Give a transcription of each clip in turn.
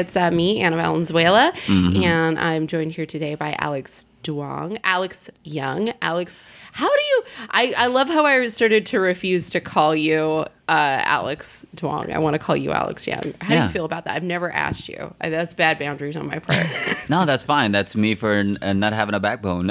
It's uh, me, Anna Valenzuela, Mm-hmm. and I'm joined here today by Alex Duong, Alex Young. Alex, how do you? I, I love how I started to refuse to call you uh, Alex Duong. I want to call you Alex Young. How do you feel about that? I've never asked you. I, that's bad boundaries on my part. No, that's fine. That's me for uh, not having a backbone.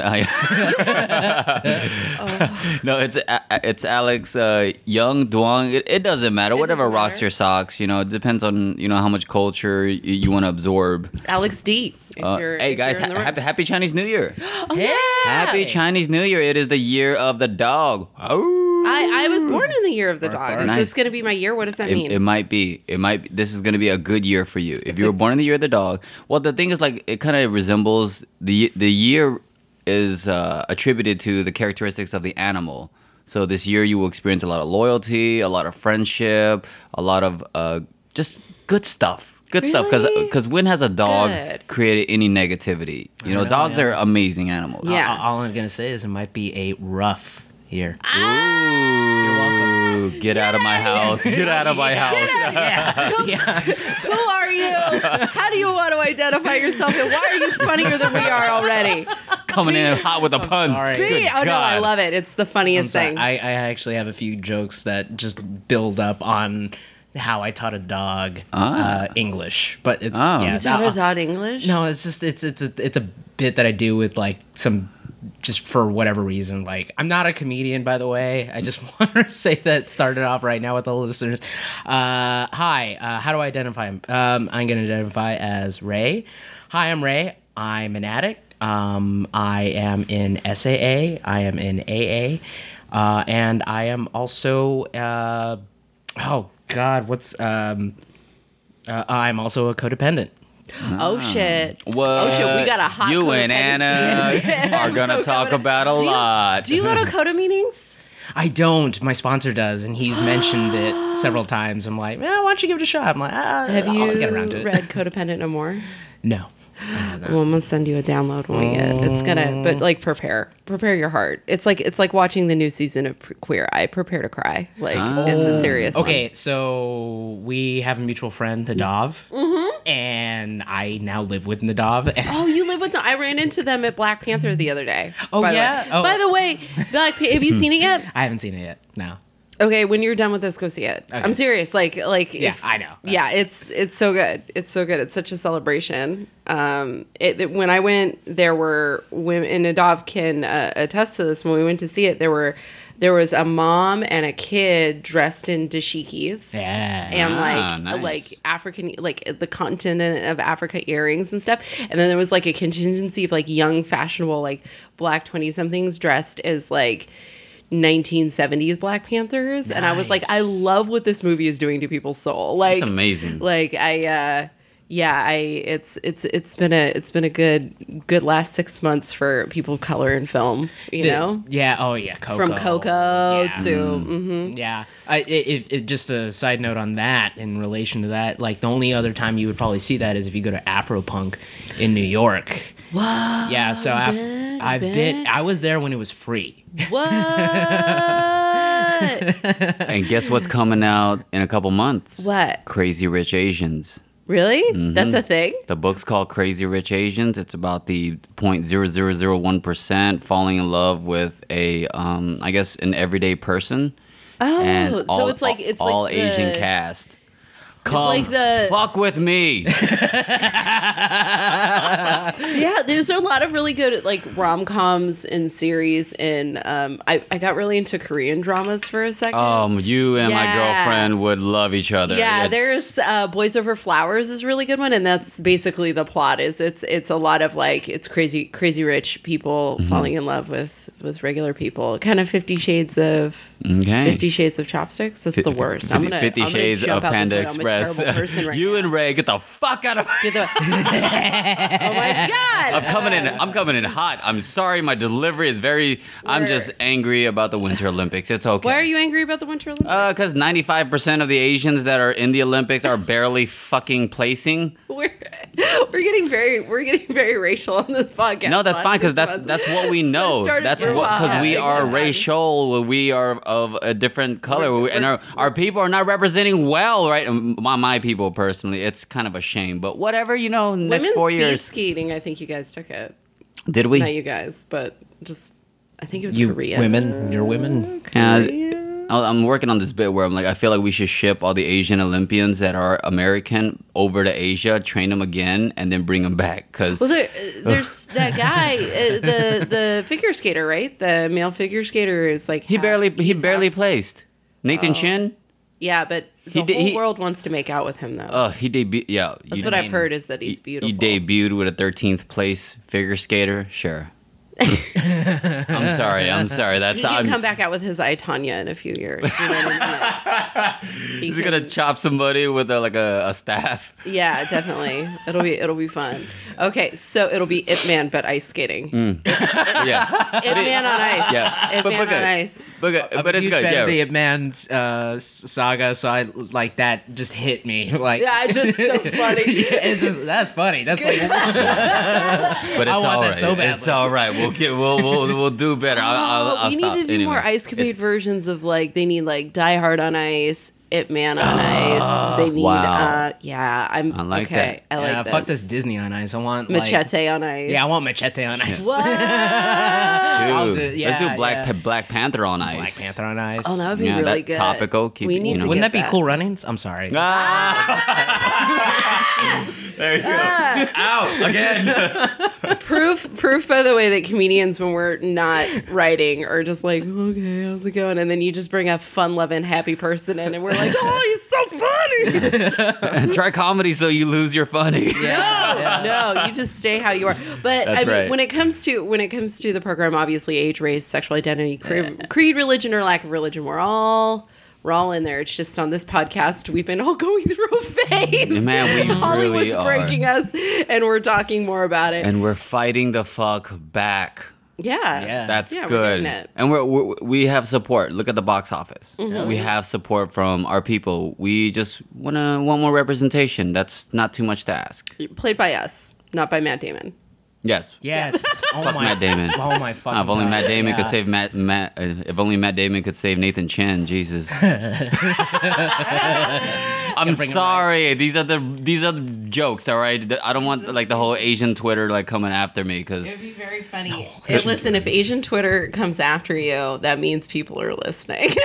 No, it's uh, it's Alex uh, Young Duong. It, it doesn't matter. Whatever doesn't rocks your socks. You know, it depends on you know how much culture you, you want to absorb. Alex D. if Uh, you're- hey guys, you're ha- happy, happy Chinese New Year! Oh, yeah. Happy Chinese New Year! It is the year of the dog. Oh. I, I was born in the year of the dog. Is this going to be my year? What does that It, mean? it might be. It might. Be, this is going to be a good year for you if you were born in the year of the dog. Well, the thing is, like, it kind of resembles the the year is uh, attributed to the characteristics of the animal. So this year you will experience a lot of loyalty, a lot of friendship, a lot of uh, just good stuff. Good stuff because because when has a dog Good. created any negativity? You know, know, dogs yeah. are amazing animals. Yeah. All, all I'm gonna say is it might be a rough year. Ah! Ooh, get out of my house! Get out of my house! yeah. Who are you? How do you want to identify yourself? And why are you funnier than we are already? Coming in hot with the puns. sorry. Good Me? Oh no, I love it. It's the funniest thing. I, I actually have a few jokes that just build up on how I taught a dog Ah. uh, English, but it's Oh. yeah. you taught a dog English? No, it's just it's it's a it's a bit that I do with like some just for whatever reason. Like I'm not a comedian, by the way. I just want to say that started off right now with the listeners. Uh, hi, uh, how do I identify? Um, I'm going to identify as Ray. Hi, I'm Ray. I'm an addict. Um, I am in SAA. I am in AA, uh, and I am also. Uh, oh God, what's um. Uh, I'm also a codependent. Oh shit. What? Oh shit. We got a hot. You and codependency. Anna are gonna So talk code- about a Do you- lot. Do you go to Coda meetings? I don't. My sponsor does, and he's mentioned it several times. I'm like, eh, why don't you give it a shot? I'm like, ah, Have you I'll get around to it. read Codependent No More? no. Oh, well, I'm gonna send you a download when we get. It. It's gonna, but like prepare, prepare your heart. It's like it's like watching the new season of Queer Eye. Prepare to cry. Like it's a ah. serious. one. Okay, so we have a mutual friend, Nadav, mm-hmm. and I now live with Nadav. And Oh, you live with them. I ran into them at Black Panther the other day. Oh, by the yeah? Oh. By the way, Black. Have you seen it yet? I haven't seen it yet. No. Okay, when you're done with this, go see it. I'm serious. Like, like, Yeah, if- I know. Yeah, it's it's so good. It's so good. It's such a celebration. Um, it, it- when I went, there were women, and Nadav can uh, attest to this. When we went to see it, there were there was a mom and a kid dressed in dashikis. Yeah. And Ah, like nice. like African like the continent of Africa earrings and stuff. And then there was like a contingency of like young fashionable like black 20 somethings dressed as like 1970s Black Panthers. And I was like, I love what this movie is doing to people's soul. Like That's amazing. Like I uh yeah, I it's it's it's been a it's been a good good last six months for people of color in film, you The- know? Yeah. Oh, yeah. Coco. From Coco Yeah. to mhm. Yeah. I, it, it, it, just a side note on that, in relation to that, like the only other time you would probably see that is if you go to Afropunk in New York. Wow. Yeah. So I've, bet, I've bet. been, I was there when it was free. What? and guess what's coming out in a couple months? what? Crazy Rich Asians. Really? Mm-hmm. That's a thing? The book's called Crazy Rich Asians. It's about the 0.0001% falling in love with a, um, I guess, an everyday person. Oh, and so it's like it's all like Asian the, cast. Come like the- fuck with me. Yeah, there's a lot of really good like rom coms and series, and um, I I got really into Korean dramas for a second. Um, you and my girlfriend would love each other. yeah, It's- there's uh, Boys Over Flowers is a really good one, and that's basically the plot. Is it's it's a lot of like it's crazy crazy rich people Mm-hmm. falling in love with with regular people, kind of Fifty Shades of okay. Fifty Shades of Chopsticks. That's the worst. I'm gonna Fifty I'm gonna Shades of Panda window. I'm a Express. right you now. and Ray, get the fuck out of. here. the- oh my god! I'm coming in. I'm coming in hot. I'm sorry. My delivery is very. I'm just angry about the Winter Olympics. It's okay. Why are you angry about the Winter Olympics? Uh, because 95% of the Asians that are in the Olympics are barely fucking placing. we're we're getting very we're getting very racial on this podcast. No, that's fine because that's that's what we know. That's what because we are racial. We are of a different color, We're- and our our people are not representing well, right? Um, My my people personally, it's kind of a shame. But whatever, you know, next Women's four speed years, skating. I think you guys took it. did we? Not you guys, but just I think it was You Korea. women, you're women. Yeah, Korea? I'm working on this bit where I'm like, I feel like we should ship all the Asian Olympians that are American over to Asia, train them again, and then bring them back. Because Well, there, uh, there's that guy, uh, the the figure skater, right? The male figure skater is like he half- barely he barely half- placed. Nathan Chen, yeah, but the He did- whole he- world wants to make out with him though. oh, he debuted. Yeah, That's what I've heard is that he's he- beautiful. He debuted with a 13th place figure skater. Sure. I'm sorry. I'm sorry. That's He can I'm, come back out with his I Tanya in a few years. You know what I mean? He He's gonna chop somebody with a, like a, a staff. Yeah, definitely. It'll be it'll be fun. Okay, so it'll be Ip Man but ice skating. Mm. Yeah, Ip Man on ice. yeah. Ip but, Man but on ice. But, good. I'm but a it's huge good. fan Yeah. of the Ip Man uh, saga, so I like that. Just hit me like. Yeah, it's just so funny. it's just that's funny. That's like but it's I want all that right. so It's all right. We'll get. We'll we'll, we'll do better. I'll, I'll, I'll we stop. need to do Anyway. more ice capade versions of like they need like Die Hard on ice, Ip Man on ice. They need wow. uh yeah, I'm I like okay. I like yeah, this. fuck this Disney on ice. I want like, Machete on ice. Yeah, I want machete on ice. What? I'll Dude, do- let's do Black yeah. Pa- Black Panther on Ice. Black. Panther on ice. Oh, that would be Yeah, really good. topical, keep we it, need you to know. Wouldn't that be Cool Runnings? I'm sorry. Ah! there you go. Out again. proof proof by the way that comedians when we're not writing are just like okay how's it going and then you just bring a fun loving happy person in and we're like oh he's so funny Try comedy so you lose your funny. no no you just stay how you are but i That's mean right. when it comes to when it comes to the program obviously age race sexual identity creed, creed religion or lack of religion we're all we're all in there. It's just on this podcast we've been all going through a phase. Man, we Hollywood's really are. breaking us, and we're talking more about it. And we're fighting the fuck back. Yeah, Yeah. That's Yeah, we're good. it. And we're, we're we have support. Look at the box office. Mm-hmm. We have support from our people. We just wanna want more representation. That's not too much to ask. played by us, not by Matt Damon. Yes. Yes. Oh Fuck my Matt Damon. Oh my fucking. if only God. Matt Damon could save Matt. Matt. Uh, if only Matt Damon could save Nathan Chen. Jesus. I'm sorry. These are the these are the jokes. All right. The- I don't want like the whole Asian Twitter like coming after me because It would be very funny. If- listen, if Asian Twitter comes after you, that means people are listening. so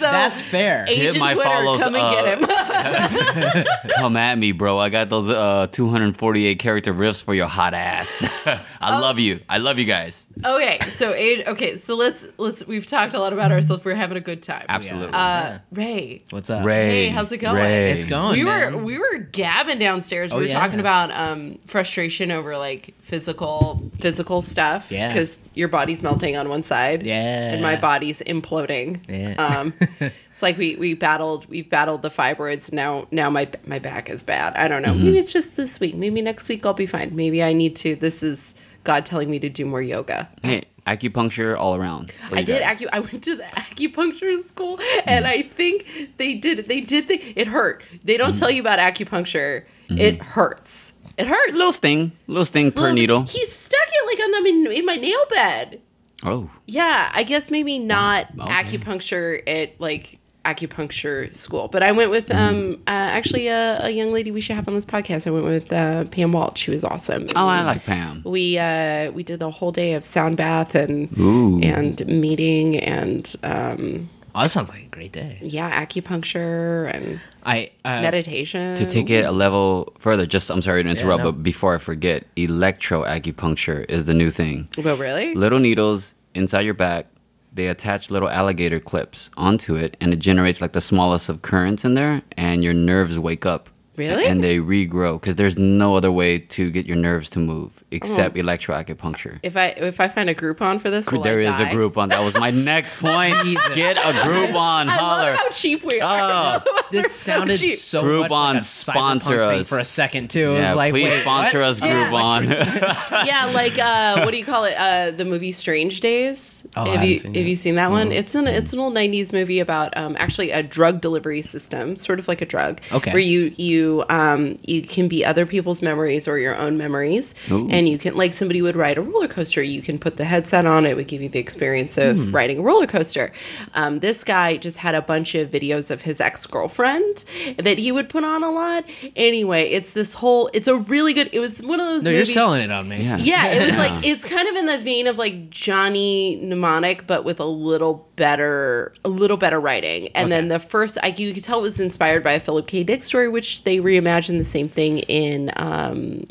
That's fair. Asian my Twitter, follows come and up. get him. come at me, bro. I got those uh 248 character riffs for your hot ass. Oh. I love you. I love you guys. Okay, so age. Okay, so let's let's. We've talked a lot about ourselves. We're having a good time. Absolutely. Uh, Ray, What's up? Ray. Hey, how's it going? Ray. It's going. we were we were gabbing downstairs. We Oh, were yeah. talking about um, frustration over like physical physical stuff. Yeah. because your body's melting on one side. Yeah. and my body's imploding. Yeah. Um, it's like we we battled we've battled the fibroids. Now now my my back is bad. I don't know. Mm-hmm. Maybe it's just this week. Maybe next week I'll be fine. Maybe I need to. This is God telling me to do more yoga. Hey, acupuncture all around. I did. guys. Acu- I went to the acupuncture school, and mm. I think they did. They did. The, it hurt. They don't mm. tell you about acupuncture. Mm-hmm. It hurts. It hurts. Little sting, little sting per Little- needle. He stuck it like on them in, in my nail bed. Oh, Yeah, I guess maybe not okay. acupuncture It like acupuncture school, but I went with Mm-hmm. um uh, actually a, a young lady we should have on this podcast. I went with uh, Pam Walsh. She was awesome. oh, I like Pam. We uh, we did the whole day of sound bath and Ooh. and meeting and um, Oh, that sounds like a great day. yeah, acupuncture and I uh, meditation. To take it a level further, just I'm sorry to interrupt, no. but before I forget, electro acupuncture is the new thing. Oh, really? Little needles inside your back. They attach little alligator clips onto it, and it generates like the smallest of currents in there, and your nerves wake up. Really? And they regrow because there's no other way to get your nerves to move except Oh. electroacupuncture. If I if I find a Groupon for this, will There I is a? Groupon. That was my next point. Get a Groupon. I Holler. love how cheap we are. Oh. Some of are This so sounded cheap. so Groupon much like a sponsor cyberpunk thing us. for a second too. It yeah, was like, please wait, sponsor what? us, Groupon. yeah, like uh, what do you call it? Uh, the movie Strange Days. Oh, have haven't you seen have you seen that one? It's an it's an old '90s movie about um, actually a drug delivery system, sort of like a drug. Okay. Where you you you um, you can be other people's memories or your own memories, Ooh. and you can like somebody would ride a roller coaster. You can put the headset on; it would give you the experience of riding a roller coaster. Um, this guy just had a bunch of videos of his ex girlfriend that he would put on a lot. Anyway, it's this whole. It's a really good. It was one of those. No, you're selling it on me. Yeah. yeah, it was like it's kind of in the vein of like Johnny Mnemonic, but with a little better, a little better writing. And then the first, I you could tell it was inspired by a Philip K. Dick story, which they reimagined the same thing in um,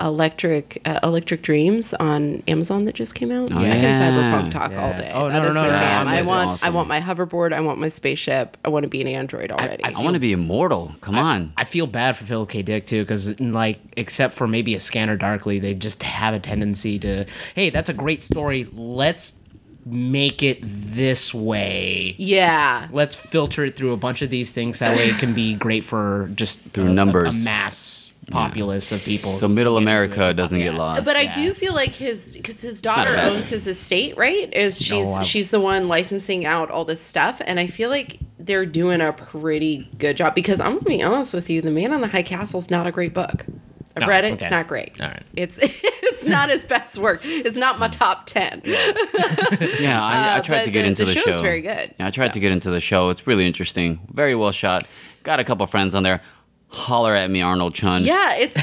Electric uh, Electric Dreams on Amazon that just came out. Oh, I can yeah. cyberpunk talk Yeah. all day. Oh, That no, is no, my no, jam. no, I that's want I want my hoverboard. I want my spaceship. I want to be an android already. I want to be immortal. Come on. I feel bad for Philip K. Dick too, because like, except for maybe a Scanner Darkly, they just have a tendency to, hey, that's a great story. Let's make it this way. yeah. Let's filter it through a bunch of these things. That way, it can be great for just Through a- a- numbers. a, mass populace of people. so middle America it. doesn't get lost. But I do feel like his because his daughter owns his estate, right? Is oh, she's I- she's the one licensing out all this stuff, and I feel like they're doing a pretty good job. Because I'm gonna be honest with you, The Man on the High Castle is not a great book. I've Oh, read it; okay. it's not great. All right. It's it's not his best work. It's not my top ten. yeah, I, I Uh, tried but to get the- into the the, show. very good, Yeah, I tried so. to get into the show. It's really interesting. Very well shot. Got a couple friends on there. Holler at me, Arnold Chun. Yeah, it's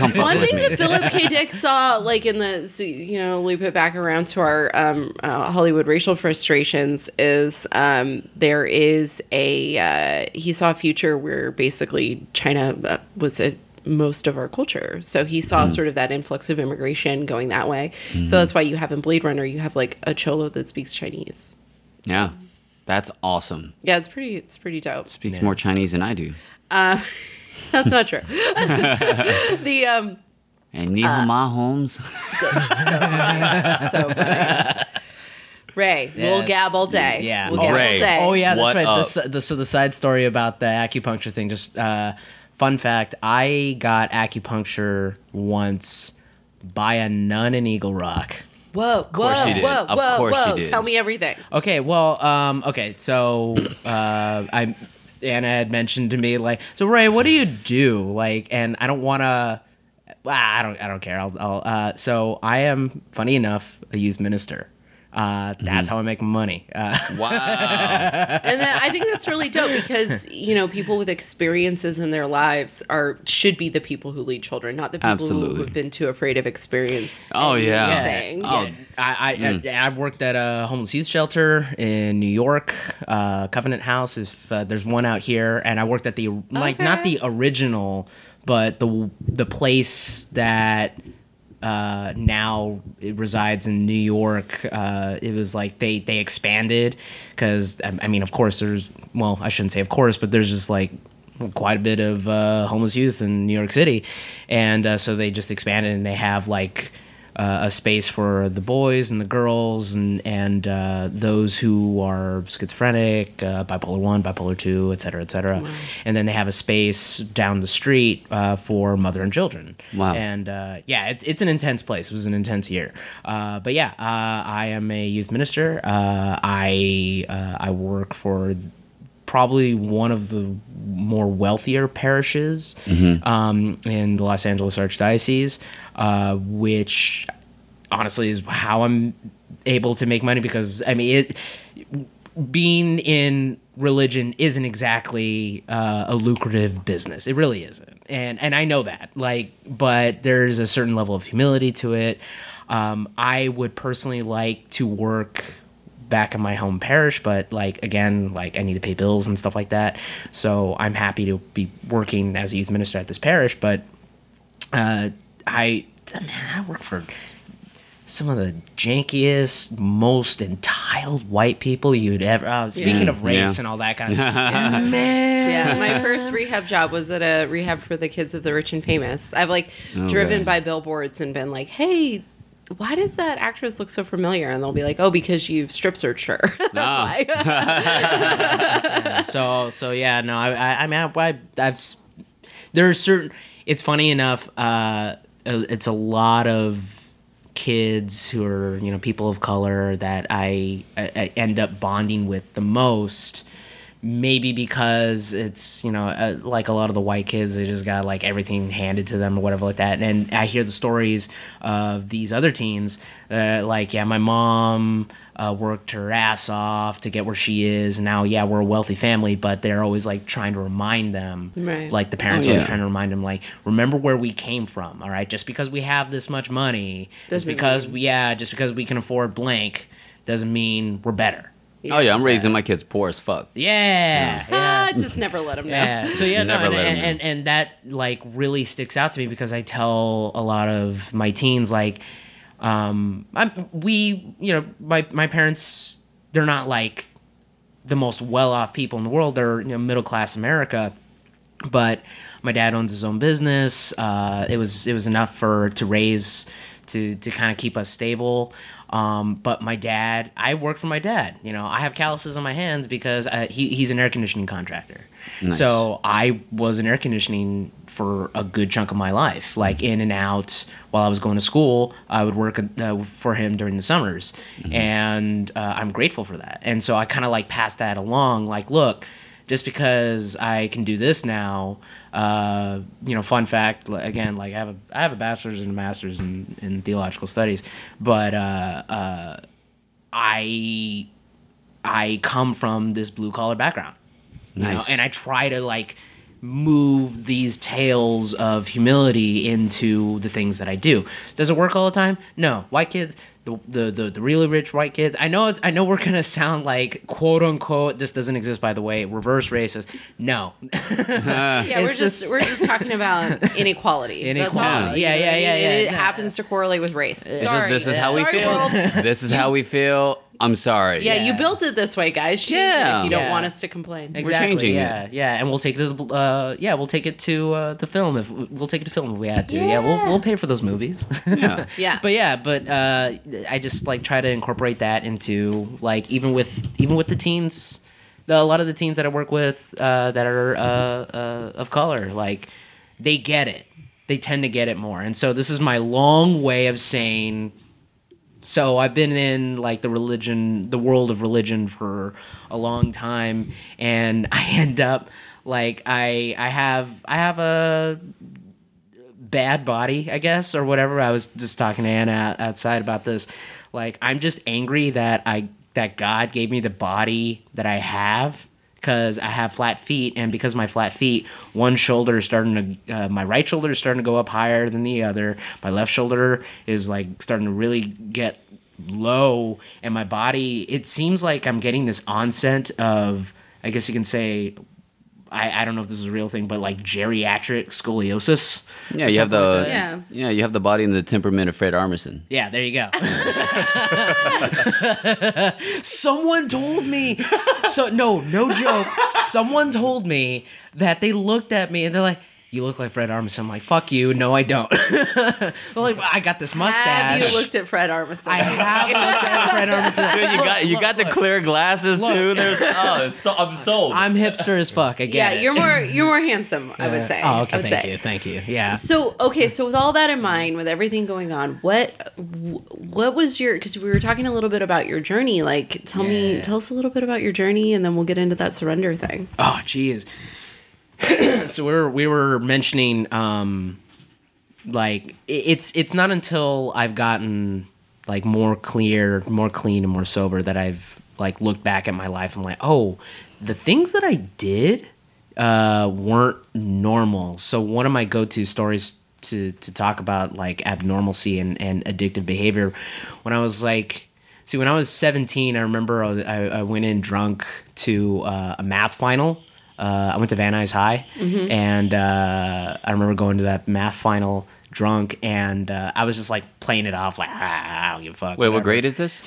one thing that Philip K. Dick saw, like in the, you know, loop it back around to our um, uh, Hollywood racial frustrations, is um, there is a, uh, he saw a future where basically China uh, was a, most of our culture. So he saw Hmm. sort of that influx of immigration going that way. So that's why you have in Blade Runner, you have like a cholo that speaks Chinese. Yeah, that's awesome. Yeah, it's pretty, it's pretty dope. Speaks more Chinese than I do. Uh, That's not true. the, um, And Ni Hao Ma Holmes. so funny. Ray, we'll gab all day. Yeah. we'll Oh, gab Ray. all day. Oh yeah, that's What right. The, the, so the side story about the acupuncture thing. Just uh, fun fact: I got acupuncture once by a nun in Eagle Rock. Whoa, course whoa, you did. whoa, Of whoa, course you whoa. did. Tell me everything. Okay, well, um, okay, so uh, I Anna had mentioned to me like, so Ray, what do you do? Like, and I don't want to. I don't. I don't care. I'll. I'll uh, so I am, funny enough, a youth minister. Uh, that's how I make money. Uh, Wow. And that, I think that's really dope because you know people with experiences in their lives are should be the people who lead children, not the people Absolutely. who have been too afraid of experience. Oh, yeah. anything. Oh, I I, I I worked at a homeless youth shelter in New York, uh, Covenant House. If uh, there's one out here, and I worked at the like not the original, but the the place that uh, now it resides in New York. Uh, it was like they they expanded because I, I mean, of course, there's well, I shouldn't say of course, but there's just like quite a bit of uh, homeless youth in New York City, and uh, so they just expanded and they have like. Uh, a space for the boys and the girls and and uh, those who are schizophrenic, uh, bipolar one, bipolar two, et cetera, et cetera. And then they have a space down the street uh, for mother and children. Wow. And uh, yeah, it's, it's an intense place. It was an intense year. Uh, but yeah, uh, I am a youth minister. Uh, I uh, I work for probably one of the more wealthier parishes um, in the Los Angeles Archdiocese, uh, which honestly is how I'm able to make money because I mean it being in religion isn't exactly uh, a lucrative business. It really isn't, and and I know that. Like, but there's a certain level of humility to it. Um, I would personally like to work back in my home parish, but like again, like I need to pay bills and stuff like that. So I'm happy to be working as a youth minister at this parish, but uh, I man, I work for some of the jankiest, most entitled white people you'd ever. Uh, speaking Yeah. of race Yeah. and all that kind of stuff, man. Yeah, my first rehab job was at a rehab for the kids of the rich and famous. I've like Oh, driven God. by billboards and been like, "Hey, why does that actress look so familiar?" And they'll be like, "Oh, because you've strip searched her." That's why. so so yeah no i i, I mean I, I i've s- there's certain it's funny enough uh it's a lot of kids who are you know people of color that i, I, I end up bonding with the most maybe because it's you know uh, like a lot of the white kids they just got like everything handed to them or whatever like that. And i hear the stories of these other teens uh, like yeah my mom uh, worked her ass off to get where she is. And now yeah we're a wealthy family but they're always like trying to remind them. Right. like the parents Oh, always yeah. trying to remind them like remember where we came from all right? Just because we have this much money just Doesn't because mean- we yeah just because we can afford blank doesn't mean we're better Oh yeah, I'm raising my kids poor as fuck. yeah, yeah. Ah, just never let them know. Yeah. So yeah, no, and, and, and and that like really sticks out to me because I tell a lot of my teens like, um, I'm, we you know my my parents they're not like the most well off people in the world. They're you know middle class America, but my dad owns his own business. Uh, it was it was enough for to raise to to kind of keep us stable. Um, but my dad, I work for my dad. You know, I have calluses on my hands because uh, he he's an air conditioning contractor. So I was in air conditioning for a good chunk of my life, like in and out. While I was going to school, I would work uh, for him during the summers, and uh, I'm grateful for that. And so I kind of like passed that along. Like, look, just because I can do this now, uh, you know, fun fact again, like I have a I have a bachelor's and a master's in, in theological studies, but uh, uh, I I come from this blue collar background, you know, Nice. and I try to like move these tales of humility into the things that I do. Does it work all the time? No. White kids, the the the, the really rich white kids. I know it's, I know we're gonna sound like quote unquote. This doesn't exist by the way. Reverse racist. No. Yeah, we're just, just- we're just talking about inequality. That's all. Inequality. You Yeah, yeah, yeah, mean? yeah, It, yeah. happens to correlate with race. This Sorry. is this is how we feel. world. this is how we feel. I'm sorry. Yeah, you built it this way, guys. Change it Yeah. if you don't Yeah. want us to complain. Exactly. changing yeah, yeah, and we'll take it to the uh, yeah, we'll take it to uh, the film if we'll take it to film if we had to. Yeah, we'll we'll pay for those movies. Yeah. Yeah. but yeah, but uh, I just like try to incorporate that into like even with even with the teens, the, a lot of the teens that I work with uh, that are uh, uh, of color, like they get it. They tend to get it more, and so this is my long way of saying so I've been in like the religion, the world of religion for a long time, and I end up like I I have I have a bad body, I guess, or whatever. I was just talking to Anna outside about this. Like I'm just angry that I that God gave me the body that I have because I have flat feet, and because my flat feet, one shoulder is starting to, uh, my right shoulder is starting to go up higher than the other. My left shoulder is like starting to really get low, and my body, it seems like I'm getting this onset of, I guess you can say, I, I don't know if this is a real thing, but like geriatric scoliosis. Yeah, you have the like. Yeah. yeah. you have the body and the temperament of Fred Armisen. Yeah, there you go. Someone told me. So no, no joke. Someone told me that they looked at me and they're like, "You look like Fred Armisen." I'm like, "Fuck you, no, I don't." They're like, I got this mustache. Have you looked at Fred Armisen? I have looked at Fred Armisen. Dude, you Look, got you look, got the look. clear glasses Look. too. There's oh, it's so, I'm sold. I'm hipster as fuck. I get yeah, it. you're more you're more handsome. I would uh, say. Oh, okay. Thank say. you. Thank you. Yeah. So okay, so with all that in mind, with everything going on, what what was your? Because we were talking a little bit about your journey. Like, tell me, tell us a little bit about your journey, and then we'll get into that surrender thing. Oh, jeez. so we were we were mentioning um, like it's it's not until I've gotten like more clear, more clean, and more sober that I've like looked back at my life. and like, oh, the things that I did uh, weren't normal. So one of my go-to stories to to talk about like abnormalcy and, and addictive behavior when I was like see when I was 17 I remember I, I, I went in drunk to uh, a math final uh, I went to Van Nuys High and uh, I remember going to that math final drunk and uh, I was just like playing it off like ah, I don't give a fuck Wait, what grade is this?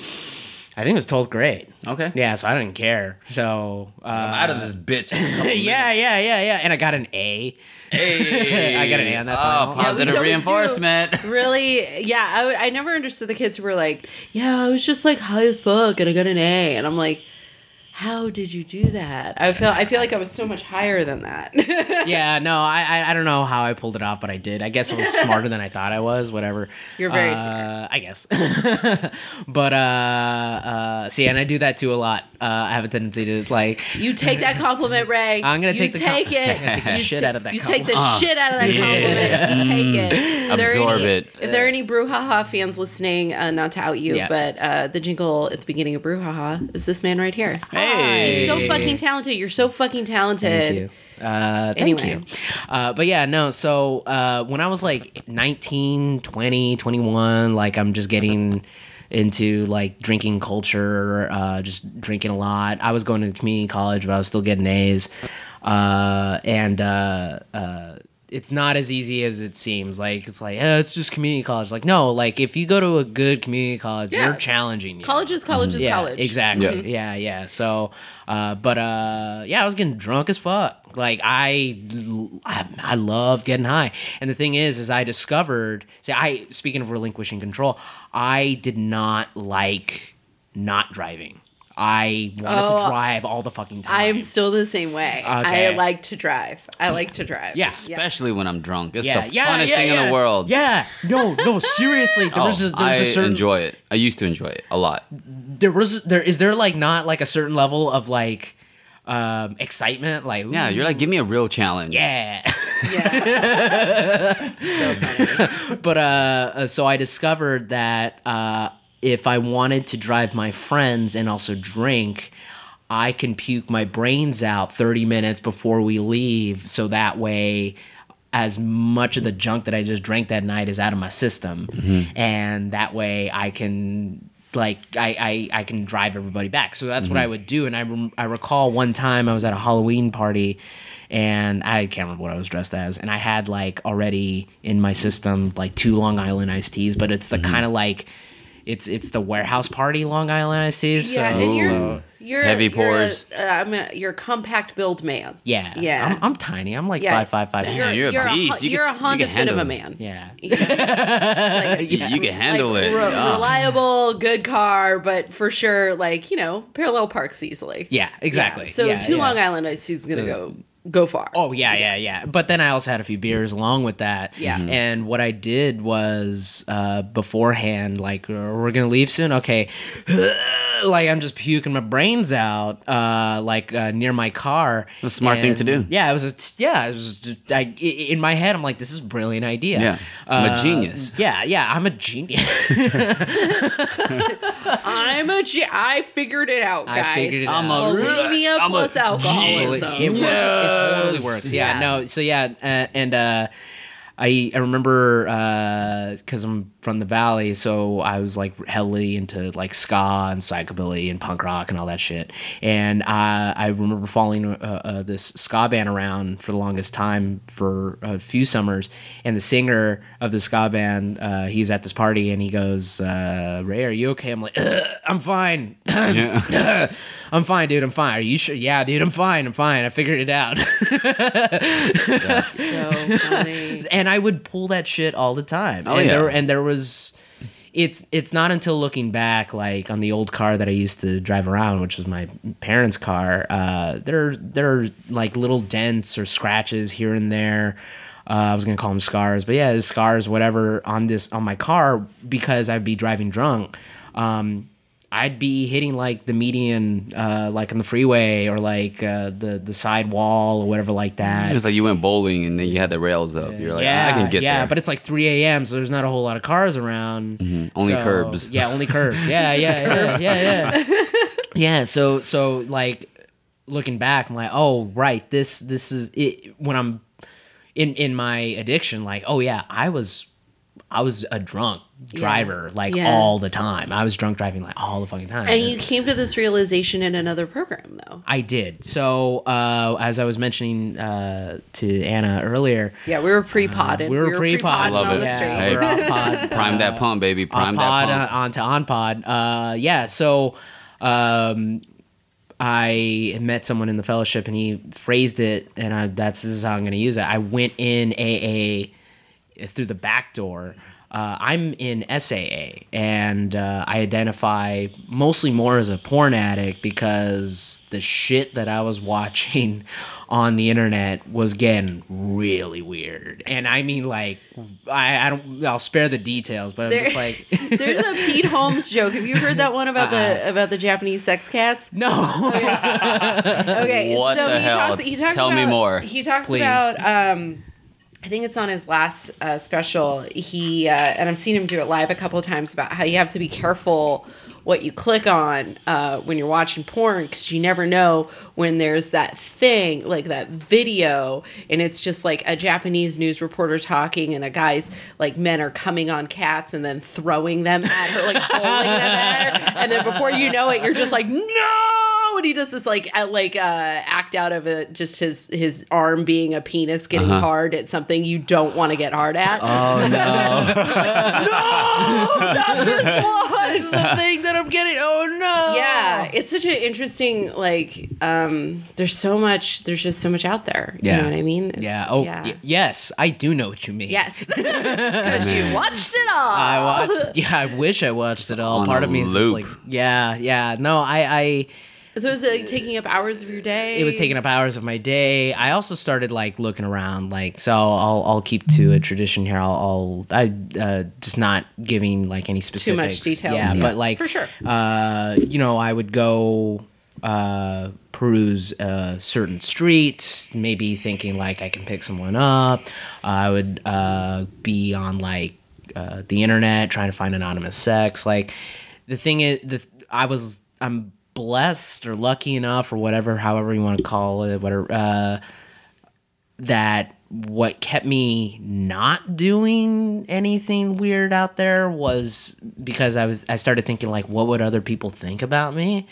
I think it was 12th grade Okay. yeah so I didn't care so uh, I'm out of this bitch. yeah yeah yeah yeah and I got an A Hey, I got an A on that Oh, final. Positive always do. reinforcement. Really? Yeah, I, I never understood the kids who were like, "Yeah, I was just like high as fuck, and I got an A," and I'm like, How did you do that? I feel I feel like I was so much higher than that. yeah, no, I, I I don't know how I pulled it off, but I did. I guess I was smarter than I thought I was. Whatever. You're very uh, smart. I guess. but uh, uh, see, and I do that too a lot. Uh, I have a tendency to like. you take that compliment, Ray. I'm gonna You take the com- it. I'm gonna take the You shit out of that You take the compliment. shit out of that compliment. You take it. There are Absorb any- it. If there are any Brouhaha fans listening, uh, not to out you, Yeah. but uh, the jingle at the beginning of Brouhaha is this man right here. Hey. He's so fucking talented. You're so fucking talented. Thank you. Uh, thank Anyway. you. Uh, but yeah, no. So uh, when I was like 19, 20, 21, like I'm just getting into like drinking culture, uh, just drinking a lot. I was going to community college, but I was still getting A's. Uh, and uh, uh, it's not as easy as it seems. Like it's like, eh, it's just community college. Like no, like if you go to a good community college, Yeah. they're challenging you. College is college is yeah, college. Exactly. Yeah. yeah, So, uh, but uh, yeah, I was getting drunk as fuck. Like I, I, I love getting high. And the thing is, is I discovered. See, I speaking of relinquishing control, I did not like not driving. I wanted Oh, to drive all the fucking time. I am still the same way. I like to drive. I like to drive. Yeah. Especially when I'm drunk. It's yeah, the yeah, funnest yeah, thing in the world. Yeah, no, no, seriously. There Oh, was a, there I was a certain enjoy it. I used to enjoy it a lot. there was there is there like not like a certain level of like um excitement like Yeah, you're like, give me a real challenge. yeah Yeah. so funny. but uh, uh, so I discovered that uh, if I wanted to drive my friends and also drink, I can puke my brains out 30 minutes before we leave, so that way. As much of the junk that I just drank that night is out of my system, mm-hmm. and that way I can like I, I I can drive everybody back. So that's what I mm-hmm. would do. And I rem- I recall one time I was at a Halloween party, and I can't remember what I was dressed as, and I had like already in my system like two Long Island iced teas, but it's the mm-hmm. kind of like it's it's the warehouse party Long Island iced teas. Yeah, so, and you're so- you're Heavy you're pours. A, uh, I'm a, you're a compact build man. yeah, Yeah. I'm, I'm tiny. I'm like Yeah. five five five. Damn, six. you're a you're beast. A, You you're can- a Honda fit of a man. Yeah. You? Like, You, you can handle like, it. re- Yeah. Reliable, good car, but for sure, like you know, parallel parks easily. Yeah, exactly. Yeah, So Yeah, two yeah. Long Island Ice is gonna So- go go far. Oh yeah, yeah, yeah. But then I also had a few beers along with that. Yeah. Mhm. And what I did was uh, beforehand, like uh, we're gonna leave soon. Okay. Like I'm just puking my brains out, uh, like uh, near my car. a smart thing to do. Yeah, it was. A t- yeah, it was. Just, I, i- in my head, I'm like, this is a brilliant idea. Yeah. I'm a Uh, genius. Yeah, yeah, I'm a genius. I'm a G- I figured it out, I guys. figured it I'm out. a- bulimia I'm a plus alcoholism. Totally, it works. It totally works. Yeah, Yeah. no. So yeah, uh, and uh, I I remember because I'm from the valley, so I was like heavily into like ska and psychobilly and punk rock and all that shit. And uh, I remember following uh, uh, this ska band around for the longest time for a few summers. And the singer of the ska band, uh, he's at this party and he goes, uh, "Ray, are you okay?" I'm like, "I'm fine." Yeah. I'm fine, dude. I'm fine. Are you sure? Yeah, dude. I'm fine. I'm fine. I figured it out. So funny. and I would pull that shit all the time. Oh, and yeah. there and there was it's it's not until looking back like on the old car that I used to drive around, which was my parents' car, uh there there are like little dents or scratches here and there. Uh, I was gonna call them scars, but yeah, scars, whatever, on this on my car because I'd be driving drunk. Um, I'd be hitting like the median, uh, like on the freeway or like uh, the the side wall or whatever like that. It's like you went bowling and then you had the rails up. You're like, yeah, I can get there. yeah, there. but it's like 3 a.m., so there's not a whole lot of cars around. Only So- curbs. Yeah, only curbs. Yeah, yeah, yeah, yeah, yeah. yeah. So, so like looking back, I'm like, oh, right. This, this is it. When I'm in in my addiction, like, oh yeah, I was, I was a drunk driver like Yeah. all the time. I was drunk driving like all the fucking time. And you came to this realization in another program, though. I did. So, uh, as I was mentioning uh, to Anna earlier, Yeah, we were pre-pod. and we were pre-pod. pre-podding Love on it. the Yeah. Hey. we're off pod. Prime that pump, baby. Prime off pod that pump. uh, onto on pod. Uh, yeah, so um, I met someone in the fellowship and he phrased it, and I, that's this is how I'm going to use it. I went in AA through the back door. Uh, I'm in SAA and uh, I identify mostly more as a porn addict because the shit that I was watching on the internet was getting really weird. And I mean, like, I, I don't, I'll spare the details, but I'm just like, There's a Pete Holmes joke. Have you heard that one about Uh-uh. the about the Japanese sex cats? no. Okay, What so the he hell? talks. He talks Tell me about, more. He talks Please. about. Um, I think it's on his last uh, special. He uh, and I've seen him do it live a couple of times about how you have to be careful what you click on uh, when you're watching porn because you never know when there's that thing like that video and it's just like a Japanese news reporter talking and a guy's like men are coming on cats and then throwing them at her like bowling them at her and then before you know it you're just like no and he does this like uh, like uh act out of it just his his arm being a penis getting Uh-huh. hard at something you don't want to get hard at Oh no! not this one this is a thing that I'm getting. Oh no! yeah it's such an interesting like um there's so much there's just so much out there you Yeah. know what i mean It's- Yeah. Oh, yeah. y- yes. I do know what you mean. yes because you watched it all I watched. Yeah, I wish I watched it all. On Part of me is just like, yeah, yeah. No, I, I. so was it taking up hours of your day It was taking up hours of my day. I also started like looking around, like so. I'll I'll keep to a tradition here. I'll, I'll I uh, just not giving like any specifics. Too much details, Yeah, yeah. but like For sure. Uh, you know, I would go uh peruse a certain street maybe thinking like i can pick someone up i would uh be on like uh the internet trying to find anonymous sex like the thing is the i was i'm blessed or lucky enough or whatever however you want to call it whatever uh that what kept me not doing anything weird out there was because I was I started thinking like what would other people think about me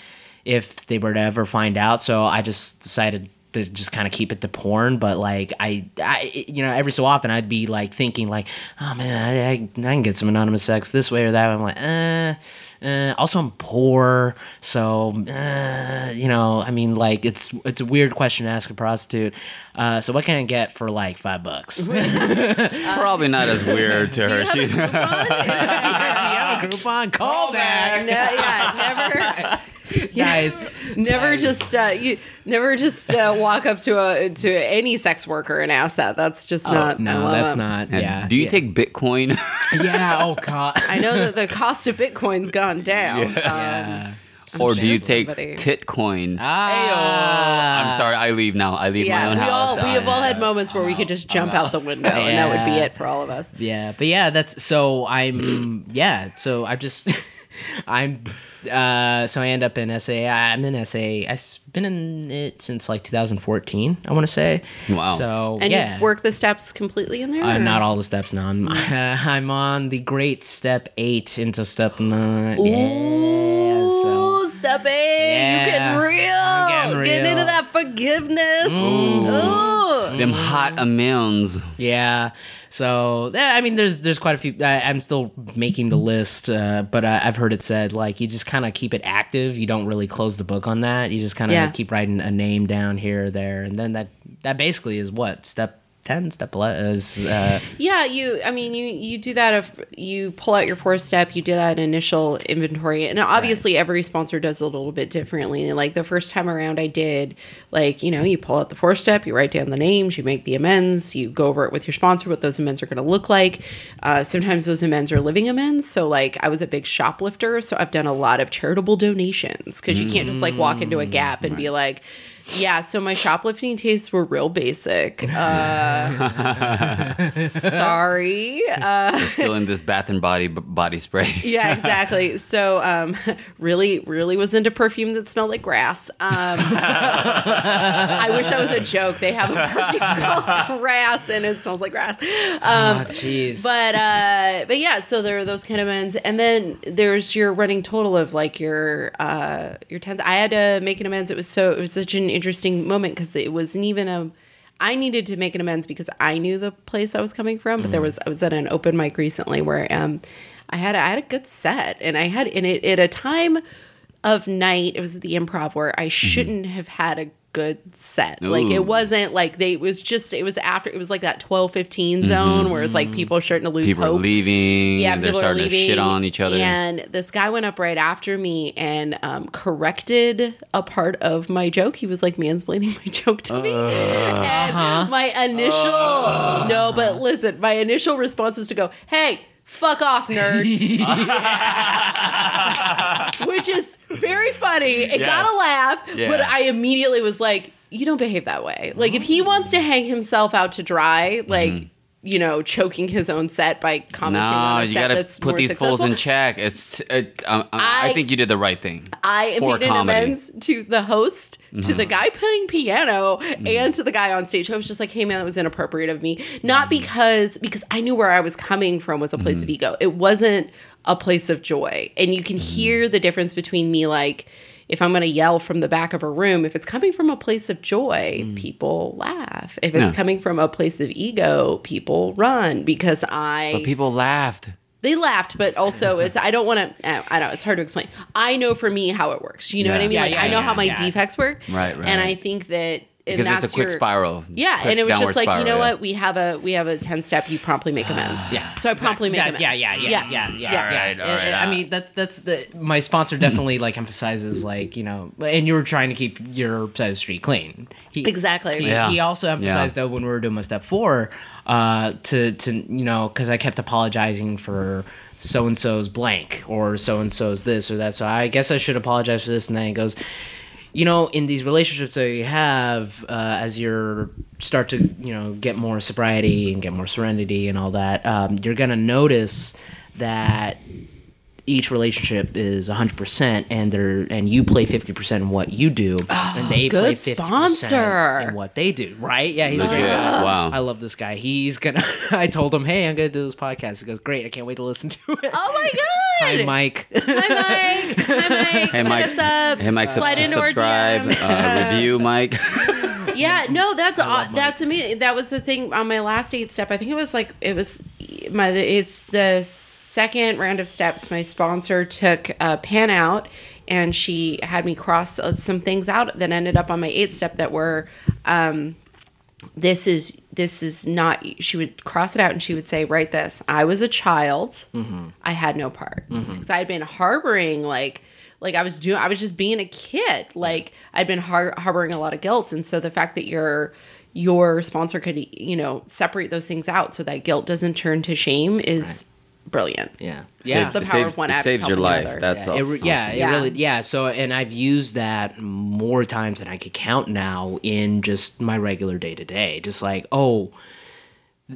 if they were to ever find out so I just decided to just kind of keep it to porn but like I, I you know every so often I'd be like thinking like oh man I, I, I can get some anonymous sex this way or that way. I'm like eh uh, also, I'm poor, so uh, you know. I mean, like it's it's a weird question to ask a prostitute. Uh, so, what can I get for like five bucks? Probably not as weird to her. She's a coupon? Groupon? Call back, no, yeah, never, guys. never just uh, you never just uh, walk up to a to any sex worker and ask that. That's just not. Oh, no, that's them. not. Yeah. Do you yeah. take Bitcoin? Yeah. Oh God. I know that the cost of Bitcoin's gone down. Um, Yeah. or do you take somebody. Titcoin? Ah. I'm sorry, I leave now. I leave my own we all house. we have all had moments where we could just jump out the window, and that would be it for all of us. Yeah, but yeah, that's so I'm yeah, so I just I'm uh so I end up in SA. I'm in SA. I've been in it since like 2014, I want to say. Wow. So And yeah. you work the steps completely in there. uh, not all the steps. No, I'm, I'm on the great step eight into step nine. Yeah, so step eight. Yeah. You getting real. I'm getting into that forgiveness. Ooh. Them hot amends. Yeah. So yeah, I mean, there's there's quite a few. I, I'm still making the list, uh, but I, I've heard it said like you just kind of keep it active. You don't really close the book on that. You just kind of Yeah. keep writing a name down here or there, and then that that basically is what step ten, step eleven is. Uh, Yeah, you. I mean, you you do that if you pull out your fourth step. You do that initial inventory, and obviously every sponsor does it a little bit differently. Like the first time around, I did like you know you pull out the fourth step, you write down the names, you make the amends, you go over it with your sponsor what those amends are going to look like. Uh, sometimes those amends are living amends. So like I was a big shoplifter, so I've done a lot of charitable donations because you can't just like walk into a Gap and be like. Yeah, so my shoplifting tastes were real basic. Uh, sorry. Uh, Still in this Bath and Body b- body spray. yeah, exactly. So, um, really, really was into perfume that smelled like grass. Um, I wish that was a joke. They have a perfume called grass, and it smells like grass. Um, oh, jeez. but uh, but yeah, so there are those kind of ends, and then there's your running total of like your uh, your tens. I had to make an amends. It was so it was such an interesting moment because it wasn't even a. I needed to make an amends because I knew the place I was coming from, but there was I was at an open mic recently where um I had a, I had a good set and I had in it at a time of night it was the improv where I shouldn't have had a good set. Like it wasn't like they it was just it was after it was like that 12 15 zone where it's like people starting to lose Mm-hmm. People are hope. leaving. Yeah, they're people are starting to shit on each other. And this guy went up right after me and um, corrected a part of my joke. He was like mansplaining my joke to me. and my initial no, but listen, my initial response was to go, "Hey." Fuck off, nerd. Which is very funny. It got a laugh, Yeah. but I immediately was like, you don't behave that way. Like, if he wants to hang himself out to dry, like, mm-hmm. You know, choking his own set by commenting Mm-hmm. no, on a you set gotta that's put these fools successful, in check. It's. It, um, I, I I- think you did the right thing. I for made an comedy. Mm-hmm. amends to the host, to the guy playing piano, and to the guy on stage. I was just like, "Hey, man, that was inappropriate of me." Not Mm-hmm. because because I knew where I was coming from was a place of ego. It wasn't a place of joy, and you can Mm-hmm. hear the difference between me, like. If I'm going to yell from the back of a room, if it's coming from a place of joy, hmm. people laugh. If it's Yeah. coming from a place of ego, people run because I But people laughed. they laughed, but also it's I don't want to. I don't know. It's hard to explain. I know for me how it works. You know what I mean? Yeah, like yeah, I know yeah, how my yeah. defects work. Right, right. And I think that and Because that's it's a quick your, spiral. Yeah, Quick and it was just like you know yeah. what? We have a we have a ten step. You promptly make amends. Yeah. So I promptly make yeah, amends. yeah, yeah, yeah, yeah, yeah, yeah. Yeah. Alright, yeah. alright, I- I uh, mean, that's that's the my sponsor definitely like emphasizes like you know, and you were trying to keep your side of the street clean. He, Exactly. He, Yeah. he also emphasized though when we were doing my step four, uh, to to you know, because I kept apologizing for so and so's blank or so and so's this or that. So I guess I should apologize for this, and then he goes. You know, in these relationships that you have, uh, as you're start to you know get more sobriety and get more serenity and all that, um, you're gonna notice that each relationship is 100% and they're and you play 50% in what you do and they play 50% sponsor. in what they do right yeah he's a great guy. Wow. i love this guy he's gonna i told him hey i'm gonna do this podcast he goes great i can't wait to listen to it Oh my god. hi mike Hi Mike. Hi Mike. Hey Hit Mike. us up. Hey Mike, sub- Slide into subscribe, uh, review, Mike. Yeah, no, that's love aw- that's amazing. That was the thing on my last eight step. I think it was like it was my it's the second round of steps. My sponsor took a pan out and she had me cross some things out that ended up on my eight step that were um this is this is not she would cross it out and she would say write this. I was a child. I had no part. Because i had been harboring like like i was doing i was just being a kid. Like i'd been har- harboring a lot of guilt. And so the fact that your your sponsor could you know separate those things out so that guilt doesn't turn to shame is brilliant yeah yeah yeah the power saved- of one it act saves your life. other. That's yeah. all. It re- yeah, Awesome. it Yeah. really yeah. So and I've used that more times than I could count now in just my regular day to day. Just like oh,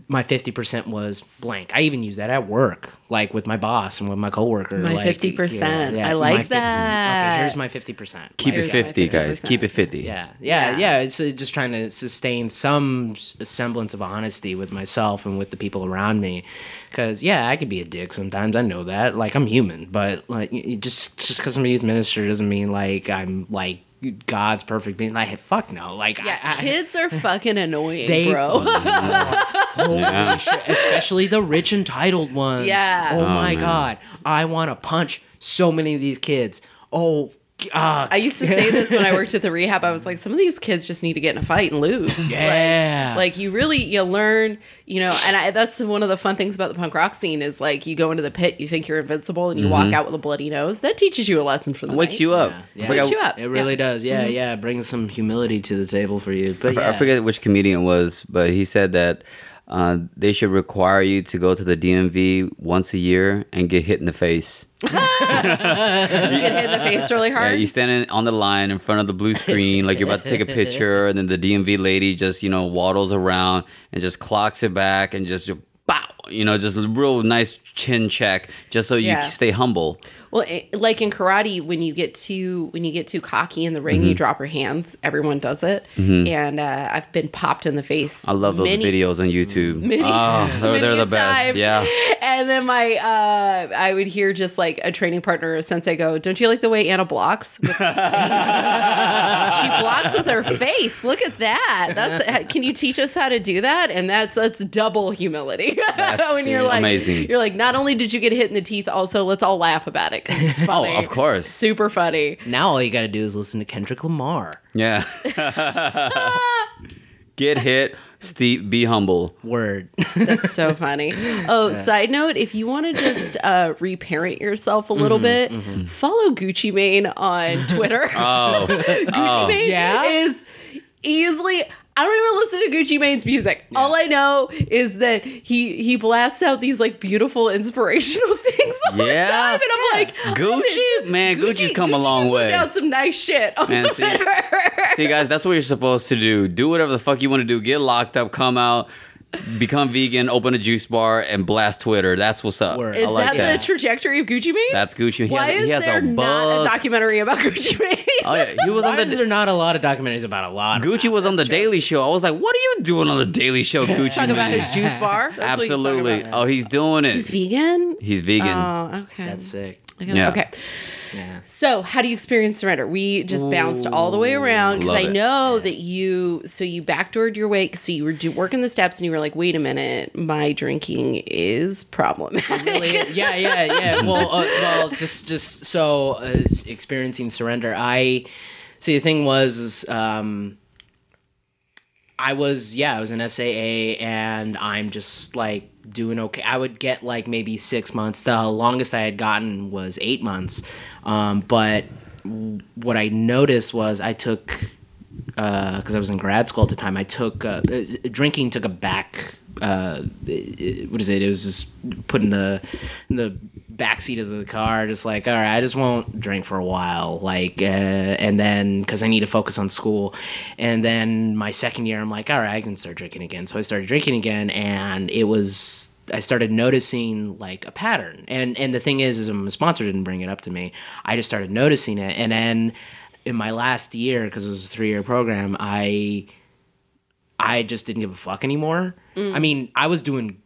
my fifty percent was blank. I even use that at work, like with my boss and with my coworker. My like, 50%. yeah I my like 50 that. Okay, here's my fifty percent. Keep it 50, guys. 50%. Keep it 50. Yeah, yeah, Yeah. yeah. It's uh, just trying to sustain some semblance of honesty with myself and with the people around me. Because yeah, I could be a dick sometimes. I know that. Like I'm human, but like y- y- just just because I'm a youth minister doesn't mean like I'm like God's perfect being. Like fuck no. Like yeah I, I, kids are fucking annoying they bro Holy Yeah. shit, especially the rich entitled ones. Yeah. Oh, Oh, my man. god, I want to punch so many of these kids. Oh. Uh, I used to say this when I worked at the rehab. I was like, some of these kids just need to get in a fight and lose. Yeah. Like, like you really you learn, you know, and I, that's one of the fun things about the punk rock scene is like you go into the pit, you think you're invincible, and you walk out with a bloody nose. That teaches you a lesson for the Wakes night. you up. Yeah. I forgot- Wakes you up. It really Yeah. does. Yeah, yeah. It brings some humility to the table for you. But I yeah. forget which comedian it was, but he said that uh, they should require you to go to the DMV once a year and get hit in the face. Just get hit in the face really Yeah, hard. you stand in, on the line in front of the blue screen like you're about to take a picture, and then the DMV lady just you know waddles around and just clocks it back and just bow, you know, just a real nice chin check, just so you Yeah. stay humble. Well, it, like in karate, when you get too when you get too cocky in the ring, Mm-hmm. you drop your hands. Everyone does it, and uh, I've been popped in the face. I love those many- videos on YouTube. Many- oh, they're, they're the best. time. Yeah. And then my, uh, I would hear just like a training partner, a sensei, go, "Don't you like the way Anna blocks? With her face? she blocks with her face. Look at that. That's. Can you teach us how to do that? And that's that's double humility. That's and you're like, amazing. You're like, not only did you get hit in the teeth, also let's all laugh about it. it's funny. Oh, of course. super funny. Now all you got to do is listen to Kendrick Lamar. Yeah. Get hit, Steve. Be humble. Word. That's so funny. Oh, side note, if you want to just uh, reparent yourself a little bit, follow Gucci Mane on Twitter. Oh, Gucci oh. Mane Yeah? is easily. I don't even listen to Gucci Mane's music. All I know is that he he blasts out these like beautiful inspirational things all Yeah. the time, and I'm like, oh, Gucci? Man, Gucci's come a long way. Out some nice shit on Man, see- Twitter. See, guys, that's what you're supposed to do. Do whatever the fuck you want to do. Get locked up, come out, become vegan, open a juice bar, and blast Twitter. That's what's up. Word. I Is like that, that. the trajectory of Gucci Mane? That's Gucci. He Why has, is he has there a not a documentary about Gucci Mane? Oh yeah, he was on Why is there not a lot of documentaries about a lot? of Gucci was on the Daily Show. I was like, what are you doing on the Daily Show, Gucci? Talk about his juice bar. That's what he's Absolutely. about. Oh, he's doing it. He's vegan. He's vegan. Oh, okay. That's sick. Gotta- Yeah. Okay. Yeah. So, how do you experience surrender? We just bounced all the way around because I it. know that you. So you backdoored your way. So you were do, working the steps, and you were like, "Wait a minute, my drinking is problematic." Really? yeah, yeah, yeah. Well, uh, well, just, just so uh, experiencing surrender. I see. The thing was, um, I was, yeah, I was an SAA, and I'm just like doing okay. I would get like maybe six months. The longest I had gotten was eight months. Um, but what I noticed was I took because I was in grad school at the time. I took uh, uh, drinking took a back. Uh, what is it? It was just put in the in the back seat of the car, just like all right, I just won't drink for a while, like, uh, and then because I need to focus on school, and then my second year, I'm like, all right, I can start drinking again. So I started drinking again, and it was. I started noticing like a pattern, and and the thing is, is my sponsor didn't bring it up to me. I just started noticing it, and then in my last year because it was a three year program i i just didn't give a fuck anymore i mean i was doing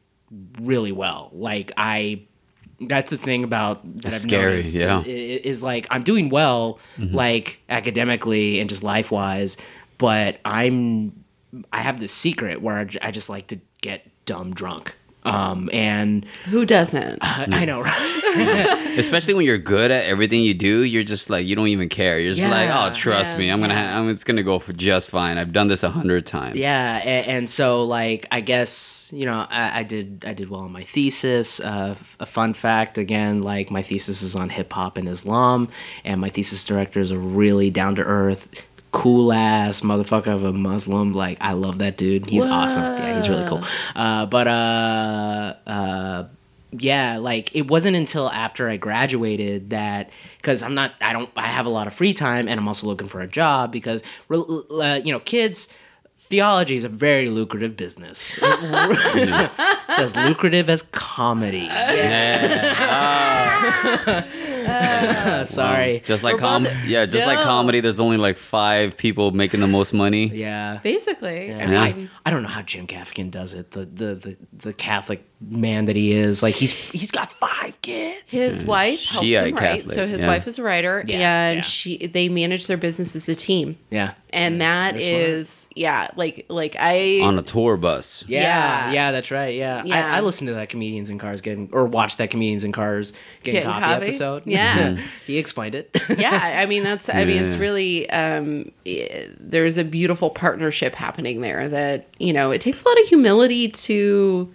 really well like i that's the thing about that It's I've scary, noticed, yeah. is like i'm doing well mm-hmm. like academically and just life wise but i'm i have this secret where I just like to get dumb drunk um and Who doesn't? I, I know right Especially when you're good at everything you do, you're just like you don't even care. You're just like, oh, trust yeah, me, I'm gonna, ha- I'm, it's gonna go for just fine. I've done this a hundred times. Yeah, and, and so like I guess you know I, I did I did well on my thesis. Uh, f- a fun fact again, like my thesis is on hip hop and Islam, and my thesis director is a really down to earth, cool ass motherfucker of a Muslim. Like I love that dude. He's awesome. Yeah, he's really cool. Uh, but uh, uh, yeah, like it wasn't until after I graduated that because I'm not I don't I have a lot of free time and I'm also looking for a job because uh, you know kids theology is a very lucrative business. it's as lucrative as comedy. Yeah. Um, Sorry. Just like We're com, both- yeah, just like No. comedy. There's only like five people making the most money. Yeah. Basically, I Yeah. mean, I don't know how Jim Gaffigan does it. The, the the the Catholic man that he is. Like he's he's got five kids. his wife helps Shiite him write. Catholic, So his yeah. wife is a writer, Yeah, and yeah. she they manage their business as a team, Yeah. and that they're smart. yeah, like like I on a tour bus. Yeah, Yeah. yeah, that's right. Yeah, Yeah. I, I listened to that comedians in cars getting or watched that comedians in cars getting, Getting coffee, coffee? episode. Yeah. he explained it. yeah i mean that's i mean it's really um i- there's a beautiful partnership happening there that you know it takes a lot of humility to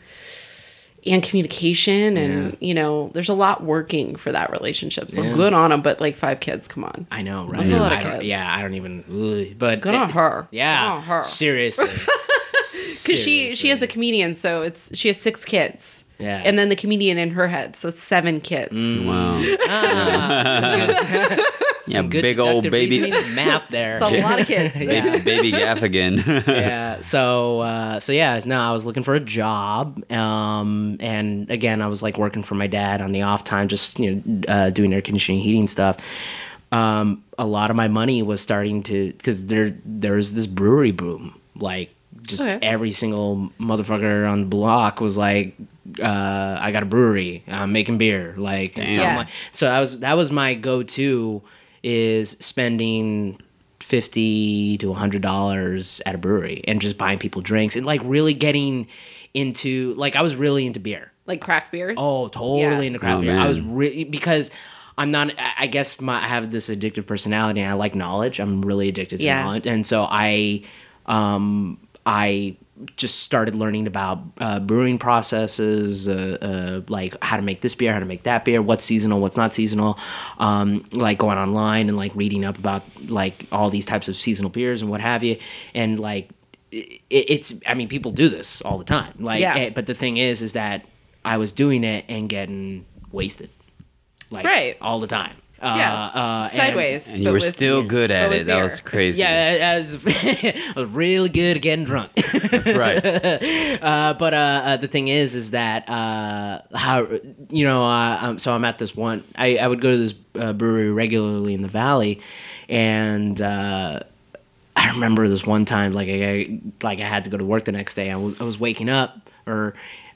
and communication and you know there's a lot working for that relationship so Yeah. good on them but like five kids come on I know, right? That's a lot of I kids. Yeah, I don't even. ugh, but good on her Yeah, good on her seriously. because she she has a comedian so it's she has six kids Yeah. and then the comedian in her head so seven kids Wow. some Yeah, good big old baby- reasoning and math there. it's a lot of kids Baby, baby Gaffigan. yeah. So uh, so yeah, no, I was looking for a job, um, and again, I was like working for my dad on the off time, just you know, uh, doing air conditioning, heating stuff. Um, a lot of my money was starting to because there there's this brewery boom, like just Okay. every single motherfucker on the block was like. Uh, I got a brewery. I'm making beer. Like, so, I'm Yeah. like, so that was that was my go-to is spending 50 to 100 dollars at a brewery and just buying people drinks and like really getting into like I was really into beer. Like craft beers. Oh, totally Yeah. into craft Oh, beer. I was really because I'm not. I- I guess my I have this addictive personality. and I like knowledge. I'm really addicted to Yeah. knowledge, and so I, um, I just started learning about uh, brewing processes, uh, uh, like how to make this beer, how to make that beer, what's seasonal, what's not seasonal, um, like going online and like reading up about like all these types of seasonal beers and what have you, and like it, it's. I mean, people do this all the time. Like, Yeah. eh, but the thing is, is that I was doing it and getting wasted, like Right. all the time. Uh, yeah. uh, Sideways. And you were still good at it. That beer. was crazy. yeah, I was, I was really good at getting drunk. That's right. uh, but uh, uh, the thing is, is that uh, how you know? Uh, um, so I'm at this one. I, I would go to this uh, brewery regularly in the valley, and uh, I remember this one time, like I like I had to go to work the next day. I was, I was waking up, or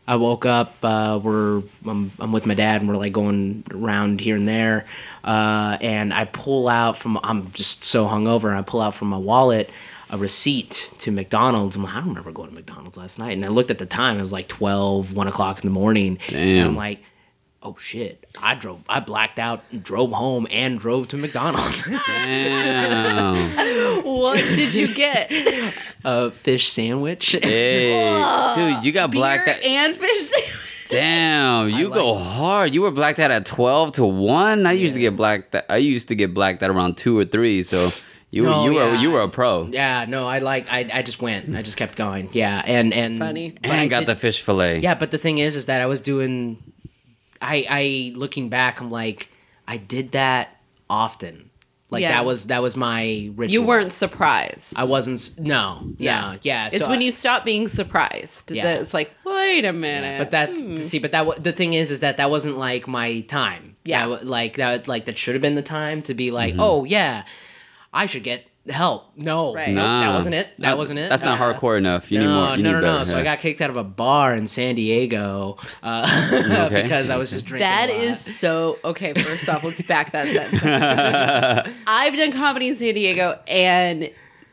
I woke up. Uh, we're I'm, I'm with my dad, and we're like going around here and there, uh, and I pull out from. I'm just so hungover. and I pull out from my wallet a receipt to McDonald's. I'm like, I don't remember going to McDonald's last night. And I looked at the time. It was like 12, 1 o'clock in the morning. And Damn. I'm like, oh shit. I drove, I blacked out, drove home, and drove to McDonald's. Damn. What did you get? a fish sandwich. Hey, dude, you got blacked out. and fish sandwich. Damn, you go hard. You were blacked out at twelve to one. I used to get blacked. I used to get blacked out around two or three. So you No, you were yeah. you were a pro. Yeah, no, I like, I, I just went. I just kept going. Yeah, and and Funny. but I And got did- the fish fillet. Yeah, but the thing is, is that I was doing. I I looking back, I'm like, I did that often. Like Yeah. that was that was my ritual. You weren't surprised. I wasn't. No. yeah. Yeah. Yeah. It's so when I- you stop being surprised. Yeah. That it's like, wait a minute. But that's hmm. see, but that wa- the thing is, is that that wasn't like my time. Yeah. That like that, like that should have been the time to be like, mm-hmm. oh yeah, I should get help. No, Right. nope, that wasn't it. That wasn't it. That's not Uh, hardcore enough. You need no, more. You no, need no, no. better, So I got kicked out of a bar in San Diego uh, Okay. because I was just drinking. That a lot. is so okay. First off, let's back that sentence. I've done comedy in San Diego, and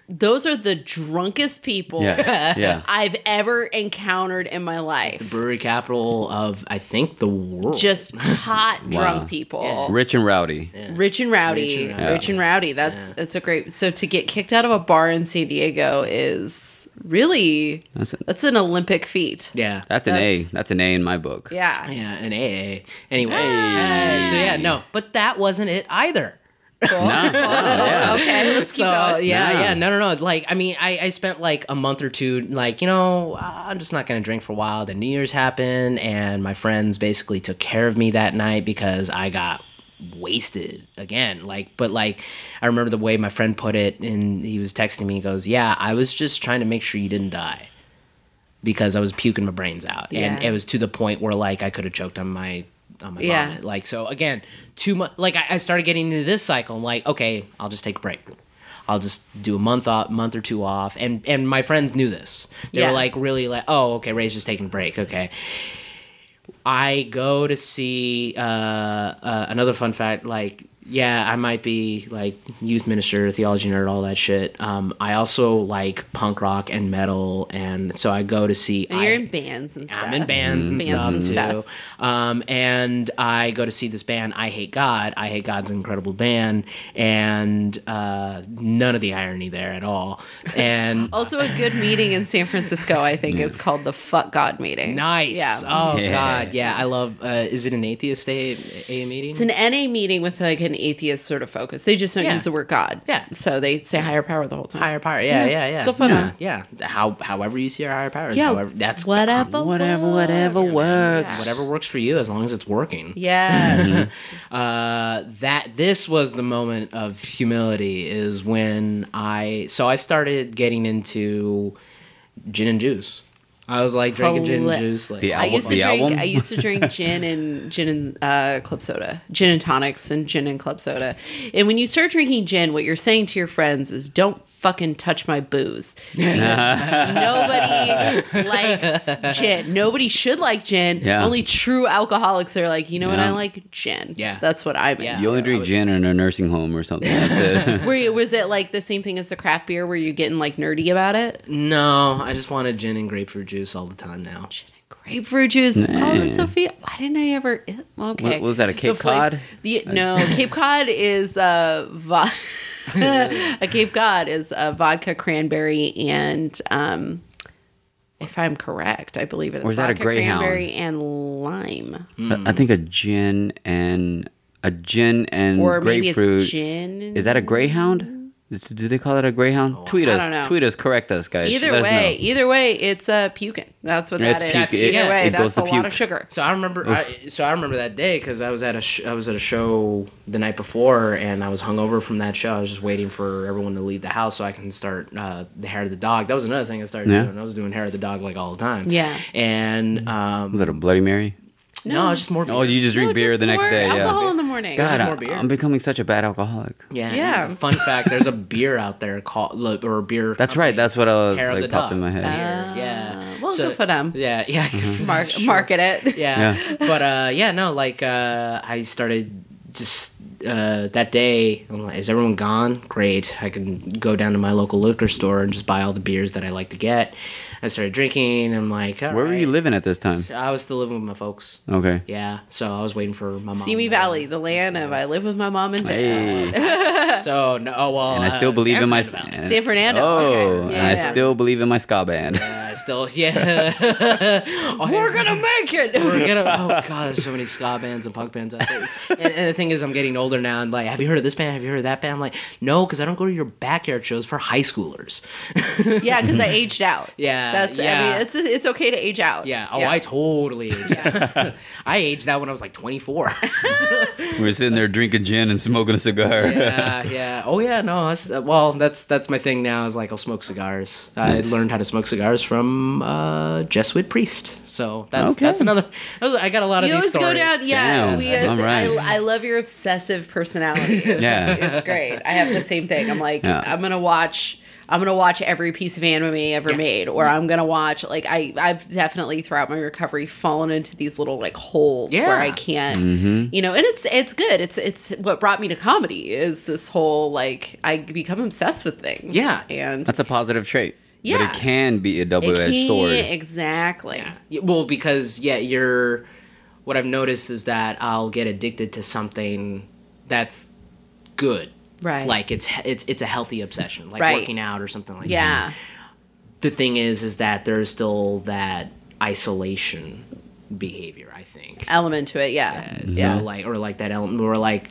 those are the drunkest people Yeah, yeah. I've ever encountered in my life. the brewery capital of I think the world. Just hot Wow. drunk people, Yeah. Rich and rowdy. rich and rowdy, Rich rich and and, rowdy. rowdy. That's that's a great. So to get kicked out of a bar in San Diego is really That's a, that's an Olympic feat. yeah. that's an A. That's- That's an A in my book. Yeah. Yeah, an A. Anyway, Hey. uh, so yeah, no, but that wasn't it either. Cool. Nah, nah, yeah. Okay, let's keep so going. yeah, Nah. yeah, no, no, no. Like, I mean, I, I spent like a month or two, like, you know, uh, I'm just not gonna drink for a while. Then New Year's happened, and my friends basically took care of me that night because I got wasted again. Like, but like, I remember the way my friend put it, and he was texting me. He goes, "Yeah, I was just trying to make sure you didn't die." Because I was puking my brains out, and Yeah. it was to the point where like I could have choked on my on my Yeah. vomit. Like so, again, too much. Like I, I started getting into this cycle. I'm like, okay, I'll just take a break. I'll just do a month off, month or two off, and and my friends knew this. They Yeah. were like, really like, oh, okay, Ray's just taking a break. Okay. I go to see uh, uh, another fun fact. Like, yeah, I might be like youth minister, theology nerd, all that shit. Um, I also like punk rock and metal, and so I go to see. And you're I- in bands and stuff. I'm in bands and Bands stuff and too. stuff. Um, and I go to see this band, I Hate God. I Hate God's an incredible band, and uh, none of the irony there at all. And Also, a good meeting in San Francisco, I think, is called the Fuck God meeting. nice. Yeah. Oh Yeah. God. Yeah, I love. Uh, is it an atheist A, a meeting? It's an NA meeting with like an atheist sort of focus. They just don't Yeah. use the word God. Yeah. So they say higher power the whole time. higher power. Yeah, Yeah. yeah, yeah. Go fun yeah, yeah. How however you see your higher powers. Yeah. However, that's whatever. Whatever, whatever works. works. Whatever works for you, as long as it's working. Yeah. uh, that this was the moment of humility is when I so I started getting into gin and juice. I was like drinking gin and juice. Like, The I used to the drink. album? I used to drink gin and gin and uh, club soda, gin and tonics, and gin and club soda. And when you start drinking gin, what you're saying to your friends is, "Don't fucking touch my booze. Nobody likes gin. Nobody should like gin. Yeah. Only true alcoholics are like, you know what? Yeah. I like gin. Yeah. That's what I'm Yeah. You only drink gin in a nursing home or something. That's it. Were you, was it like the same thing as the craft beer where you're getting like nerdy about it? No, I just wanted gin and grapefruit juice all the time now. Gin and grapefruit juice. Oh, Nah. that's so fe- Why didn't I ever? Okay. What was that, a The Cape fla- Cod? The, no, Cape Cod is uh, vo- a Cape Cod is a vodka cranberry and um, if I'm correct, I believe it is Or is that a vodka Greyhound? cranberry and lime, I I think a gin and a gin and or maybe grapefruit. it's gin. Is that a greyhound? Is- Do they call it a greyhound? Tweet Oh, I us. don't know. Tweet us. Correct us, guys. Either Let way, either way, it's uh, puking. That's what It's that is. puke. That's- It- Either way, it that's goes to a lot of puke. sugar. So I remember, I, so I remember that day because I was at a sh- I was at a show the night before, and I was hungover from that show. I was just waiting for everyone to leave the house so I can start uh, the hair of the dog. That was another thing I started Yeah. doing. I was doing hair of the dog like all the time. Yeah. and um, Was that a Bloody Mary? No, it's just more. Beer. Oh, you just drink No, beer just the next day. Alcohol Yeah. in the morning. God, more I, beer. I'm becoming such a bad alcoholic. Yeah, Yeah. Fun fact: there's a beer out there called look, or a beer. That's right. That's what I was, like popped dog. in my head. Uh, yeah. well, good for them. Yeah, yeah. Mark, Sure. market it. yeah. Yeah. but uh yeah no like uh i started just uh that day i'm like is everyone gone great i can go down to my local liquor store and just buy all the beers that i like to get i started drinking i'm like all Where were you living at this time? i was still living with my folks Okay. yeah so i was waiting for my mom Simi to- Valley, the land of I live with my mom and dad. Hey. so no oh well And I still uh, believe in my. San Fernando. San Fernando, Oh, okay. and I Yeah. still believe in my ska band. Yeah, I still yeah Oh, We're gonna make it. We're gonna. Oh god, there's so many ska bands and punk bands out there. And, and the thing is, I'm getting older now. And like, have you heard of this band? Have you heard of that band? I'm like, no, because I don't go to your backyard shows for high schoolers. yeah, because I aged out. Yeah, that's. I yeah. mean, it's it's okay to age out. Yeah. Oh, I totally aged out. I aged out when I was like 24. we were sitting there drinking gin and smoking a cigar. yeah, yeah. Oh yeah, no. That's, well, that's that's my thing now. Is like I'll smoke cigars. I learned how to smoke cigars from uh, Jesuit priest. So that's Okay. that's another. I got a lot of stories. You these always go down. Yeah, Damn, we. As, all right. I, I love your obsessive personality. Yeah. it's great. I have the same thing. I'm like, Yeah. I'm gonna watch. I'm gonna watch every piece of anime ever made, or I'm gonna watch like I I've definitely throughout my recovery fallen into these little like holes where I can't, Mm-hmm. you know, and it's it's good. It's it's what brought me to comedy is this whole like I become obsessed with things. Yeah. and That's a positive trait. But Yeah. it can be a double-edged sword. exactly. Yeah, Well, because yeah, you're. What I've noticed is that I'll get addicted to something that's good. Right. Like it's it's it's a healthy obsession, like Right. working out or something like that. Yeah. The thing is, is that there's still that isolation behavior. I think. Element to it, yeah. Yeah. So like, or like that element, or like,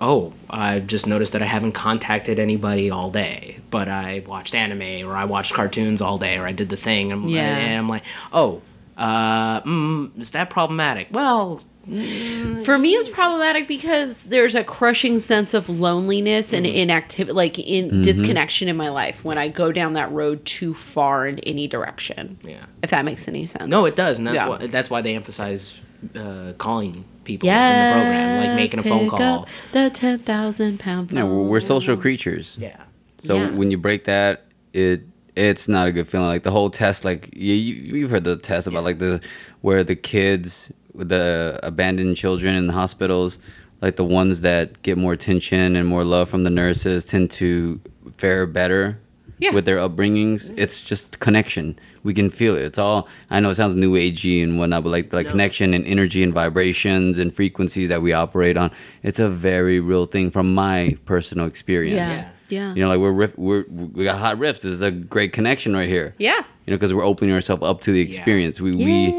oh, I just noticed that I haven't contacted anybody all day, but I watched anime or I watched cartoons all day or I did the thing. And, Yeah. and I'm like, oh, uh, mm, is that problematic? Well, For me, it's problematic because there's a crushing sense of loneliness and Mm-hmm. inactivity, like in disconnection in my life when I go down that road too far in any direction. yeah. If that makes any sense. No, it does, and that's Yeah. why that's why they emphasize uh, calling people Yeah. in the program, like making a phone call. The ten thousand pound. Yeah, we're, we're social creatures. Yeah. So Yeah. when you break that, it it's not a good feeling. Like the whole test, like you, you you've heard the test about like the where the kids, the abandoned children in the hospitals, like the ones that get more attention and more love from the nurses tend to fare better Yeah. with their upbringings. Mm-hmm. It's just connection. We can feel it. It's all. I know it sounds new agey and whatnot, but like like No. connection and energy and vibrations and frequencies that we operate on. It's a very real thing from my personal experience. Yeah. Yeah. You know, like we're riff, we're we got hot riff. This is a great connection right here. Yeah. You know, because we're opening ourselves up to the experience. We we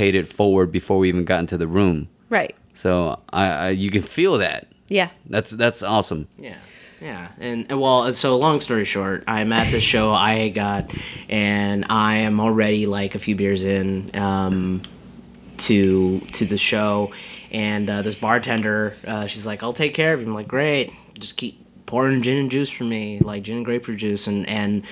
paid it forward before we even got into the room. Right. So I, I you can feel that. Yeah. That's that's awesome. Yeah. Yeah, and and well, so long story short, I'm at the show I got, and I am already like a few beers in um, to to the show, and uh, this bartender, uh, she's like, "I'll take care of you." I'm like, "Great, just keep pouring gin and juice for me, like gin and grapefruit juice," and and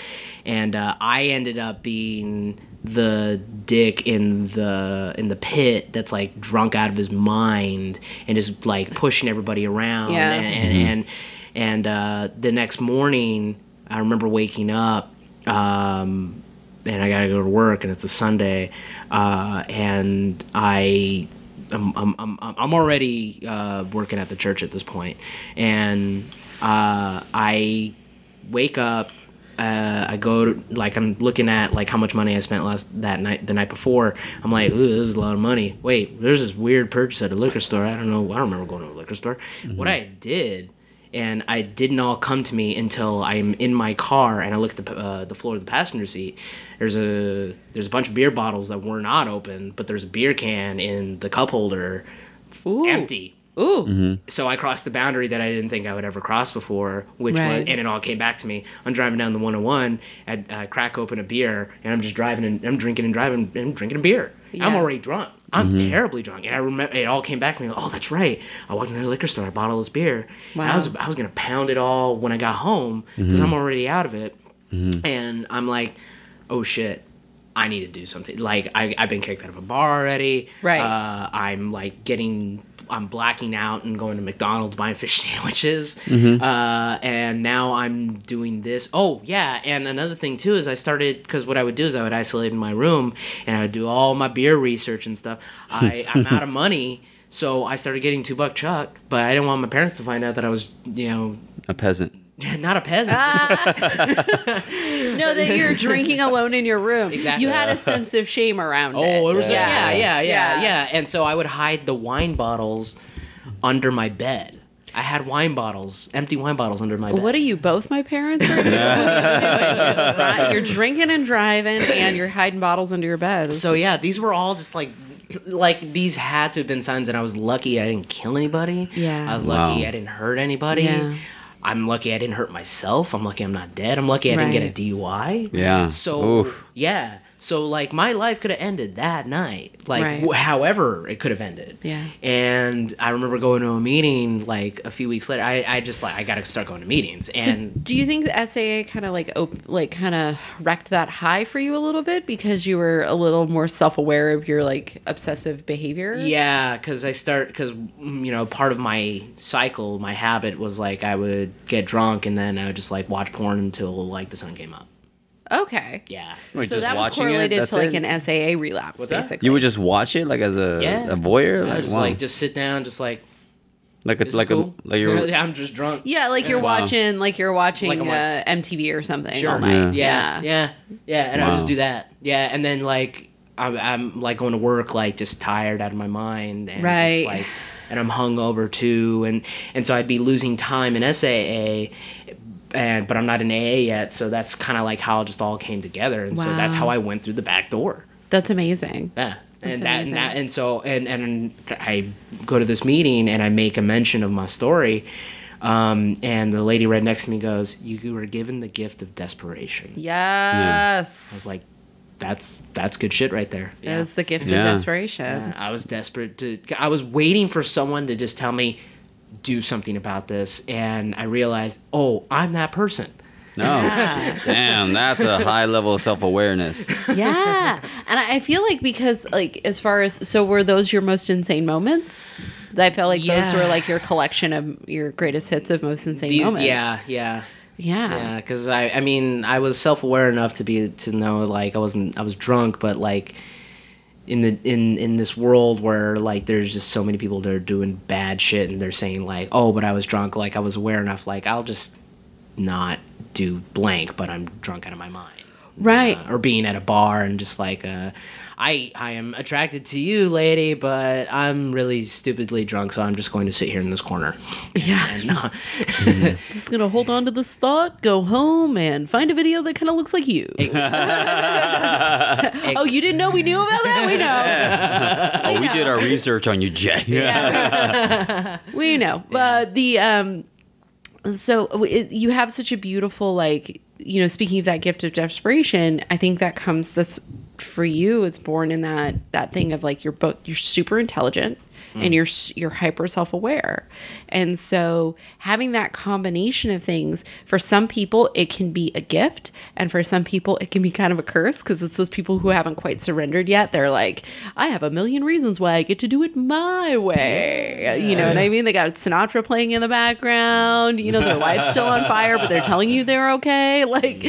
and uh, I ended up being the dick in the in the pit that's like drunk out of his mind and just like pushing everybody around Yeah. and and and, and uh, the next morning I remember waking up, um, and I gotta go to work, and it's a Sunday, uh, and I. I'm, I'm, I'm, I'm already uh, working at the church at this point, and uh, I wake up uh, I go to, like I'm looking at like how much money I spent last that night the night before. I'm like, ooh, this is a lot of money. Wait, there's this weird purchase at a liquor store. I don't know. I don't remember going to a liquor store. What I did, and I didn't all come to me until I'm in my car and I look at the uh, the floor of the passenger seat. There's a there's a bunch of beer bottles that were not open, but there's a beer can in the cup holder, Ooh. empty Ooh. so I crossed the boundary that I didn't think I would ever cross before, which was, and it all came back to me. I'm driving down the 101, I uh, crack open a beer, and I'm just driving and I'm drinking and driving and I'm drinking a beer. Yeah. I'm already drunk. I'm terribly drunk, and I remember it all came back to me. Oh, that's right. I walked into the liquor store, I bought all this beer. And I was I was gonna pound it all when I got home because I'm already out of it, and I'm like, oh shit. I need to do something. Like I, I've been kicked out of a bar already. Right. Uh, I'm like getting, I'm blacking out and going to McDonald's buying fish sandwiches. Mm-hmm. Uh, and now I'm doing this. Oh yeah, and another thing too is I started because what I would do is I would isolate in my room and I would do all my beer research and stuff. I, I'm out of money. So I started getting two buck chuck, but I didn't want my parents to find out that I was, you know, A peasant. not a peasant. Ah. No, that you're drinking alone in your room. Exactly. You had a sense of shame around it. Oh, it was Yeah. yeah, yeah, yeah, yeah, Yeah. And so I would hide the wine bottles under my bed. I had wine bottles, empty wine bottles under my bed. What are you, both my parents? Are you you're drinking and driving, and you're hiding bottles under your bed. This so yeah, these were all just like like these had to have been signs that I was lucky I didn't kill anybody. Yeah. I was lucky Wow. I didn't hurt anybody. Yeah. I'm lucky I didn't hurt myself. I'm lucky I'm not dead. I'm lucky I didn't get a Right. DUI. Yeah. So Oof. yeah. So like my life could have ended that night. Like Right. however it could have ended. Yeah. And I remember going to a meeting like a few weeks later. I, I just like I gotta start going to meetings. So And do you think the SAA kind of like op- like kind of wrecked that high for you a little bit because you were a little more self aware of your like obsessive behavior? Yeah, because I start because mm, you know part of my cycle, my habit was like I would get drunk and then I would just like watch porn until like the sun came up. Okay. Yeah, Wait, So just that was watching it, correlated to like it? an SAA relapse, What's that? basically. You would just watch it like as a, Yeah. a voyeur, I like just wow. like just sit down, just like like a, this like cool. a like you're yeah, I'm just drunk. yeah, like you're Wow. watching, like you're watching Like I'm uh, MTV or something Sure. all night. Yeah, yeah, yeah, and I would just do that. Yeah, and then like I'm, I'm like going to work like just tired out of my mind and Right. just like and I'm hungover too, and and so I'd be losing time in SAA. And but I'm not in AA yet, so that's kind of like how it just all came together, and so that's how I went through the back door. That's amazing. Yeah. That's and that, and that and so and and I go to this meeting and I make a mention of my story, um, and the lady right next to me goes, "You were given the gift of desperation." Yes. I was like, "That's that's good shit right there." Yeah. That's the gift Yeah. of desperation. Yeah, I was desperate to. I was waiting for someone to just tell me, "Do something about this," and I realized, "Oh, I'm that person." no. Damn, that's a high level of self awareness. yeah and I I feel like because like as far as so were those your most insane moments i felt like those were like your collection of your greatest hits of most insane These, moments yeah, yeah. yeah Yeah, because I, I mean, I was self aware enough to be to know like I wasn't, I was drunk, but like in the in in this world where like there's just so many people that are doing bad shit and they're saying like, oh, but I was drunk. Like I was aware enough. Like I'll just not do blank, but I'm drunk out of my mind. Right. Uh, or being at a bar and just like, uh, I I am attracted to you, lady, but I'm really stupidly drunk, so I'm just going to sit here in this corner. yeah. And not, just gonna hold on to this thought go home and find a video that kind of looks like you. Oh you didn't know we knew about that? We know. Oh, we did our research on you, Jay. yeah. we know. But the um so it, you have such a beautiful like you know speaking of that gift of desperation i think that comes that's for you it's born in that that thing of like you're both you're super intelligent and mm. you're you're hyper self-aware. And so having that combination of things for some people it can be a gift and for some people it can be kind of a curse because it's those people who haven't quite surrendered yet. They're like, I have a million reasons why I get to do it my way. You know what I mean? They got Sinatra playing in the background. You know, their life's still on fire, but they're telling you they're okay. Like,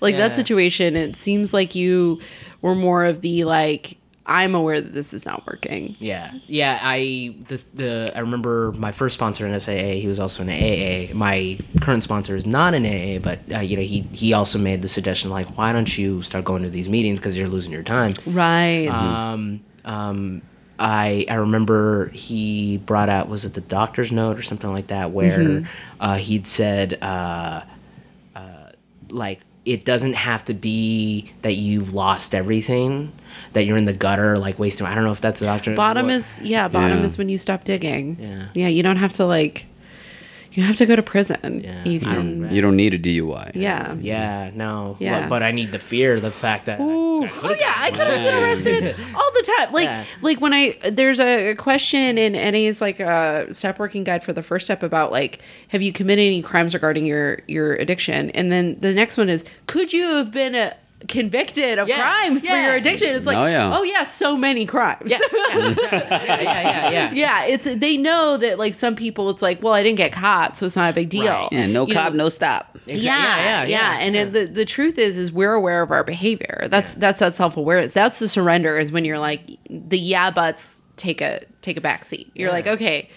like that situation. It seems like you were more of the like, I'm aware that this is not working. Yeah, yeah. I the the I remember my first sponsor in SAA. He was also in AA. My current sponsor is not in AA, but uh, you know he he also made the suggestion like, why don't you start going to these meetings because you're losing your time. Right. Um, um, I I remember he brought out was it the doctor's note or something like that where Mm-hmm. uh, he'd said uh, uh, like it doesn't have to be that you've lost everything that you're in the gutter like wasting I don't know if that's the doctor bottom what- is yeah, bottom Yeah. is when you stop digging. Yeah. Yeah, you don't have to like you have to go to prison. Yeah. You You can You don't need a DUI. yeah. yeah no Yeah. but, but I need the fear the fact that I- I Oh yeah, I could have been arrested all the time. Like Yeah. like when I there's a question in NA's like a step working guide for the first step about like have you committed any crimes regarding your your addiction? And then the next one is could you have been uh convicted of Yeah, crimes for your addiction? It's like Oh, yeah. oh yeah, so many crimes. yeah, yeah, yeah, yeah, yeah. yeah, it's they know that like some people it's like, well, I didn't get caught, so it's not a big deal. Right. Yeah, no You cop, know, no stop. Exa- yeah, yeah, yeah, And it- the the truth is, is we're aware of our behavior. That's that's that self awareness. That's the surrender. Is when you're like the yeah buts take a take a back seat. You're Yeah. like, okay,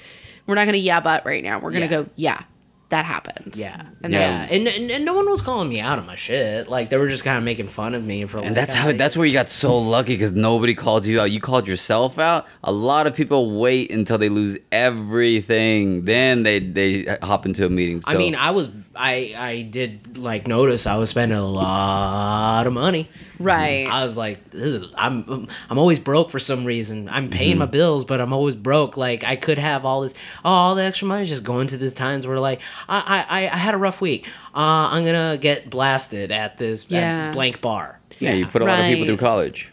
we're not gonna yeah but right now. We're gonna Yeah. go yeah, that happened. Yeah, and yeah, and, and and no one was calling me out on my shit. Like they were just kind of making fun of me for. And that's how. That's where you got so lucky because nobody called you out. You called yourself out. A lot of people wait until they lose everything, then they they hop into a meeting. So, I mean, I was I I did like notice I was spending a lot of money. right. I was like, this is I'm I'm always broke for some reason. I'm paying my bills, but I'm always broke. Like I could have all this, oh, all the extra money just going to these times where like I I, I had a rough week. Uh, I'm gonna get blasted at this at Yeah. blank bar. Yeah, you put a lot of people Right. through college.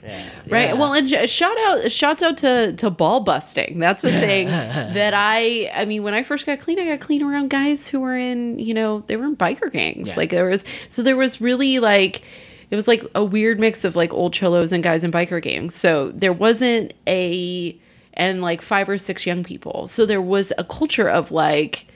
Right. Yeah. Well, and j- shout out, shouts out to to ball busting. That's a thing that I. I mean, when I first got clean, I got clean around guys who were in, you know, they were in biker gangs. Yeah. Like there was, so there was really like, it was like a weird mix of like old cholos and guys in biker gangs. So there wasn't a, and like five or six young people. So there was a culture of like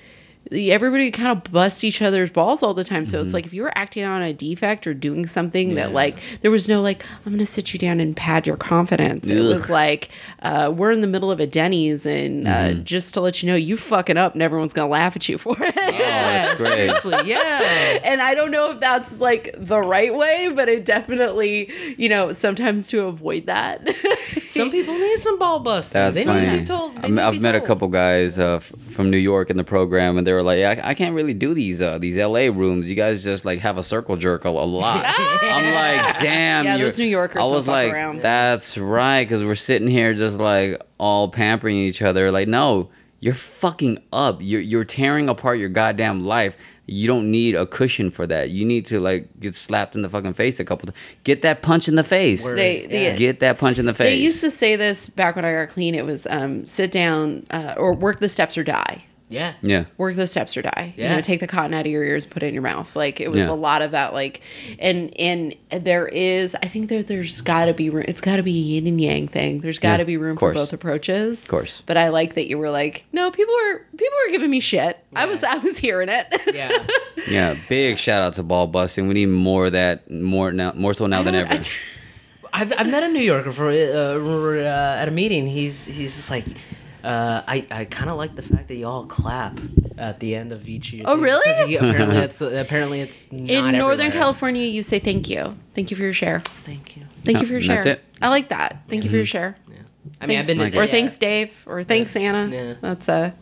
everybody kind of bust each other's balls all the time. So it's like if you were acting on a defect or doing something that like there was no like I'm gonna sit you down and pad your confidence. It was like uh, we're in the middle of a Denny's and uh, just to let you know you fucking up and everyone's gonna laugh at you for it. Yeah, that's great. seriously, yeah. and I don't know if that's like the right way, but it definitely you know sometimes to avoid that. Some people need some ball busting. That's they funny. need to be told. they I need to have be met a couple guys uh, f- from New York in the program, and they were like, I, I can't really do these uh, these LA rooms. You guys just like have a circle jerk a, a lot." I'm like, "Damn, Yeah, you're-" those New Yorkers I was like, around. "That's right," because we're sitting here just like all pampering each other. Like, no, you're fucking up. You're you're tearing apart your goddamn life. You don't need a cushion for that. You need to like get slapped in the fucking face a couple times. Get that punch in the face. They- they- Yeah. Get that punch in the face. They used to say this back when I got clean. It was um, sit down uh, or work the steps or die. Yeah. yeah. Work the steps or die. You Yeah. know, take the cotton out of your ears, put it in your mouth. Like it was Yeah. a lot of that. Like, and and there is. I think there there's got to be room. It's got to be a yin and yang thing. There's got to Yeah, be room for both approaches. Of course. But I like that you were like, no, people were people were giving me shit. I was I was hearing it. Yeah. Yeah, big shout out to ball busting. We need more of that, more now, more so now than ever. I- I've, I've met a New Yorker for uh, uh, at a meeting. He's he's just like, uh, I I kind of like the fact that y'all clap at the end of each year. Oh, really? He, apparently it's apparently it's not in Northern everywhere. California, you say thank you, thank you for your share, Thank you. thank you for your share. that's it. I like that. Thank you for your share. Yeah. I mean, I've Thanks. been or yeah. thanks Dave or thanks Anna. Yeah. That's uh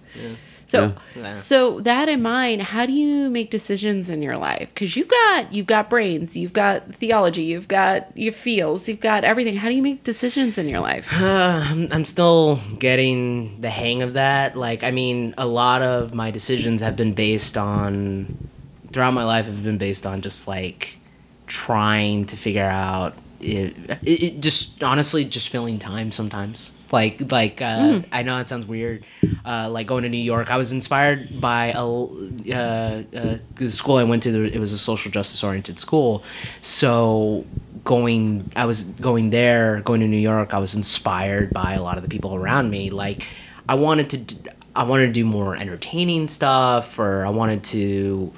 so Yeah. so that in mind, how do you make decisions in your life? Because you've got you've got brains, you've got theology, you've got your feels, you've got everything. How do you make decisions in your life? Uh, I'm, I'm still getting the hang of that. Like, I mean, a lot of my decisions have been based on, throughout my life, have been based on just like trying to figure out. It, it, it just honestly just filling time sometimes Like like uh, I know it sounds weird. Uh, like going to New York, I was inspired by a uh, uh, the school I went to. It was a social justice oriented school, so going I was going there, going to New York. I was inspired by a lot of the people around me. Like I wanted to. d- I wanted to do more entertaining stuff, or I wanted to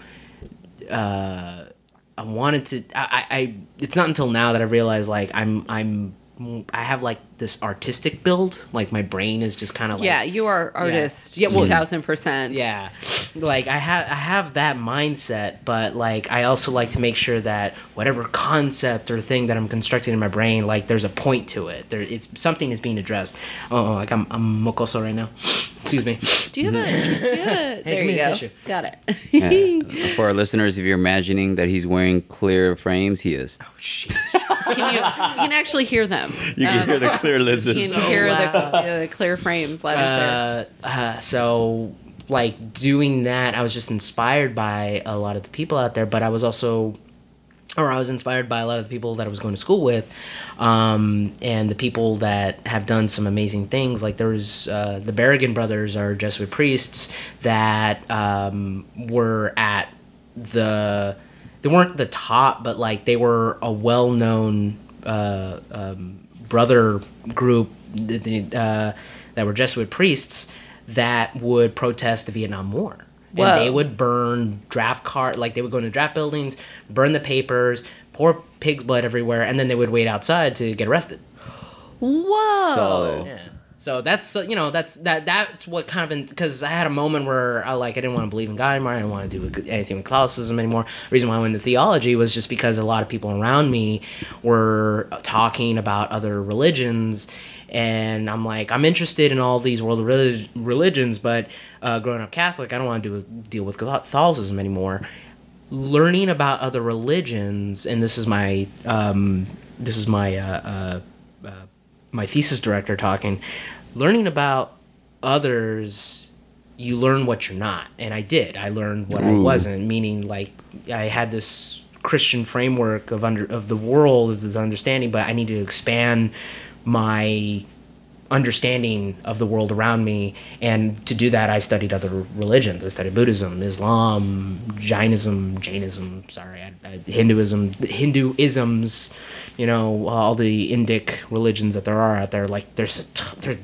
uh, I wanted to. I, I. It's not until now that I realized like I'm. I'm. I have like this artistic build. Like my brain is just kind of like. yeah, you are artist. Yeah, Yeah, well- two thousand percent. Yeah, like I have I have that mindset, but like I also like to make sure that whatever concept or thing that I'm constructing in my brain, like there's a point to it. There, it's something is being addressed. Oh, like I'm I'm mocoso right now. Excuse me. Do you have a? Do you have a there you a go. tissue. Got it. Yeah. For our listeners, if you're imagining that he's wearing clear frames, he is. Oh shit. Can you? You can actually hear them. You can Um, hear the clear You lenses. can hear the, the clear frames loud and clear. uh, uh, so like doing that i was just inspired by a lot of the people out there but i was also or i was inspired by a lot of the people that i was going to school with um, and the people that have done some amazing things like there was uh, the berrigan brothers are jesuit priests that um, were at the they weren't the top but like they were a well-known uh, um, brother group th- th- uh, that were Jesuit priests that would protest the Vietnam War. Whoa. And they would burn draft card, like they would go into draft buildings, burn the papers, pour pig's blood everywhere, and then they would wait outside to get arrested. Whoa. Solid. Yeah. So that's uh, you know that's that that's what kind of because I had a moment where I like I didn't want to believe in God anymore. I didn't want to do anything with Catholicism anymore. The reason why I went into theology was just because a lot of people around me were talking about other religions, and I'm like I'm interested in all these world relig- religions, but uh, growing up Catholic, I don't want to do deal with Catholicism anymore. Learning about other religions, and this is my um, this is my uh, uh, uh, my thesis director talking, learning about others, you learn what you're not, and I did. I learned what I wasn't. Meaning, like I had this Christian framework of under of the world, of this understanding, but I needed to expand my understanding of the world around me and to do that i studied other religions i studied buddhism islam jainism jainism sorry I, I, hinduism hinduisms you know all the indic religions that there are out there like there's a t- there's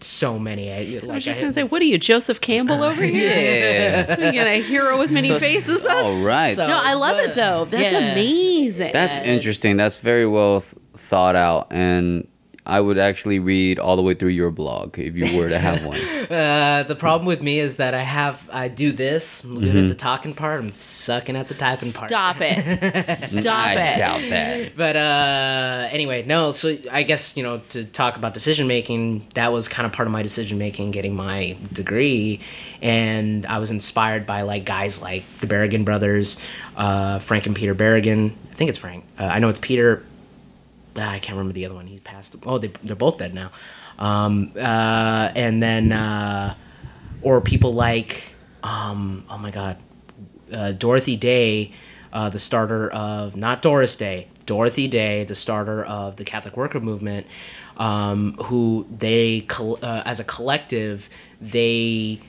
so many I, like, I was just I- gonna say, what are you, Joseph Campbell uh, over here? Yeah. You got a hero with many So- faces. All right. So- no, I love it though. That's yeah. amazing. That's interesting. That's very well th- thought out, and I would actually read all the way through your blog if you were to have one. Uh, the problem with me is that I have I do this. I'm good at the talking part. I'm sucking at the typing part. Stop it. Stop I it. doubt that. But uh, anyway, no. So I guess you know to talk about decision making, that was kind of part of my decision making, getting my degree, and I was inspired by like guys like the Berrigan brothers, uh, Frank and Peter Berrigan. I think it's Frank. Uh, I know it's Peter. Ah, I can't remember the other one. He passed. Oh, they they're both dead now. Um, uh, and then uh, or people like um, oh my god, uh, Dorothy Day, uh, the starter of not Doris Day, Dorothy Day, the starter of the Catholic Worker Movement, um, who they uh, as a collective they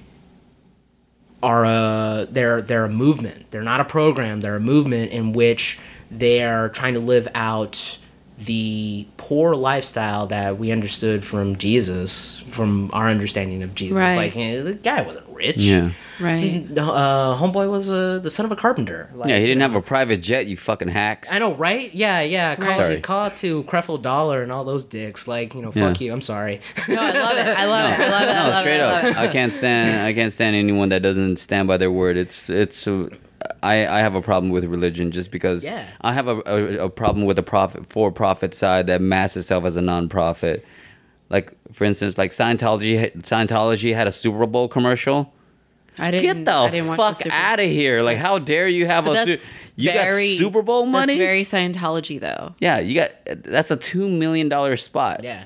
are a they're they're a movement. They're not a program. They're a movement in which they are trying to live out the poor lifestyle that we understood from Jesus, from our understanding of Jesus. Right. Like eh, the guy wasn't rich. Yeah. Right. Uh, homeboy was uh, the son of a carpenter. Like, Yeah, he didn't have a private jet, you fucking hacks. I know, right? Yeah, yeah. Call, Sorry. call it to Creflo Dollar and all those dicks. Like, you know, fuck Yeah. you. I'm sorry. No, I love it. I love it. I love it. I No, love straight it. Up. I can't stand. I can't stand anyone that doesn't stand by their word. It's it's. Uh, I I have a problem with religion just because. Yeah. I have a, a, a problem with the profit for profit side that masks itself as a non-profit. Like for instance, like Scientology. Scientology had a Super Bowl commercial. I didn't. Get the I didn't fuck the Super- out of here! Like, how dare you have But a? Su- you very- got Super Bowl money? That's very Scientology, though. yeah, you got. That's a two million dollar spot. yeah.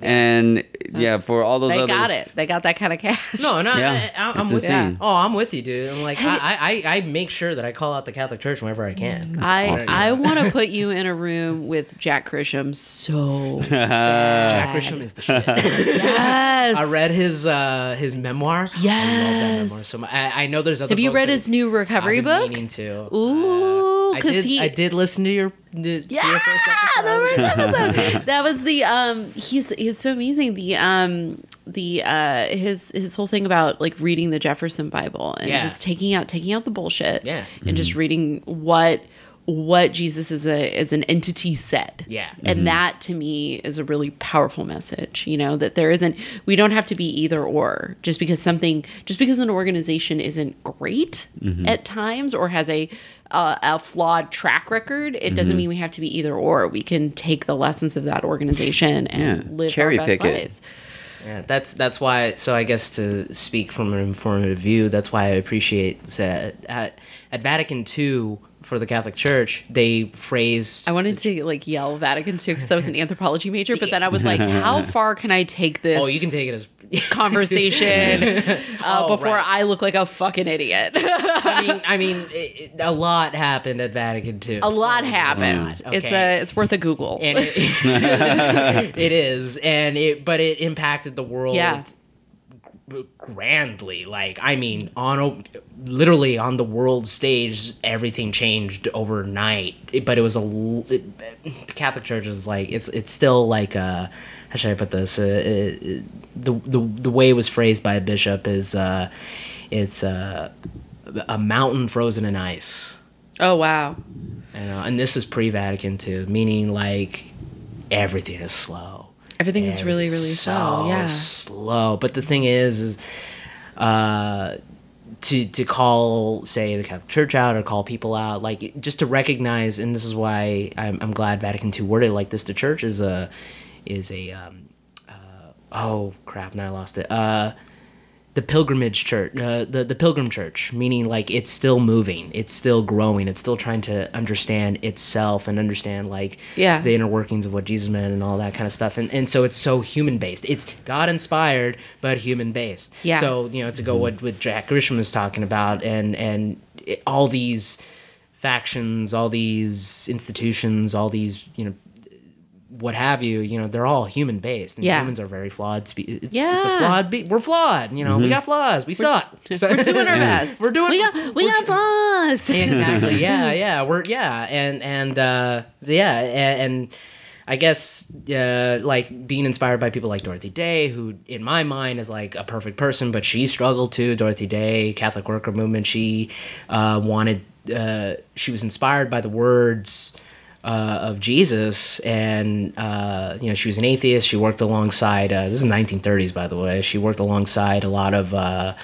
And yeah, for all those they other got it. They got that kind of cash. No, no, Yeah, I, am with insane. you. Oh, I'm with you, dude. I'm like, I, I, I make sure that I call out the Catholic Church whenever I can. I awesome. I want to put you in a room with Jack Grisham so bad. Jack Grisham is the shit. Yes. I read his uh his memoir. I love that Yes. memoir so much. I, I know there's other. Have you read his new recovery I've been book? Meaning to. Ooh, Uh, I 'cause did. he- I did listen to your to Yeah, your first episode. the first episode. that was the um. He's he's so amazing. The um the uh his his whole thing about like reading the Jefferson Bible and Yeah. just taking out taking out the bullshit. Yeah. and just reading what what Jesus is a is an entity said. Yeah. And that to me is a really powerful message, you know, that there isn't we don't have to be either or just because something just because an organization isn't great at times or has a uh, a flawed track record, it doesn't mean we have to be either or. We can take the lessons of that organization and Yeah, live cherry our best pick it. Yeah, that's that's why. So I guess to speak from an informative view, that's why I appreciate that at at Vatican II for the Catholic Church, they phrased. I wanted to like yell Vatican II because I was an anthropology major, but then I was like, how far can I take this? Oh, you can take it as. conversation uh, Oh, before right. I look like a fucking idiot. I mean, I mean, it, it- a lot happened at Vatican II. a lot happened. It's a it's worth a Google. and it, it is, and it, but it impacted the world. Yeah. grandly like i mean on a, literally on the world stage everything changed overnight but it was a l- it, the catholic church is like it's it's still like uh how should i put this uh, it, the, the the way it was phrased by a bishop is uh it's uh a mountain frozen in ice oh wow. and, uh, and this is pre-Vatican II, meaning like everything is slow. Everything is really, really Everything's slow. Yeah. slow. But the thing is, is uh, to to call say the Catholic Church out or call people out, like just to recognize, and this is why I'm, I'm glad Vatican II worded it like this. The Church is a is a um, uh, oh crap, now I lost it. Uh, the pilgrimage church, uh, the the pilgrim church, meaning like it's still moving, it's still growing, it's still trying to understand itself and understand like Yeah. the inner workings of what Jesus meant and all that kind of stuff. And and so it's so human based. It's God inspired, but human based. Yeah. So you know to go what what Jack Grisham was talking about, and and it, all these factions, all these institutions, all these you know what have you, you know, they're all human based. And Yeah. humans are very flawed. Spe- it's, it's a flawed. Be- we're flawed. You know, we got flaws. We suck. So- We're doing our best. We're doing. We got we got flaws. exactly. Yeah, yeah. We're yeah, and and uh, so yeah, and, and I guess uh, like being inspired by people like Dorothy Day, who in my mind is like a perfect person, but she struggled too. Dorothy Day, Catholic worker movement. She uh, wanted. Uh, she was inspired by the words. Uh, of Jesus, and uh, you know she was an atheist. She worked alongside. Uh, this is 1930s, by the way. She worked alongside a lot of uh,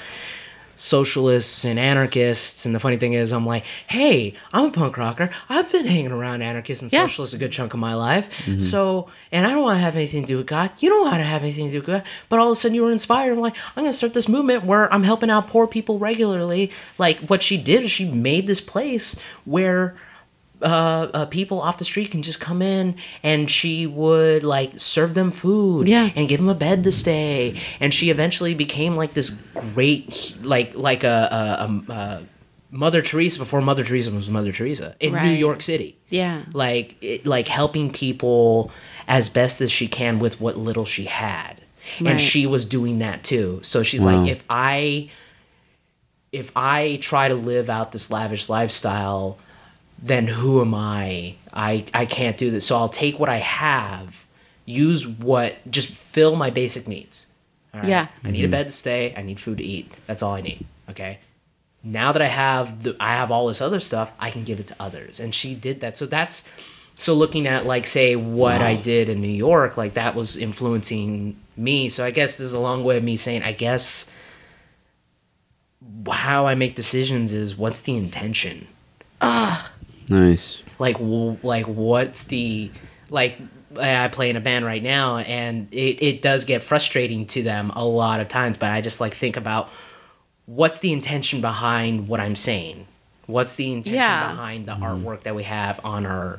socialists and anarchists. And the funny thing is, I'm like, hey, I'm a punk rocker. I've been hanging around anarchists and Yeah. socialists a good chunk of my life. So, and I don't want to have anything to do with God. You don't want to have anything to do with God. But all of a sudden, you were inspired. I'm like, I'm going to start this movement where I'm helping out poor people regularly. Like, what she did she made this place where uh, uh, people off the street can just come in and she would like serve them food Yeah. and give them a bed to stay and she eventually became like this great like like a, a, a, a mother teresa before mother teresa was mother teresa in new york city Yeah. like it, like helping people as best as she can with what little she had Right. and she was doing that too so she's Wow. like if i if i try to live out this lavish lifestyle then who am i i i can't do this so i'll take what i have use what just fill my basic needs All right? Yeah. i need a mm-hmm. bed to stay i need food to eat that's all i need okay now that I have the I have all this other stuff, I can give it to others. And she did that. So that's so looking at like say what I did in New York, like that was influencing me. So I guess this is a long way of me saying I guess how I make decisions is what's the intention? Nice. like w- like what's the like I play in a band right now and it, it does get frustrating to them a lot of times but I just like think about what's the intention behind what I'm saying what's the intention Yeah. behind the mm-hmm. artwork that we have on our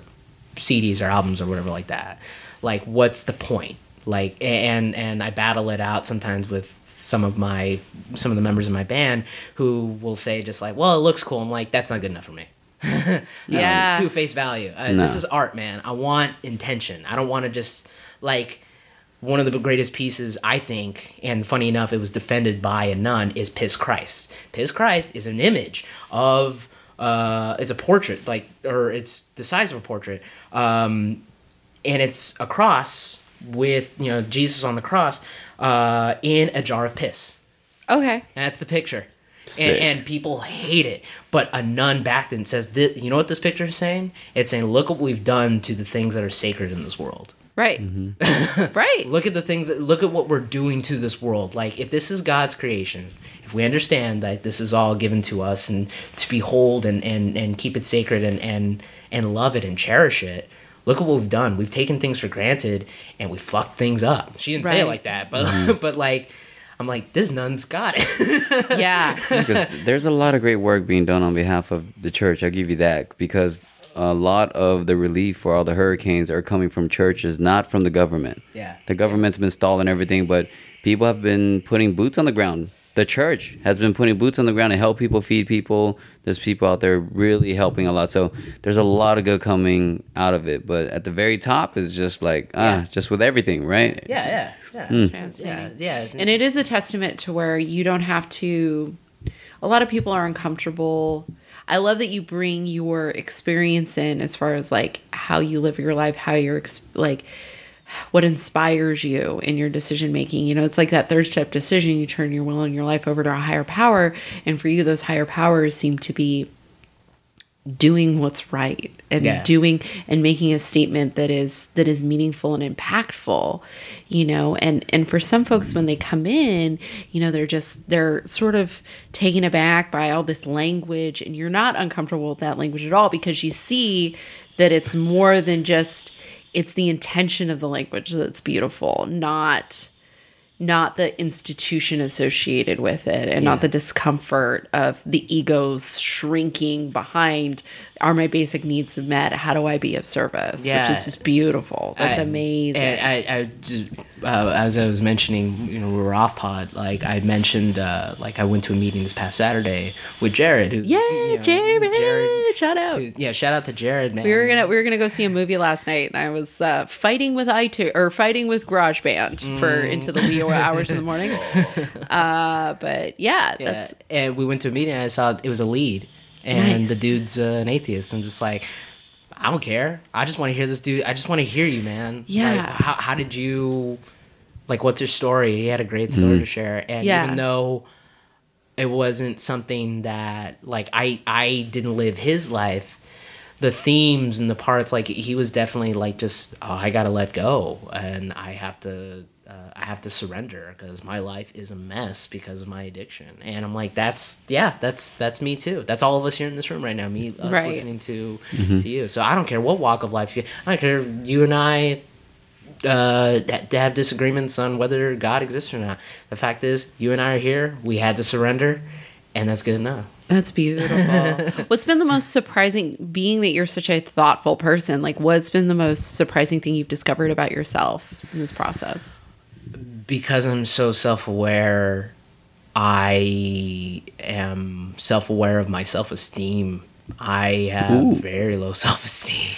CDs or albums or whatever like that like what's the point like and and I battle it out sometimes with some of my some of the members of my band who will say just like, "Well, it looks cool." I'm like, "That's not good enough for me." That's Yeah. just too face value. Uh, No. This is art, man. I want intention. I don't want to just like one of the greatest pieces I think, and funny enough, it was defended by a nun, is Piss Christ. Piss Christ is an image of uh, it's a portrait, like or it's the size of a portrait, um, and it's a cross with you know Jesus on the cross uh, in a jar of piss. Okay. And that's the picture. And, and people hate it. But a nun back then says, this, you know what this picture is saying? It's saying, look what we've done to the things that are sacred in this world. Right. Mm-hmm. right. Look at the things that, look at what we're doing to this world. Like, if this is God's creation, if we understand that this is all given to us and to behold and, and, and keep it sacred and, and, and love it and cherish it, look at what we've done. We've taken things for granted and we fucked things up. She didn't say it like that, but, Mm-hmm. but like, I'm like, this nun's got it. Yeah. because there's a lot of great work being done on behalf of the church. I'll give you that because a lot of the relief for all the hurricanes are coming from churches, not from the government. Yeah. The government's been stalling everything, but people have been putting boots on the ground. The church has been putting boots on the ground to help people, feed people. There's people out there really helping a lot. So there's a lot of good coming out of it. But at the very top is just like, ah, Yeah. just with everything, right? Yeah, yeah, yeah. It's mm. fascinating. Yeah, yeah. it's- And it is a testament to where you don't have to. A lot of people are uncomfortable. I love that you bring your experience in as far as like how you live your life, how you're like what inspires you in your decision making. You know, it's like that third step decision. You turn your will and your life over to a higher power, and for you, those higher powers seem to be doing what's right and Yeah. doing and making a statement that is that is meaningful and impactful you know and and for some folks when they come in you know they're just they're sort of taken aback by all this language and you're not uncomfortable with that language at all because you see that it's more than just it's the intention of the language that's beautiful not not the institution associated with it and not the discomfort of the egos shrinking behind are my basic needs met how do i be of service Yeah. which is just beautiful that's I- amazing And I, I just, uh, as I was mentioning, you know, we were off pod. Like I mentioned, uh, like I went to a meeting this past Saturday with Jared. Who, yeah you know, jared, shout out who's- yeah, shout out to Jared, man. we were gonna we were gonna go see a movie last night, and I was uh, fighting with iTunes or fighting with GarageBand for Mm. into the wee hours in the morning. Uh, but yeah, Yeah, that's and we went to a meeting. and I saw it was a lead, and Nice. the dude's uh, an atheist. I'm just like, I don't care. I just want to hear this dude. I just want to hear you, man. Yeah. Like, how how did you, like, what's your story? He had a great story to share, and Yeah. even though it wasn't something that like I I didn't live his life. The themes and the parts, like he was definitely like just, oh, I gotta let go, and I have to, uh, I have to surrender because my life is a mess because of my addiction. And I'm like, that's yeah, that's that's me too. That's all of us here in this room right now. Me, us Right. listening to to you. So I don't care what walk of life you. I don't care you and I uh, to have disagreements on whether God exists or not. The fact is, you and I are here. We had to surrender, and that's good enough. That's beautiful. what's been the most surprising, being that you're such a thoughtful person? Like, what's been the most surprising thing you've discovered about yourself in this process? Because I'm so self aware, I am self aware of my self esteem. I have Ooh. very low self esteem.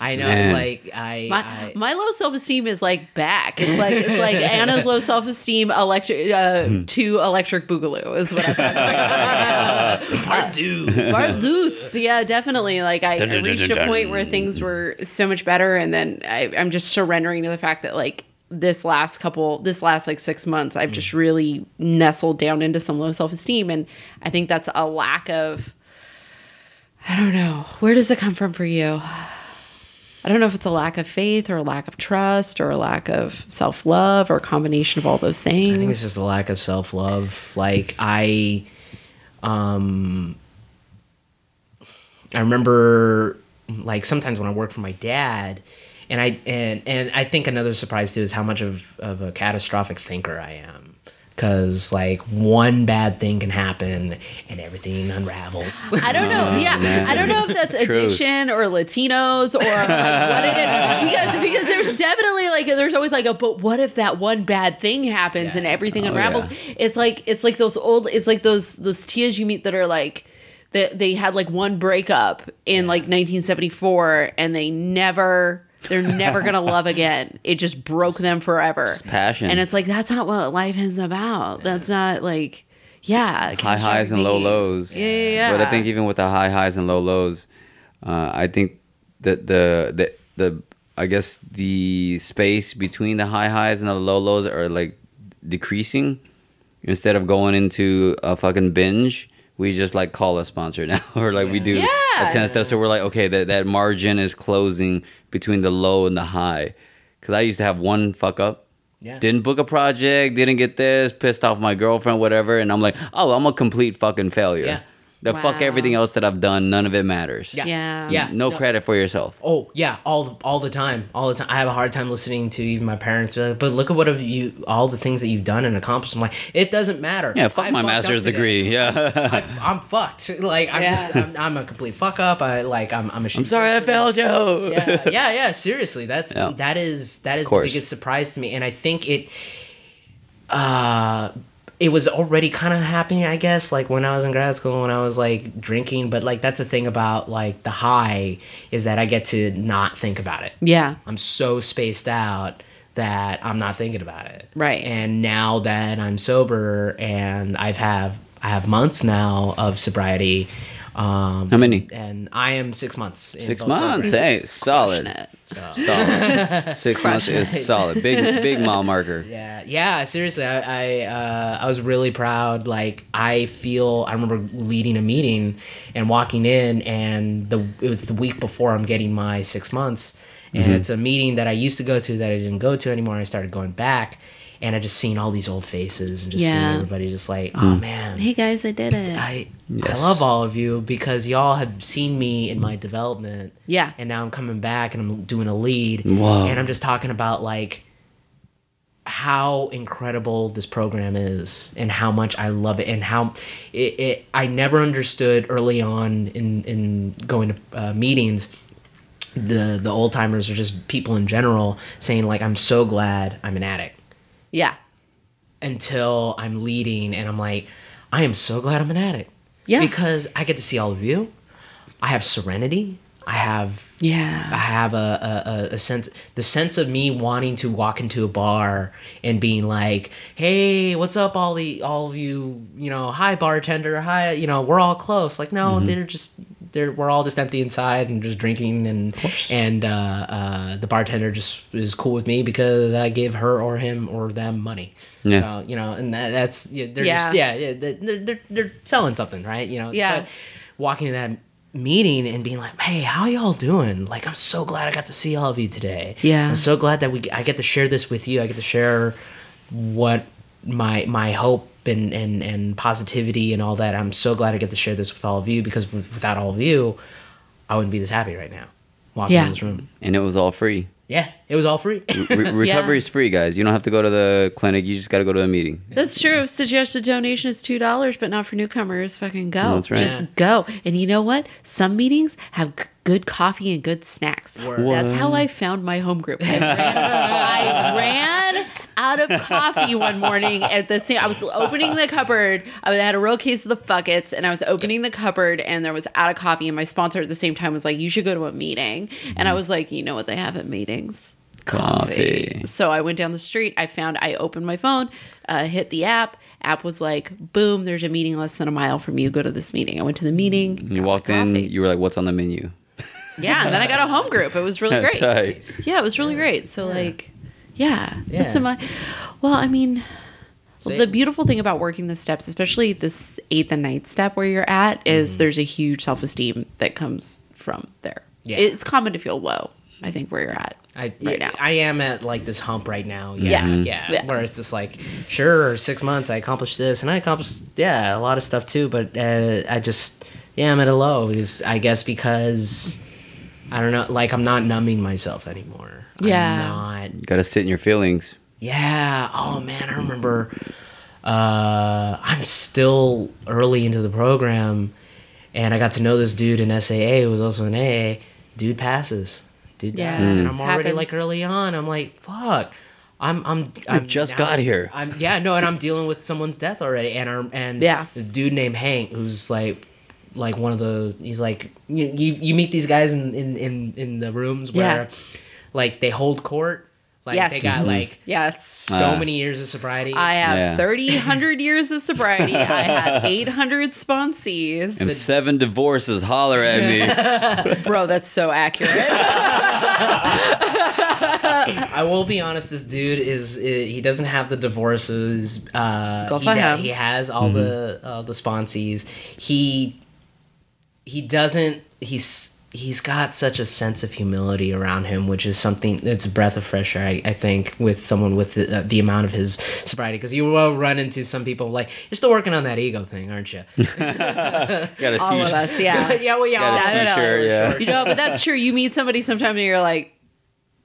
I know, Man. like I, My, I my low self esteem is like back. It's like it's like Anna's low self esteem electric uh, to electric boogaloo is what I'm talking about. part two. Bardus, yeah, definitely. Like I, I reached a point where things were so much better, and then I, I'm just surrendering to the fact that like this last couple, this last like six months, I've just really nestled down into some low self esteem, and I think that's a lack of. I don't know. Where does it come from for you? I don't know if it's a lack of faith or a lack of trust or a lack of self love or a combination of all those things. I think it's just a lack of self love. Like I, um, I remember like sometimes when I worked for my dad, and I and and I think another surprise too is how much of of a catastrophic thinker I am. because like one bad thing can happen and everything unravels. I don't know. Yeah, oh, man. I don't know if that's Truth. addiction or Latinos or like what it is. Because because there's definitely like there's always like a but what if that one bad thing happens and Yeah. everything Oh, unravels? yeah. It's like it's like those old. It's like those those tias you meet that are like. That they had like one breakup in like 1974 and they never they're never gonna love again. It just broke them forever. passion. And it's like that's not what life is about. That's not like yeah. high highs and low lows. Yeah, yeah, yeah. But I think even with the high highs and low lows, uh, I think that the the the I guess the space between the high highs and the low lows are like decreasing. Instead of going into a fucking binge, we just like call a sponsor now, or like we do Yeah. a ten steps. So we're like, okay, that that margin is closing between the low and the high. Because I used to have one fuck up. Yeah. Didn't book a project, didn't get this, pissed off my girlfriend, whatever, and I'm like, oh, I'm a complete fucking failure. Yeah. The fuck everything else that I've done, none of it matters. Yeah. Yeah. Yeah. No, credit for yourself. Oh yeah, all the, all the time, all the time. I have a hard time listening to even my parents. Be like, but look at what have you, all the things that you've done and accomplished. I'm like, it doesn't matter. Yeah, fuck I my fucked up master's today. degree. Yeah. I, I'm fucked. Like I'm Yeah. just, I'm, I'm a complete fuck up. I like, I'm, I'm a. I'm sorry I failed you. yeah, yeah, yeah. Seriously, that's Yeah. that is that is the biggest surprise to me, and I think it. Uh, it was already kind of happening, I guess. Like when I was in grad school, when I was like drinking, but like that's the thing about like the high is that I get to not think about it. Yeah. I'm so spaced out that I'm not thinking about it. Right. And now that I'm sober and I've have I have months now of sobriety. Um, How many? And I am six months. in Six months. programs. Hey, solid. It. So. Solid. Six months Crushing is solid. Big big mile marker. Yeah, yeah. Seriously, I I, uh, I was really proud. Like I feel, I remember leading a meeting and walking in, and the it was the week before I'm getting my six months, and it's a meeting that I used to go to that I didn't go to anymore. I started going back, and I just seen all these old faces and just seeing everybody just like, oh man, Hey guys, I did it. I Yes. I love all of you because y'all have seen me in my development. Yeah. And now I'm coming back and I'm doing a lead. Whoa. And I'm just talking about like how incredible this program is and how much I love it and how it, it I never understood early on in in going to uh, meetings the the old timers or just people in general saying like I'm so glad I'm an addict yeah. until I'm leading and I'm like, I am so glad I'm an addict. Yeah. Because I get to see all of you. I have serenity. I have I have a, a, a- a sense the sense of me wanting to walk into a bar and being like, Hey, what's up all the all of you, you know, hi bartender, hi you know, we're all close. Like, no, they're just they're we're all just empty inside and just drinking and and uh, uh, the bartender just is cool with me because I give her or him or them money. Yeah. So, you know, and that, that's yeah, they're Yeah. just yeah, yeah they're, they're they're selling something, right? You know. Yeah. But walking to that meeting and being like, "Hey, how y'all doing? Like, I'm so glad I got to see all of you today. Yeah. I'm so glad that we I get to share this with you. I get to share what my my hope and and and positivity and all that. I'm so glad I get to share this with all of you because without all of you, I wouldn't be this happy right now. Walking Yeah. in this room. And it was all free. Yeah, it was all free. Re- recovery is free, guys. You don't have to go to the clinic. You just got to go to a meeting. That's true. Suggested donation is two dollars, but not for newcomers. Fucking go. That's right. Just Yeah. go. And you know what? Some meetings have g- good coffee and good snacks. That's how I found my home group. I ran, I ran out of coffee one morning at the same. I was opening the cupboard. I had a real case of the fuckets, and I was opening the cupboard, and there was out of coffee. And my sponsor at the same time was like, "You should go to a meeting." And I mm. was like, "You know what they have at meetings." Coffee. So I went down the street. I found, I opened my phone, uh, hit the app. App was like, boom, there's a meeting less than a mile from you. Go to this meeting. I went to the meeting. got You walked in. You were like, "What's on the menu?" yeah. And then I got a home group. It was really great. Tight. Yeah, it was really great. So, like, yeah. That's Yeah. in my, well, I mean, So- the beautiful thing about working the steps, especially this eighth and ninth step where you're at, is Mm-hmm. there's a huge self esteem that comes from there. Yeah. It's common to feel low, I think, where you're at. I, Right now. I am at like this hump right now. Yeah. Yeah, Mhm. yeah, Yeah. Where it's just like, sure, six months I accomplished this, and I accomplished yeah a lot of stuff too. But uh, I just yeah I'm at a low because I guess because I don't know, like I'm not numbing myself anymore. Yeah. I'm not You got to sit in your feelings. yeah. Oh man, I remember uh, I'm still early into the program, and I got to know this dude in SAA who was also in AA. Dude passes. Dude Yeah. dies, and Mm. I'm already like early on. I'm like, fuck. I'm I'm I'm just got here. I'm yeah no, and I'm dealing with someone's death already, and our, and Yeah. this dude named Hank who's like like one of the he's like you you, you meet these guys in in in, in the rooms where Yeah. like they hold court like Yes. they got like Yes. so Ah. many years of sobriety I have Yeah. 30, 100 years of sobriety. I have 800 sponsees. And seven divorces. Holler at me. Bro, that's so accurate. I will be honest. This dude is he doesn't have the divorces. Uh, Go he, da- he has all the uh, the sponsees. He he doesn't. He's he's got such a sense of humility around him, which is something that's a breath of fresh air. I, I think with someone with the, uh, the amount of his sobriety, because you will run into some people like you're still working on that ego thing, aren't you? Got a All of t-shirt. us, yeah. yeah, well, yeah, Got a all- I don't know. t-shirt, yeah. You know, but that's true. You meet somebody sometime and you're like,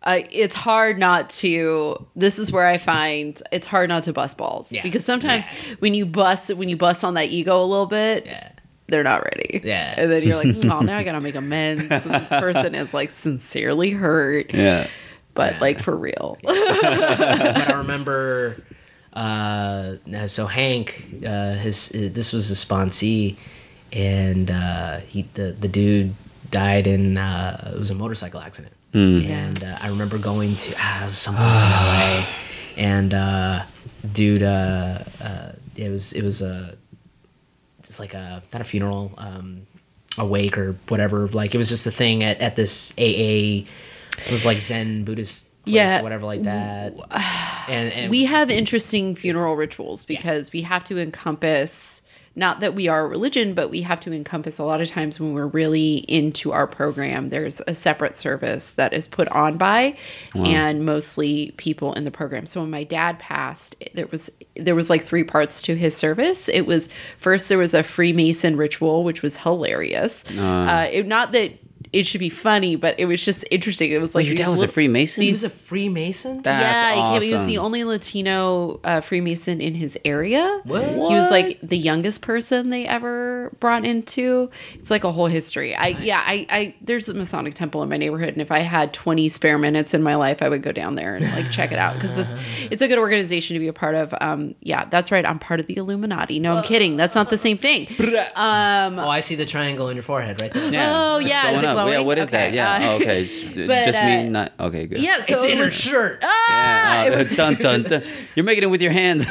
uh, it's hard not to. This is where I find it's hard not to bust balls Yeah. because sometimes Yeah. when you bust when you bust on that ego a little bit, Yeah. They're not ready. Yeah. and then you're like, oh, now I gotta make amends. this person is like sincerely hurt, Yeah. but like for real. but I remember, uh, so Hank, uh, his this was his sponsee, and uh, he the the dude died in uh, it was a motorcycle accident, and uh, I remember going to ah, it was someplace in LA, and uh, dude, uh, uh, it was it was a just like a not a funeral, um, a wake or whatever. Like it was just a thing at, at this AA. It was like Zen Buddhist place Yeah. or whatever like that. And, and we have interesting funeral rituals because we have to encompass not that we are a religion but we have to encompass a lot of times when we're really into our program there's a separate service that is put on by and mostly people in the program. So when my dad passed there was there was like three parts to his service. It was first there was a freemason ritual which was hilarious. Uh, it, not that it should be funny but it was just interesting it was like Your dad was a little- Freemason? he was a Freemason. That's yeah, he, he was the only Latino uh, Freemason in his area. What? He was like the youngest person they ever brought into. It's like a whole history. I yeah, I, I there's a Masonic temple in my neighborhood, and if I had 20 spare minutes in my life, I would go down there and like check it out because it's it's a good organization to be a part of. Um, yeah, that's right. I'm part of the Illuminati. No, I'm kidding. That's not the same thing. Um, oh, I see the triangle on your forehead right there. Yeah. Oh, yeah, going is it on? Yeah, glowing? what is that? Yeah. uh, oh, okay. Just, but, just uh, me not okay, good. yeah, so it's it in her shirt. ah, Yeah, it uh, was dun, dun, dun. You're making it with your hands.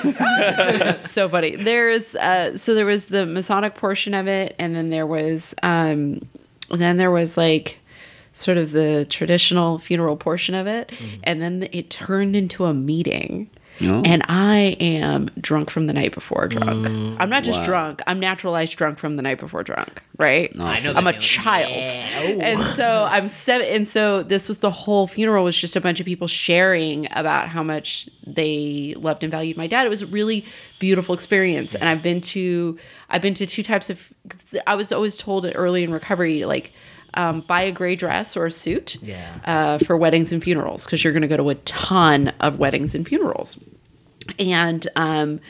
so funny. There's uh so there was the Masonic portion of it and then there was um then there was like sort of the traditional funeral portion of it and then it turned into a meeting. Oh. And I am drunk from the night before drunk. Mm. I'm not just Wow. drunk, I'm naturalized drunk from the night before drunk, right? I know I'm a feeling. child. Yeah. Oh. And so I'm seven. And so this was the whole funeral was just a bunch of people sharing about how much they loved and valued my dad. It was a really beautiful experience. And I've been to, I've been to two types of, I was always told early in recovery, like, um, buy a gray dress or a suit Yeah. uh, for weddings and funerals because you're going to go to a ton of weddings and funerals. And um,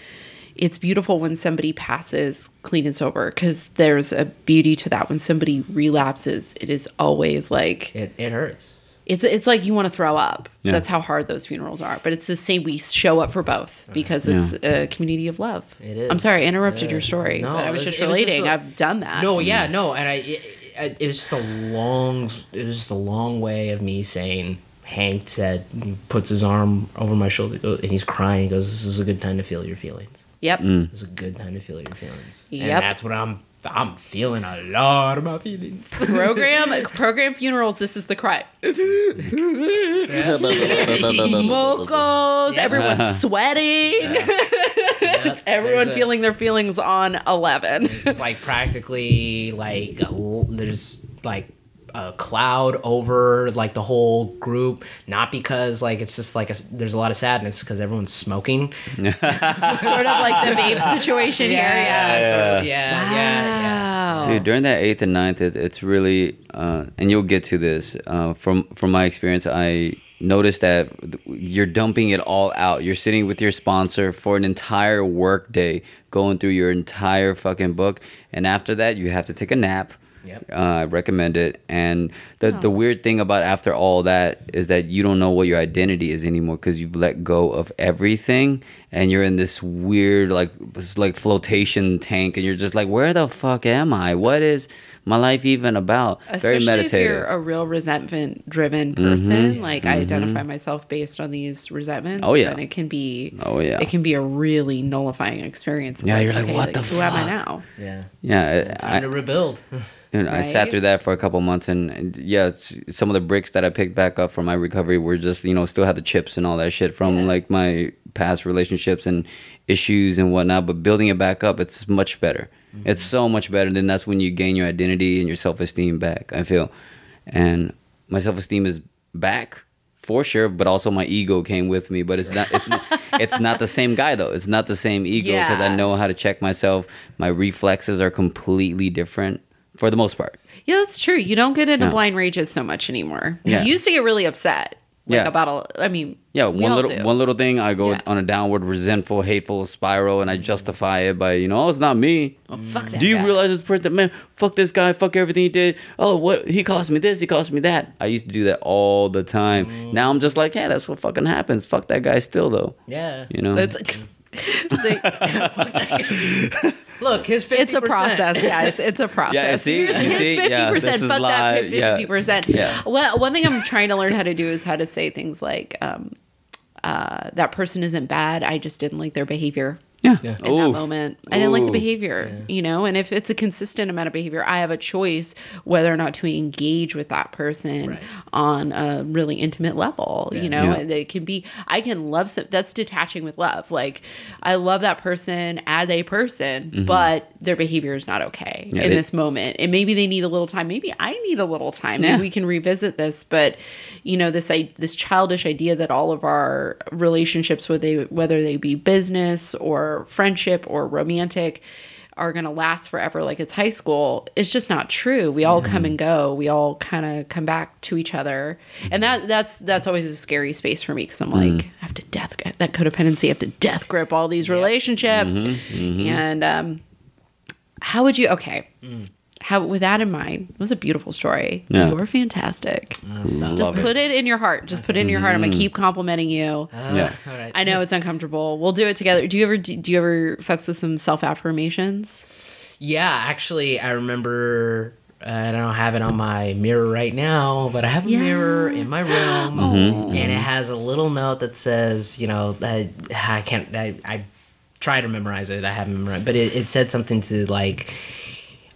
it's beautiful when somebody passes clean and sober because there's a beauty to that. When somebody relapses, it is always like It, it hurts. it's it's like you want to throw up. Yeah. That's how hard those funerals are. But it's the same. We show up for both because it's a community of love. It is. I'm sorry, I interrupted your story, No, but I was was- just it was just relating. a- I've done that. No, yeah, no, and I it, it, it was just a long it was just a long way of me saying Hank said puts his arm over my shoulder and he's crying. He goes, "This is a good time to feel your feelings. Yep. Mm. This is a good time to feel your feelings." Yep. And that's what I'm I'm feeling a lot of my feelings. Program program funerals. This is the cry. Mocos. Everyone's sweating. Everyone There's a- feeling their feelings on eleven. It's like practically like there's like a cloud over like the whole group not because like it's just like a, there's a lot of sadness because everyone's smoking sort of like the vape situation here. Yeah. yeah yeah yeah, yeah. Wow. Dude, during that eighth and ninth, it, it's really, uh, and you'll get to this. Uh, from from my experience, I notice that you're dumping it all out. You're sitting with your sponsor for an entire work day, going through your entire fucking book, and after that, you have to take a nap. Yep. Uh, I recommend it. And the the weird thing about after all that is that you don't know what your identity is anymore because you've let go of everything, and you're in this weird like like flotation tank, and you're just like, where the fuck am I? What is my life even about? Very Especially if you're a real resentment driven person, mm-hmm. like I mm-hmm. identify myself based on these resentments. Oh, yeah. then it can be. Oh, yeah. it can be a really nullifying experience. Yeah, like, you're like, okay, what the fuck? Who am I now? Yeah. yeah, Time I, to rebuild. You know, I sat through that for a couple months, and, and yeah, it's, some of the bricks that I picked back up from my recovery were just, you know, still had the chips and all that shit from like my past relationships and issues and whatnot. But building it back up, it's much better. Mm-hmm. It's so much better. Then that's when you gain your identity and your self esteem back. I feel, and my self esteem is back for sure. But also my ego came with me. But it's not. It's not, it's not the same guy though. It's not the same ego because I know how to check myself. My reflexes are completely different for the most part. Yeah, that's true. You don't get into Yeah. blind rages so much anymore. Yeah. You used to get really upset. Like Yeah. about a, I mean, Yeah, one little do. one little thing, I go Yeah. on a downward, resentful, hateful spiral, and I justify it by you know, oh, it's not me. Oh, fuck that Do you guy. realize this person, man? Fuck this guy. Fuck everything he did. Oh, what he cost me this, he cost me that. I used to do that all the time. Mm. Now I'm just like, yeah, that's what fucking happens. Fuck that guy still though. Yeah. You know. It's, they- Look, his 50%. it's a process, guys. It's a process. Yeah, see? Here's, You here's see? 50%. Yeah, this is fuck live. Yeah. 50%. Yeah. Well, one thing I'm trying to learn how to do is how to say things like, um, uh, that person isn't bad. I just didn't like their behavior. Yeah. Yeah. in that moment. I didn't like the Ooh. behavior, you know, and if it's a consistent amount of behavior, I have a choice whether or not to engage with that person Right. on a really intimate level, you know, Yeah. it can be, I can love some, that's detaching with love. Like, I love that person as a person, but their behavior is not okay Mm-hmm. Yeah, in they- this moment. And maybe they need a little time. Maybe I need a little time. Maybe we can revisit this, but you know, this, I, this childish idea that all of our relationships, whether they, whether they be business or friendship or romantic, are going to last forever like it's high school it's just not true. We all come mm-hmm. and go. We all kind of come back to each other. And that that's that's always a scary space for me cuz I'm like mm. I have to death that codependency, I have to death grip all these relationships. Mm-hmm. Mm-hmm. And um how would you okay. Mm. How with that in mind, it was a beautiful story. Yeah. You were fantastic. Mm. Just Love it. put it in your heart. Just put it in your heart. I'm gonna mm-hmm. keep complimenting you. Ah, yeah. All right. I know it's uncomfortable. We'll do it together. Do you ever do, do you ever fucks with some self affirmations? Yeah, actually, I remember. Uh, I don't have it on my mirror right now, but I have a Yeah. mirror in my room, Mm-hmm. Oh. and it has a little note that says, you know, I, I can't. I, I try to memorize it. I haven't memorized, but it, it said something to like,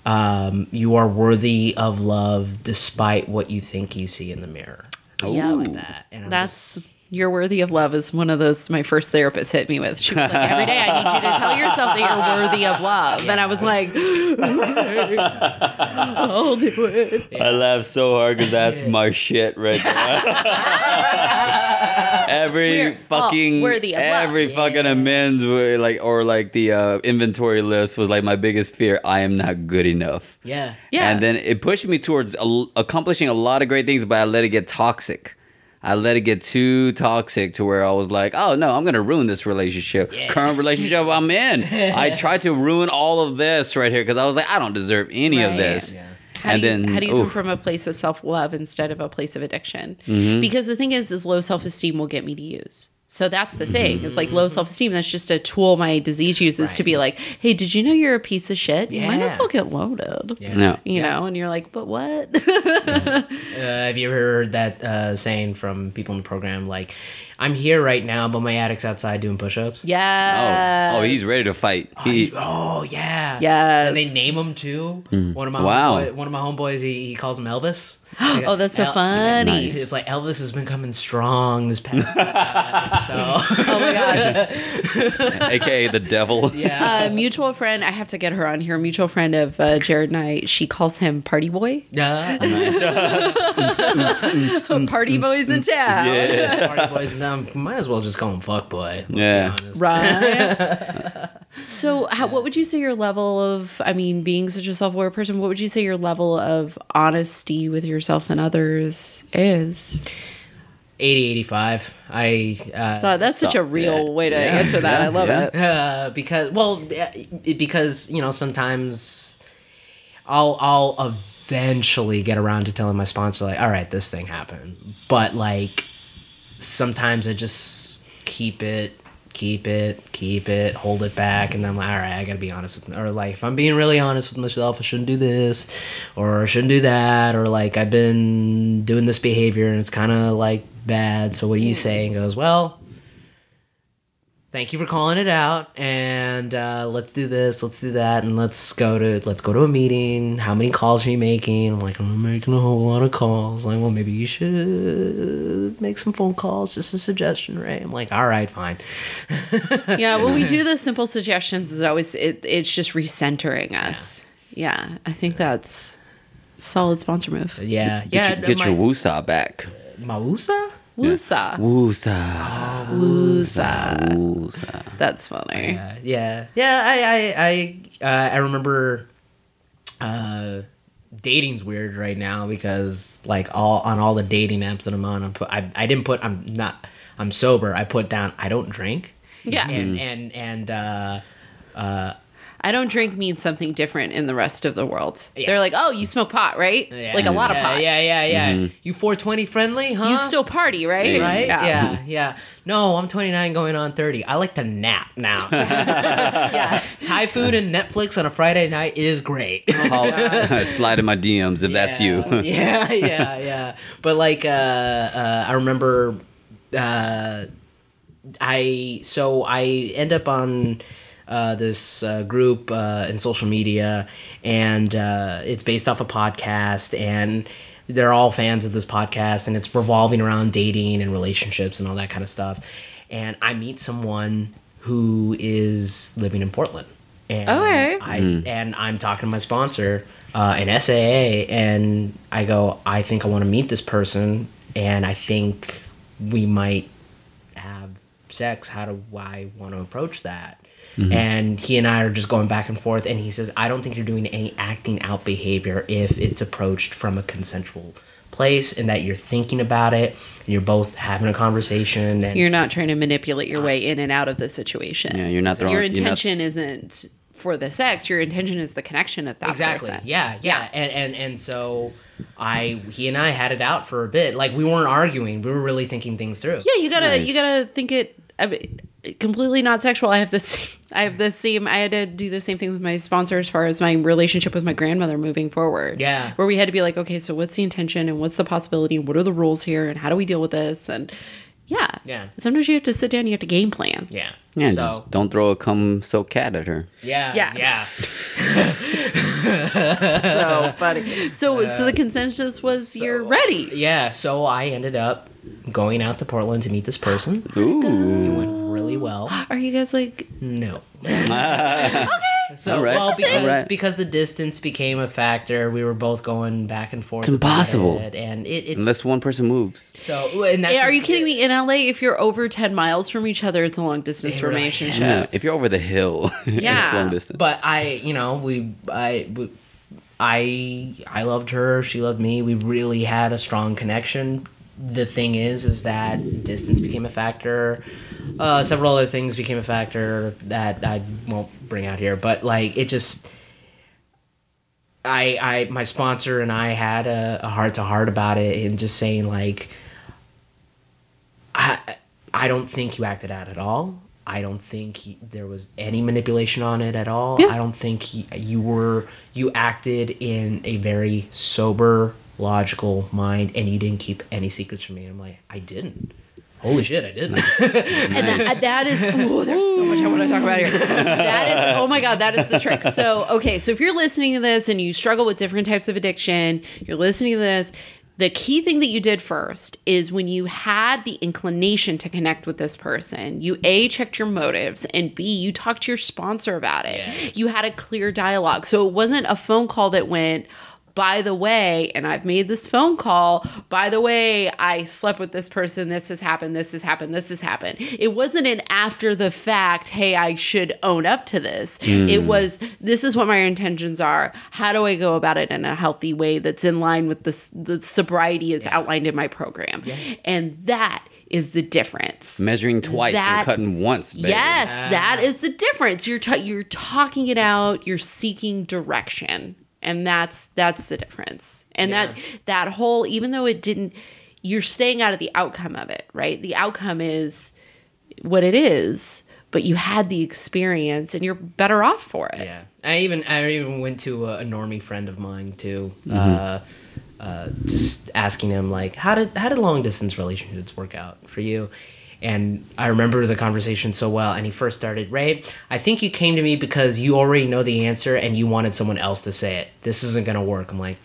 um, "You are worthy of love, despite what you think you see in the mirror." Or something Yeah. like that. And I'm That's just- you're worthy of love is one of those my first therapist hit me with. She was like, every day I need you to tell yourself that you're worthy of love. And I was like, okay, I'll do it. I laugh so hard because that's my shit right there. every We're fucking worthy of love. every fucking amends were like or like the uh, inventory list was like my biggest fear. I am not good enough. yeah, Yeah. And then it pushed me towards a, accomplishing a lot of great things, but I let it get toxic. I let it get too toxic to where I was like, oh no, I'm gonna ruin this relationship. Yeah. Current relationship I'm in. I tried to ruin all of this right here because I was like, I don't deserve any of this. Yeah. How and do you, then how do you come oof. Mm-hmm. from a place of self love instead of a place of addiction? Because the thing is, is low self esteem will get me to use. So that's the thing. It's like low Mm-hmm. self esteem. That's just a tool my disease uses to be like, hey, did you know you're a piece of shit? You might as well get loaded. yeah. No. You know, and you're like, but what? Uh, have you ever heard that uh, saying from people in the program? Like, I'm here right now, but my addict's outside doing push-ups. yeah. Oh, oh, he's ready to fight. Oh, He, oh, yeah. Yes. And they name him too. One of my Wow. homeboy, one of my homeboys, he, he calls him Elvis. Oh, that's so El- funny. Nice. It's like Elvis has been coming strong this past. week, so Oh my gosh. aka the devil. yeah. A mutual friend, I have to get her on here. A mutual friend of uh, Jared and I, she calls him Party Boy. Yeah. Party Boys in town. Yeah. Party boys, no, might as well just call him fuck boy. Let's Yeah. be honest. Right. So, how, what would you say your level of, I mean, being such a self aware person, what would you say your level of honesty with yourself and others is? 80, 85. I uh, So that's such So- a real yeah, way to yeah, answer that. yeah, I love it. uh, because well, because you know sometimes I'll I'll eventually get around to telling my sponsor like, all right, this thing happened, but like sometimes I just keep it. Keep it, keep it, hold it back, and then I'm like, all right, I gotta be honest with, or like, if I'm being really honest with myself, I shouldn't do this, or I shouldn't do that, or like, I've been doing this behavior and it's kind of like bad. So what do you mm. say? And goes, well, thank you for calling it out and uh, let's do this let's do that and let's go to let's go to a meeting how many calls are you making i'm like i'm making a whole lot of calls like well maybe you should make some phone calls just a suggestion right i'm like all right fine yeah, when we do the simple suggestions, is always it, it's just recentering us. Yeah. I think that's solid sponsor move. yeah Get, yeah your, get my, your woosah back. mausa Woosah. Woosah. Woosah. Woosah. That's funny. yeah yeah yeah i i i, uh, I remember uh dating's weird right now because like all on all the dating apps that i'm on i'm put i, I didn't put i'm not i'm sober i put down i don't drink Yeah. and and and uh I don't drink means something different in the rest of the world. Yeah. They're like, oh, you smoke pot, right? yeah, Like a lot of yeah, pot. yeah yeah yeah you 420 friendly huh You still party, right? right yeah. yeah no i'm 29 going on 30 i like to nap now Yeah. thai food and netflix on a friday night is great I'll slide in my DMs if that's you. yeah, yeah, yeah. But like, uh, uh, I remember, uh, I so I end up on uh, this uh, group uh, in social media, and uh, it's based off a podcast, and they're all fans of this podcast, and it's revolving around dating and relationships and all that kind of stuff. And I meet someone who is living in Portland. And Okay. I and I'm talking to my sponsor, uh, an SAA, and I go, I think I want to meet this person, and I think we might have sex. How do I want to approach that? Mm-hmm. And he and I are just going back and forth, and he says, I don't think you're doing any acting out behavior if it's approached from a consensual place, and that you're thinking about it, and you're both having a conversation, and You're not trying to manipulate your uh, way in and out of the situation. Yeah, you're not throwing- Your you're not- intention isn't for the sex. Your intention is the connection of that exactly person. yeah yeah and and and so i he and i had it out for a bit like we weren't arguing we were really thinking things through Yeah, you gotta Nice. you gotta think it. I mean, completely not sexual. I have this. I have the same. I had to do the same thing with my sponsor as far as my relationship with my grandmother moving forward. Yeah. where we had to be like, okay, so what's the intention and what's the possibility and what are the rules here and how do we deal with this and yeah, Yeah. Sometimes you have to sit down. You have to game plan. yeah Yeah, so don't throw a cum soaked cat at her. yeah Yeah. yeah So funny. So so the consensus was you're ready. yeah so i ended up going out to portland to meet this person Ooh. it went really well Are you guys like? no So All right. well because All right. because the distance became a factor, we were both going back and forth. It's a bit, impossible. and it, it's Unless one person moves. So and that's Are you kidding me? In LA, if you're over ten miles from each other, it's a long distance Yeah, right. relationship. Yeah, if you're over the hill, Yeah. it's long distance. But I, you know, we, I, we, I, I loved her. She loved me. We really had a strong connection. The thing is, is that distance became a factor. Uh, several other things became a factor that I won't bring out here. But like, it just, I, I, my sponsor and I had a heart to heart about it, and just saying like, I, I don't think you acted out at all. I don't think he, there was any manipulation on it at all. Yeah. I don't think he, you were you acted in a very sober, logical mind, and you didn't keep any secrets from me. I'm like, I didn't. Holy shit, I didn't. And that, uh, that is, oh, there's so much I want to talk about here. That is, oh my God, that is the trick. So, okay, so if you're listening to this and you struggle with different types of addiction, you're listening to this, the key thing that you did first is when you had the inclination to connect with this person, you A, checked your motives, and B, you talked to your sponsor about it. Yeah. You had a clear dialogue. So it wasn't a phone call that went, by the way, and I've made this phone call. By the way, I slept with this person. This has happened. This has happened. This has happened. It wasn't an after the fact, hey, I should own up to this. It hmm. was, this is what my intentions are. How do I go about it in a healthy way that's in line with the, the sobriety as outlined in my program? And that is the difference. Measuring twice That- and cutting once, baby. Yes, that ah. is the difference. You're ta- you're talking it out. You're seeking direction, and that's that's the difference. And that that whole, even though it didn't, you're staying out of the outcome of it, right? The outcome is what it is, but you had the experience, and you're better off for it. Yeah, I even I even went to a, a normie friend of mine too, Mm-hmm. uh, uh, just asking him like, how did how did long distance relationships work out for you? And I remember the conversation so well. And he first started, Ray, I think you came to me because you already know the answer and you wanted someone else to say it. This isn't gonna work. I'm like,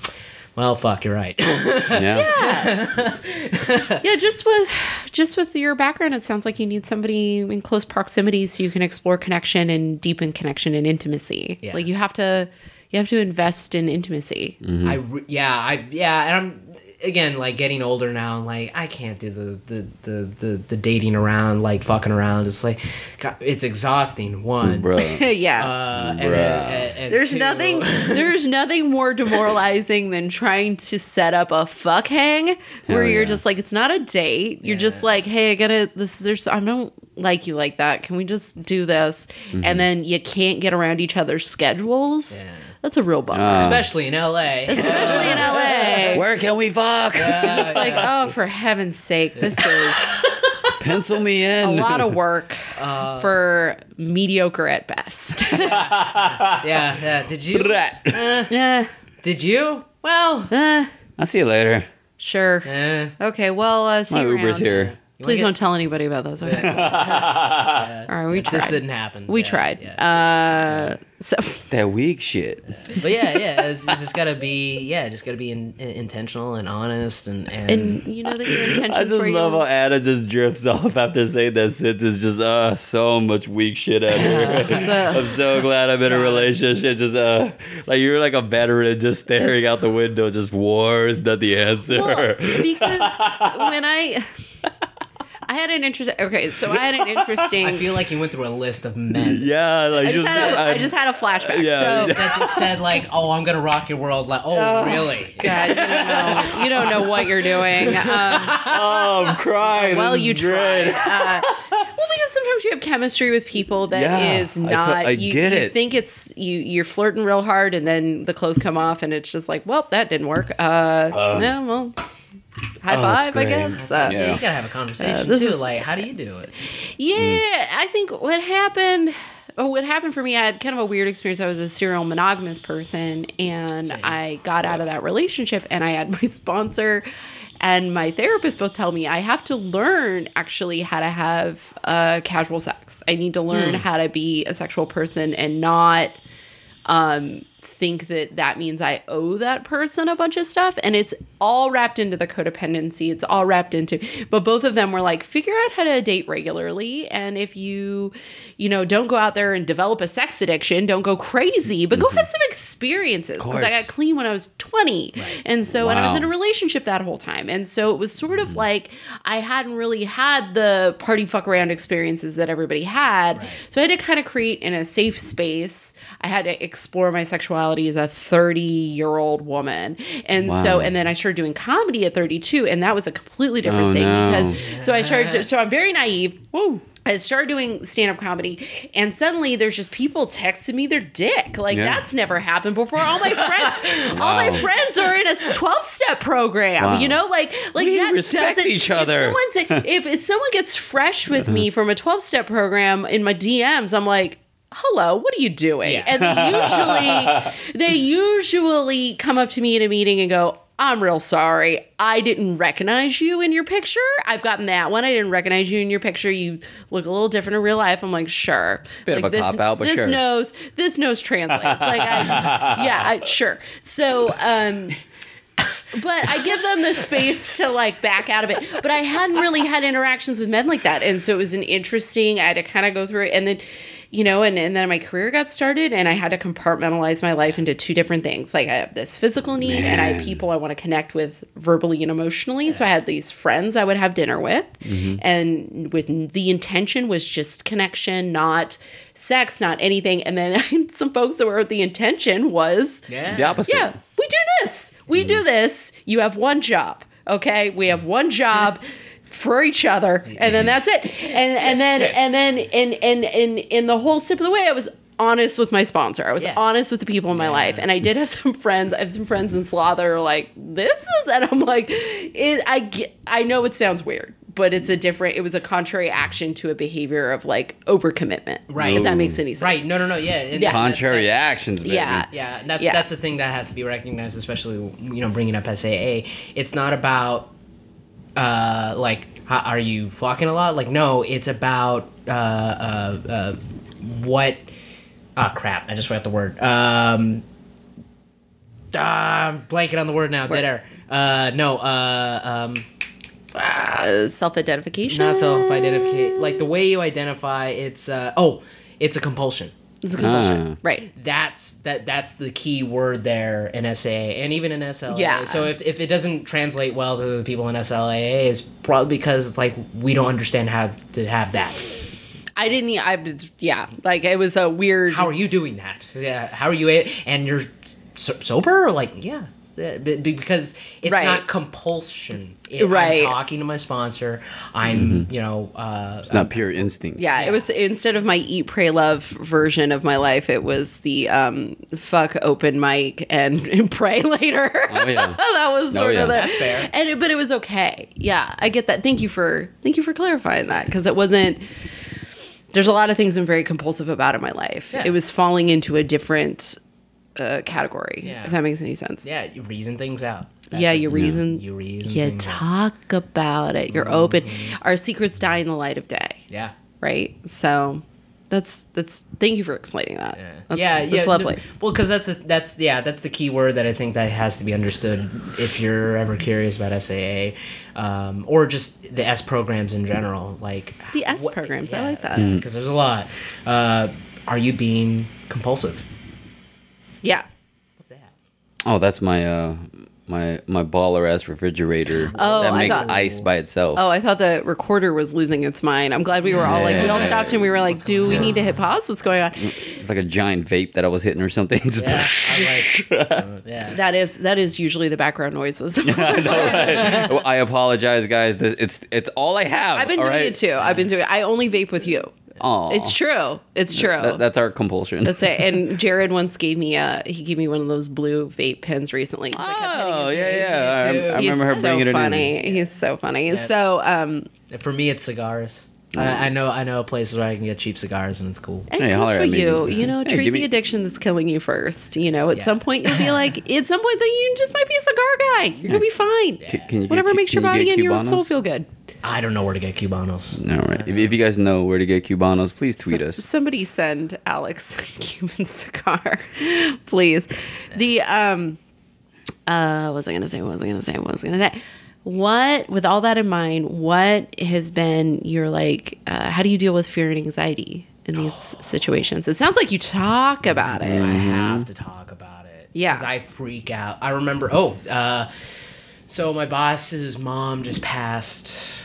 well, fuck, you're right. Yeah. Yeah, just with just with your background, it sounds like you need somebody in close proximity so you can explore connection and deepen connection and intimacy. Yeah. Like you have to you have to invest in intimacy. I re- yeah I yeah and I'm again like getting older now and like I can't do the the, the the the dating around like fucking around it's like God, it's exhausting one Bro. yeah. uh, and, Bruh. and- and there's two- nothing there's nothing more demoralizing than trying to set up a fuck hang where Hell you're yeah. just like it's not a date. You're just like, "Hey, I got to this is there's I don't like you like that. Can we just do this?" And then you can't get around each other's schedules. Yeah. That's a real bummer. Uh, especially in LA Especially in LA. Where can we fuck? It's like, oh, for heaven's sake, this is Pencil me in. a lot of work for mediocre at best. yeah yeah did you yeah, did you well uh, I'll see you later. sure. eh. Okay, well, uh, see My you Uber's around. here. Please get- don't tell anybody about those. Okay. All right, we tried. this didn't happen we Yeah, tried. yeah. Uh, so That weak shit. but yeah yeah it's, you just gotta be yeah just gotta be in, in- intentional and honest and and, and you know that your intentions I just love you, how Anna just drifts off after saying that sentence. Just uh, so much weak shit out here. so- I'm so glad I'm in a relationship. Just uh, like you're like a veteran, just staring It's- out the window. Just war is not the answer. well, because when I I had an interesting. Okay, so I had an interesting. I feel like you went through a list of men yeah, like I just, just, had a, I I- just had a flashback. Yeah. So that just said like oh I'm gonna rock your world like oh really God, you don't know. You don't know what you're doing. Um, oh, I'm crying. well, you is great. tried. Uh, well, because sometimes you have chemistry with people that Yeah, is not. I you, get you it. think it's you. You're flirting real hard, and then the clothes come off, and it's just like, well, that didn't work. Uh, no, well, high Oh, that's five, I guess. Uh, yeah. Yeah. you gotta have a conversation this too is- like how do you do it Yeah, I think what happened. Oh, what happened for me? I had kind of a weird experience. I was a serial monogamous person, and Same. I got out of that relationship. And I had my sponsor and my therapist both tell me I have to learn actually how to have uh, casual sex. I need to learn how to be a sexual person and not um, think that that means I owe that person a bunch of stuff. And it's all wrapped into the codependency. It's all wrapped into, but both of them were like, figure out how to date regularly. And if you, you know, don't go out there and develop a sex addiction, don't go crazy, but go mm-hmm. have some experiences. Because I got clean when I was 20. And so, and I was in a relationship that whole time. And so it was sort of mm-hmm. like I hadn't really had the party fuck around experiences that everybody had. So I had to kind of create in a safe space. I had to explore my sexuality as a 30 year old woman. And so, and then I started doing comedy at 32, and that was a completely different Oh, thing no. because so I started, so I'm very naive. Woo. I started doing stand up comedy, and suddenly there's just people texting me their dick. Like, Yeah. that's never happened before. All my friends, all my friends are in a 12 step program. Wow. You know, like, like We that respect doesn't- each if other. someone's- if, if someone gets fresh with uh-huh. me from a 12 step program in my DMs, I'm like, hello, what are you doing? Yeah. And they usually, they usually come up to me in a meeting and go, I'm real sorry. I didn't recognize you in your picture. I've gotten that one. I didn't recognize you in your picture. You look a little different in real life. I'm like, sure. Bit of a this, cop-out, but this sure. knows this knows translates. Like, I, yeah, I, sure. So, um, but I give them the space to like back out of it. But I hadn't really had interactions with men like that, and so it was an interesting. I had to kind of go through it, and then, you know, and, and then my career got started and I had to compartmentalize my life into two different things. Like I have this physical need and I have people I want to connect with verbally and emotionally. So I had these friends I would have dinner with mm-hmm. and with the intention was just connection, not sex, not anything. And then I had some folks that were the intention was Yeah. The opposite. yeah, we do this. We mm-hmm. do this. You have one job. Okay, we have one job for each other, and then that's it. And and then and then and and and in the whole sip of the way, I was honest with my sponsor. I was Yeah. honest with the people in my life, and I did have some friends. I have some friends in Slaw that are like, "This is," and I'm like, it, "I get, I know it sounds weird." But it's a different. It was a contrary action to a behavior of like overcommitment. Right. If that makes any sense. Right. No, no, no. Yeah. and Yeah. that- Contrary actions, baby. Yeah. Yeah, that's Yeah. that's the thing that has to be recognized, especially you know bringing up SAA. It's not about uh, like how, are you flocking a lot? Like no, it's about uh, uh, uh, what. Ah, crap! I just forgot the word. Um, ah, I'm blanking on the word now. Dead air. Uh, no. Uh, um, Uh, self-identification. not self-identification. Like the way you identify. It's uh, oh, it's a compulsion. It's a compulsion. Ah. Right. that's that that's the key word there in SAA and even in SLA. Yeah. So if, if it doesn't translate well to the people in SLAA, is probably because like we don't understand how to have that. I didn't. e- I yeah. Like it was a weird. How are you doing that? Yeah. How are you? a- And you're so- sober? Like yeah. Yeah, be- be- Because it's Right. not compulsion. It- Right. I'm talking to my sponsor. I'm, you know, uh, It's not pure instinct. yeah, Yeah. it was instead of my eat, pray, love version of my life, it was the um fuck open mic and, and pray later. Oh, yeah. that was Oh, sort yeah. of the, That's fair. And it, but it was okay. Yeah, I get that. Thank you for thank you for clarifying that because it wasn't. There's a lot of things I'm very compulsive about in my life. Yeah. It was falling into a different uh, category. Yeah. If that makes any sense. yeah, you reason things out. That's yeah, you reason. You reason You things out. talk about it. You're open. Our secrets die in the light of day. Yeah. right? So that's that's thank you for explaining that. Yeah, That's, yeah, that's yeah. lovely. Well, because that's a, that's yeah, that's the key word that I think that has to be understood if you're ever curious about SAA, um, or just the S programs in general. Like The S what- programs, I like that. because there's a lot. Uh, are you being compulsive? Yeah. What's that? Oh, that's my uh my my baller ass refrigerator Oh, that makes thought- ice by itself. Oh, I thought the recorder was losing its mind. I'm glad we were all like we all stopped and we were like, "Do we need to hit pause? What's going on?" It's like a giant vape that I was hitting or something. Yeah, like. uh, yeah. That is that is usually the background noises. I know, right? Well, I apologize, guys. This, it's it's all I have. I've been doing right? it too. I've been doing it. I only vape with you. Aw. It's true. It's true. That- that's our compulsion. That's it. And Jared once gave me a he gave me one of those blue vape pens recently. He's like, "I'm oh yeah, yeah. I, I He's remember her so bringing it funny. in. He's so funny. So um For me, it's cigars. I, I know I know places where I can get cheap cigars and it's cool. And Hey, good for at me. you. You know, Hey, treat the me- addiction that's killing you first. You know, at Yeah. some point you'll be like, at some point though, you just might be a cigar guy. You're gonna be fine. C- Can you Whatever get, makes your can you body get and your soul feel good. I don't know where to get cubanos. All right. If, if you guys know where to get Cubanos, please tweet So- us. Somebody send Alex a Cuban cigar, please. The um, uh, what was I gonna say? What was I gonna say? What was I gonna say? What, with all that in mind, what has been your like? Uh, how do you deal with fear and anxiety in these situations? It sounds like you talk about it. I have to talk about it. Yeah. Because I freak out. I remember, oh, uh, so my boss's mom just passed.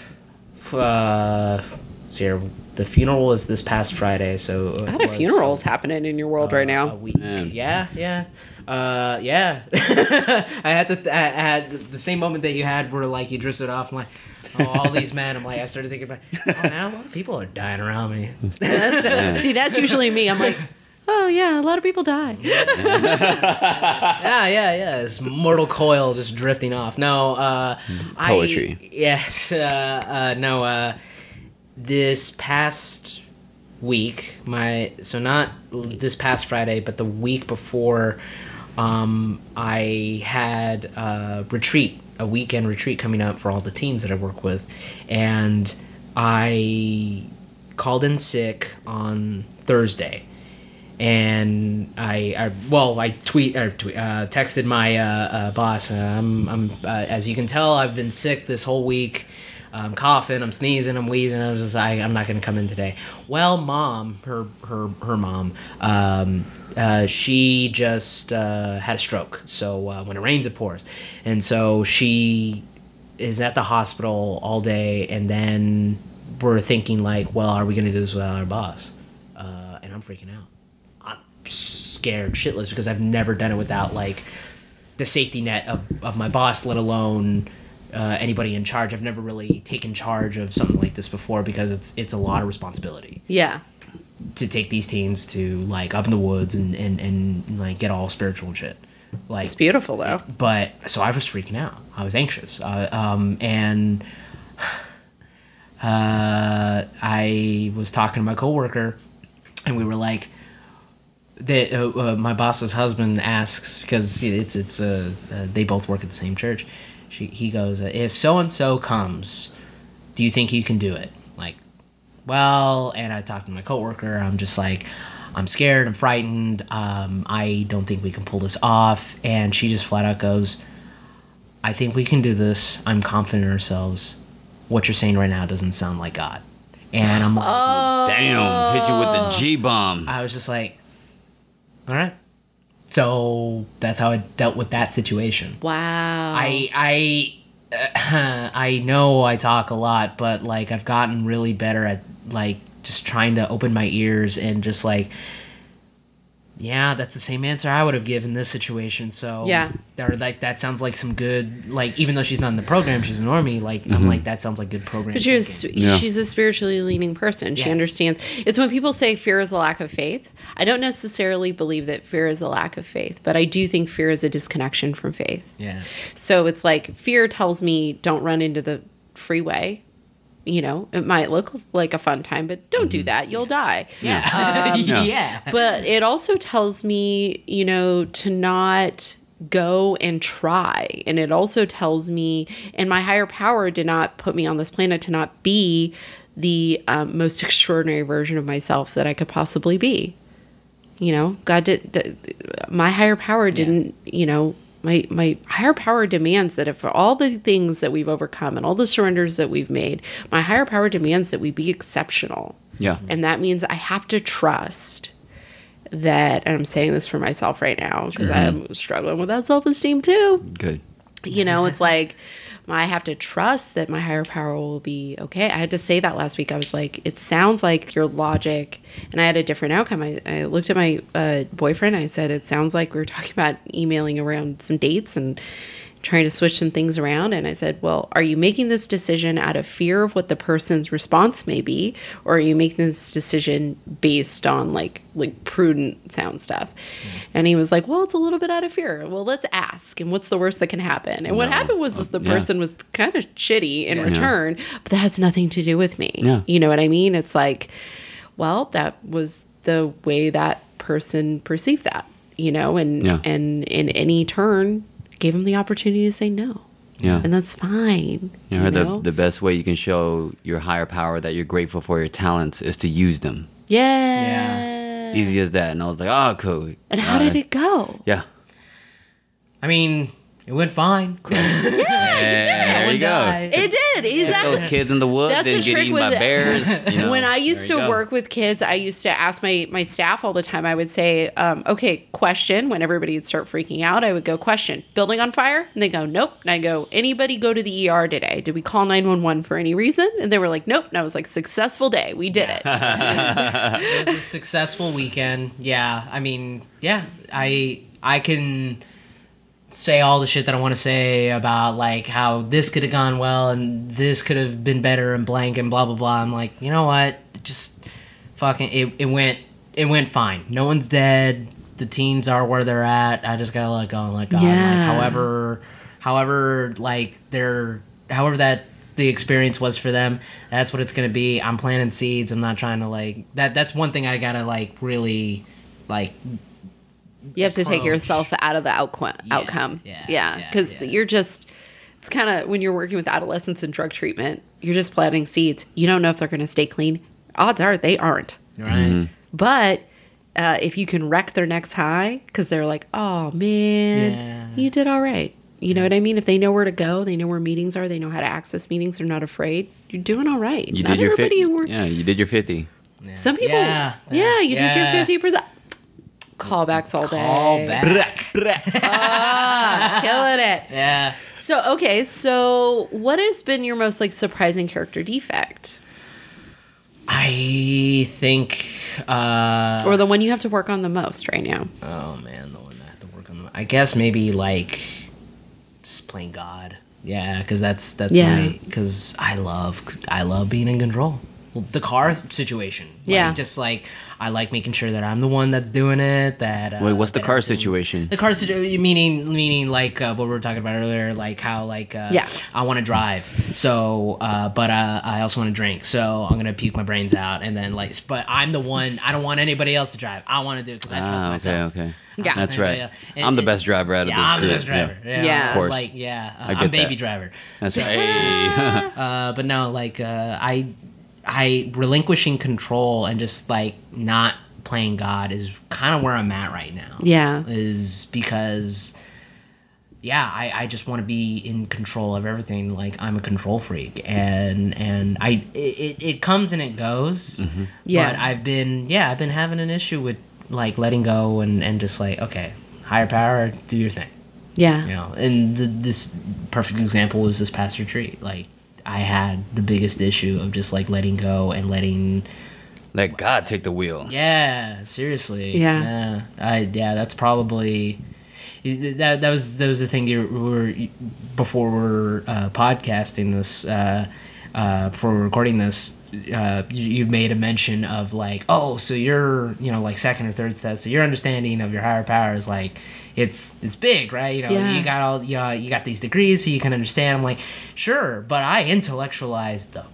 Uh, see here. The funeral was this past Friday, so. A lot of funerals happening in your world right A now. week. Yeah, yeah. Uh, yeah. I had to. Th- I had the same moment that you had, where like you drifted off. I'm like, oh, all these men. I'm like, I started thinking about, oh man, a lot of people are dying around me. That's, See, that's usually me. I'm like, oh yeah, a lot of people die. yeah, yeah, yeah. It's mortal coil just drifting off. No, uh, I- Poetry. yes, uh, uh, no. Uh, this past week, my so not this past Friday, but the week before, um, I had a retreat, a weekend retreat coming up for all the teams that I work with, and I called in sick on Thursday and I, I well, I tweet or tweet, uh, texted my uh, uh, boss. Uh, I'm, I'm uh, as you can tell, I've been sick this whole week. I'm coughing, I'm sneezing, I'm wheezing. I was just, I, I'm not going to come in today. Well, mom, her her her mom, um, uh, she just uh, had a stroke. So uh, when it rains, it pours, and so she is at the hospital all day, and then we're thinking like, well, are we going to do this without our boss? Uh, and I'm freaking out. Scared shitless because I've never done it without like the safety net of, of my boss, let alone uh, anybody in charge. I've never really taken charge of something like this before because it's it's a lot of responsibility Yeah. to take these teens to like up in the woods and and, and like get all spiritual and shit. Like It's beautiful though. but so I was freaking out. I was anxious, uh, um, and uh, I was talking to my coworker, and we were like, that uh, uh, my boss's husband asks because it's it's uh, uh, they both work at the same church. She, he goes, uh, if so and so comes, do you think you can do it? Like, well, and I talked to my coworker. I'm just like, I'm scared. I'm frightened. Um, I don't think we can pull this off. And she just flat out goes, I think we can do this. I'm confident in ourselves. What you're saying right now doesn't sound like God. And I'm like, Oh. Damn, hit you with the G bomb. I was just like, all right. So that's how I dealt with that situation. Wow. I I uh, I know I talk a lot, but like I've gotten really better at like just trying to open my ears and just like yeah, that's the same answer I would have given this situation. So Yeah. or like that sounds like some good like even though she's not in the program, she's a normie. Like I'm mm-hmm. like that sounds like good program. But she's thinking. Yeah. she's a spiritually leaning person. She Yeah. understands. It's when people say fear is a lack of faith. I don't necessarily believe that fear is a lack of faith, but I do think fear is a disconnection from faith. yeah. So it's like fear tells me don't run into the freeway. You know, it might look like a fun time, but don't do that. You'll die. Yeah. Yeah. yeah. But it also tells me, you know, to not go and try. And it also tells me, and my higher power did not put me on this planet to not be the um, most extraordinary version of myself that I could possibly be. You know, God did, did my higher power didn't, you know, my my higher power demands that if for all the things that we've overcome and all the surrenders that we've made, my higher power demands that we be exceptional. Yeah. Mm-hmm. And that means I have to trust that, and I'm saying this for myself right now because I'm struggling with that self esteem too. Good. You know, it's like I have to trust that my higher power will be okay. I had to say that last week. I was like, it sounds like your logic, and I had a different outcome. I, I looked at my uh, boyfriend. I said, it sounds like we were talking about emailing around some dates and trying to switch some things around. And I said, well, are you making this decision out of fear of what the person's response may be, or are you making this decision based on like like prudent sound stuff? Mm-hmm. And he was like, well, it's a little bit out of fear. Well, let's ask. And what's the worst that can happen? And what happened was is the Yeah. person was kind of shitty in return, but that has nothing to do with me. Yeah. You know what I mean? It's like, well, that was the way that person perceived that, you know, and Yeah. and in any turn gave him the opportunity to say no. Yeah. And that's fine. You heard know? the, the best way you can show your higher power that you're grateful for your talents is to use them. yeah. yeah. Easy as that. And I was like, oh, cool. And how did uh, it go? Yeah. I mean, it went fine. Yeah, there you go. It did. Took Exactly. those kids in the woods That's the and get trick eaten with by it. bears. You know, when I used there to you go. work with kids, I used to ask my my staff all the time. I would say, um, "Okay, question." When everybody would start freaking out, I would go, "Question: Building on fire?" And they go, "Nope." And I go, "Anybody go to the ER today? Did we call nine one one for any reason?" And they were like, "Nope." And I was like, "Successful day. We did it." it was a successful weekend. Yeah, I mean, yeah, I I can say all the shit that I want to say about like how this could have gone well and this could have been better and blank and blah blah blah. I'm like, you know what? Just fucking it, it went it went fine. No one's dead. The teens are where they're at. I just gotta let go and let God. Yeah. Like, however, however, like they're however that the experience was for them. That's what it's gonna be. I'm planting seeds. I'm not trying to like that. That's one thing I gotta like really like you have to take yourself out of the outcome yeah, outcome yeah because yeah, yeah, you're just it's kind of when you're working with adolescents in drug treatment you're just planting seeds you don't know if they're going to stay clean odds are they aren't right mm-hmm. but uh, if you can wreck their next high because they're like oh man you did all right you know what I mean? If they know where to go, they know where meetings are, they know how to access meetings, they're not afraid. You're doing all right. You Not did your 50. Yeah, you did your 50. Yeah. Some people, yeah, yeah, yeah you yeah. did your 50%. Callbacks all day. Call back. Ah, killing it. Yeah. So okay, so what has been your most like surprising character defect, I think. uh or the one you have to work on the most right now? Oh man, the one I have to work on. I guess maybe like just playing God. Yeah, because that's that's Yeah. my because I love I love being in control. Well, The car situation. Like, Yeah. Just like I like making sure that I'm the one that's doing it. That uh, Wait, what's the car situation? The car situation, meaning meaning like uh, what we were talking about earlier, like how like uh, Yeah. I want to drive, so uh, but uh, I also want to drink, so I'm gonna puke my brains out, and then like, but I'm the one. I don't want anybody else to drive. I want to do it because I trust Ah, okay, myself. okay. Yeah. That's right. else. And I'm the best driver out of Yeah, this I'm the best driver. Yeah, Yeah. Of course. Like yeah, uh, I get I'm baby that. driver. That's hey. Uh, but no, like uh, I, I relinquishing control and just like not playing God is kind of where I'm at right now. Yeah. is because. Yeah, I, I just want to be in control of everything. Like I'm a control freak, and and I it, it comes and it goes. Mm-hmm. Yeah. But I've been yeah I've been having an issue with like letting go and and just like okay higher power do your thing Yeah. you know and the, this perfect example was this past retreat like i had the biggest issue of just like letting go and letting Let God take the wheel. yeah seriously Yeah. yeah i yeah that's probably that that was that was the thing you were before we're uh, podcasting this uh, uh, before we're recording this uh, you, you made a mention of like oh so you're you know like second or third step so your understanding of your higher power is like it's it's big right you know Yeah. you got all you know you got these degrees so you can understand i'm like sure but i intellectualized the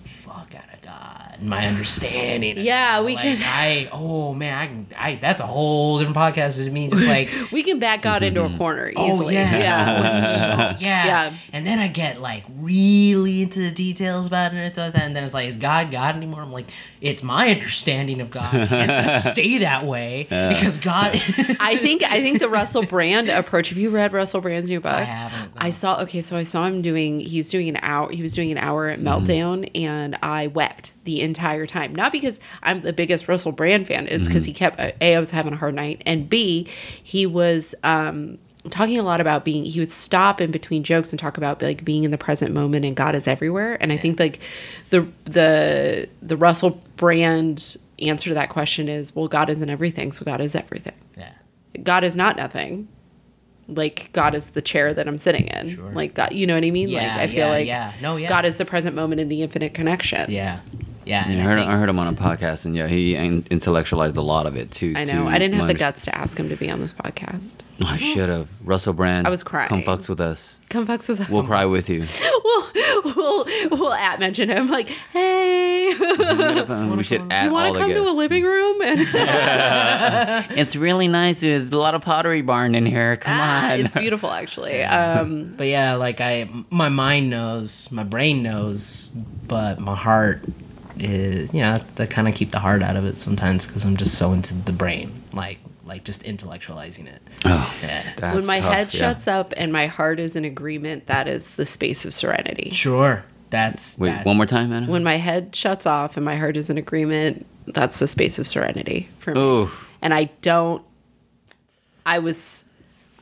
god and my understanding Yeah, we Like, can- i oh man i can i that's a whole different podcast to me just like We can back God into a corner oh, easily. Oh yeah, Yeah. Oh, so- yeah. Yeah. And then I get like really into the details about it and stuff, and then it's like, is God God anymore? I'm like, it's my understanding of God. and It's gonna stay that way because God. I think I think the Russell Brand approach. Have you read Russell Brand's new book? I haven't, I saw. Okay, so I saw him doing. He's doing an hour. He was doing an hour at mm-hmm. Meltdown, and I wept the entire time. Not because I'm the biggest Russell Brand fan. It's because he kept. A, I was having a hard night, and B, he was. um talking a lot about being he would stop in between jokes and talk about like being in the present moment and god is everywhere and i think like the the the russell brand answer to that question is well god isn't everything so god is everything yeah. God is not nothing. Like God is the chair that I'm sitting in. Sure. Like God, you know what I mean? Yeah, like I feel yeah, like yeah. No, yeah. God is the present moment in the infinite connection. Yeah. Yeah. Yeah, and I I heard, think- I heard him on a podcast, and yeah, he intellectualized a lot of it too. I to know. I didn't have the guts to ask him to be on this podcast. underst- I should have. Russell Brand. I was crying. Come fucks with us. Come fucks with us. We'll cry with you. we'll, we'll we'll at mention him like, hey, we should add you want to come to a living room? And It's really nice. There's a lot of pottery barn in here. Come Ah, on. it's beautiful actually. Um, But yeah, like I, my mind knows, my brain knows, but my heart is, you know, I kind of keep the heart out of it sometimes because I'm just so into the brain, like, like just intellectualizing it. oh, Yeah. that's when my tough, head yeah. shuts up and my heart is in agreement, that is the space of serenity. Sure, that's Wait, that. one more time, Anna. when my head shuts off and my heart is in agreement, that's the space of serenity for me. Ooh. And I don't. I was.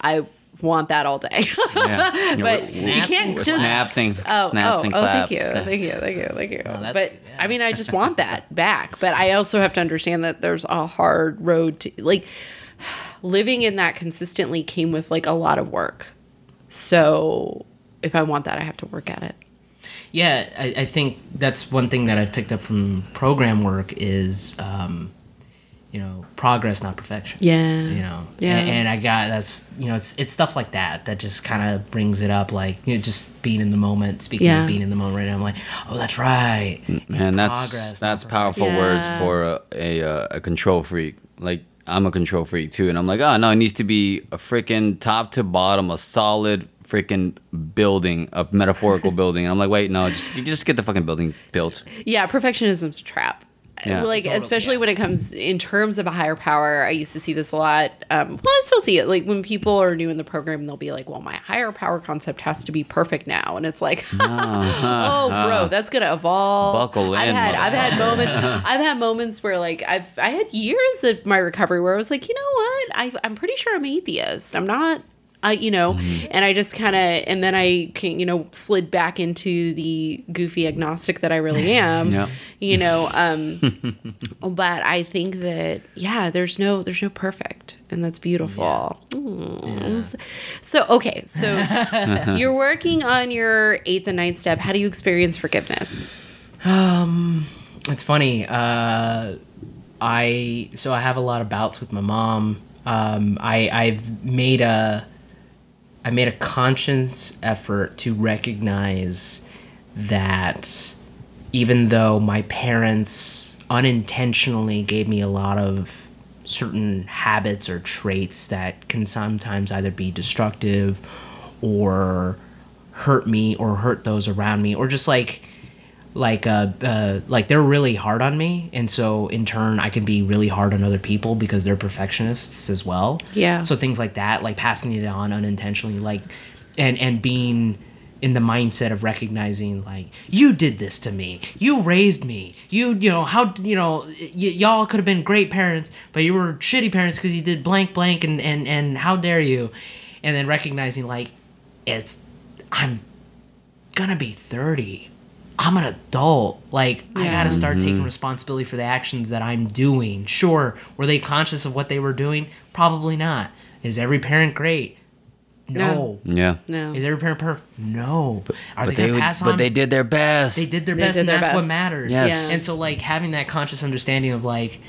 I want that all day. Yeah. but We're- you can't and just. Snapsing, Oh, snaps oh, and oh, claps. thank you, thank you, thank you, thank you. that's but good, yeah. I mean, I just want that back. But I also have to understand that there's a hard road to like living in that consistently came with like a lot of work. So if I want that, I have to work at it. Yeah, I, I think that's one thing that I've picked up from program work is, um, you know, progress, not perfection. Yeah. You know, Yeah. And, and I got that's you know it's it's stuff like that that just kind of brings it up, like you know, just being in the moment. Speaking Yeah. of being in the moment right now, I'm like, oh, that's right. It's Man, that's progress, that's perfection. powerful words for a, a uh, a control freak. Like I'm a control freak too, and I'm like, oh no, it needs to be a freaking top to bottom, a solid freaking building, a metaphorical building. And I'm like, wait, no, just just get the fucking building built. Yeah, perfectionism's a trap. Yeah. like Totally, especially yeah. when it comes in terms of a higher power. I used to see this a lot. Um, well, I still see it. Like when people are new in the program, they'll be like, "Well, my higher power concept has to be perfect now," and it's like, "Oh, bro, that's gonna evolve." Buckle I've in, had I've had moments. I've had moments where like I've I had years of my recovery where I was like, you know what? I I'm pretty sure I'm atheist. I'm not. I, you know, Mm-hmm. and I just kind of, and then I, can, you know, slid back into the goofy agnostic that I really am. Yeah. You know, um, but I think that yeah, there's no, there's no perfect, and that's beautiful. Mm. So okay, so you're working on your eighth and ninth step. How do you experience forgiveness? Um, it's funny. Uh, I so I have a lot of bouts with my mom. Um, I I've made a I made a conscious effort to recognize that even though my parents unintentionally gave me a lot of certain habits or traits that can sometimes either be destructive or hurt me or hurt those around me or just like like uh, uh like they're really hard on me. And so in turn i can be really hard on other people because they're perfectionists as well. Yeah. so things like that like passing it on unintentionally like and and being in the mindset of recognizing like you did this to me. You raised me. You you know how you know y- y'all could have been great parents but you were shitty parents because you did blank blank and and and how dare you? And then recognizing like it's i'm gonna be 30 i'm an adult. Like i gotta start taking mm-hmm. responsibility for the actions that i'm doing. Sure were they conscious of what they were doing? Probably not. Is every parent great? No, Yeah. No. is every parent perfect no. Are But they they, gonna would- pass but they did their best. they did their They best did and their that's what matters Yes. Yeah. and so like having that conscious understanding of like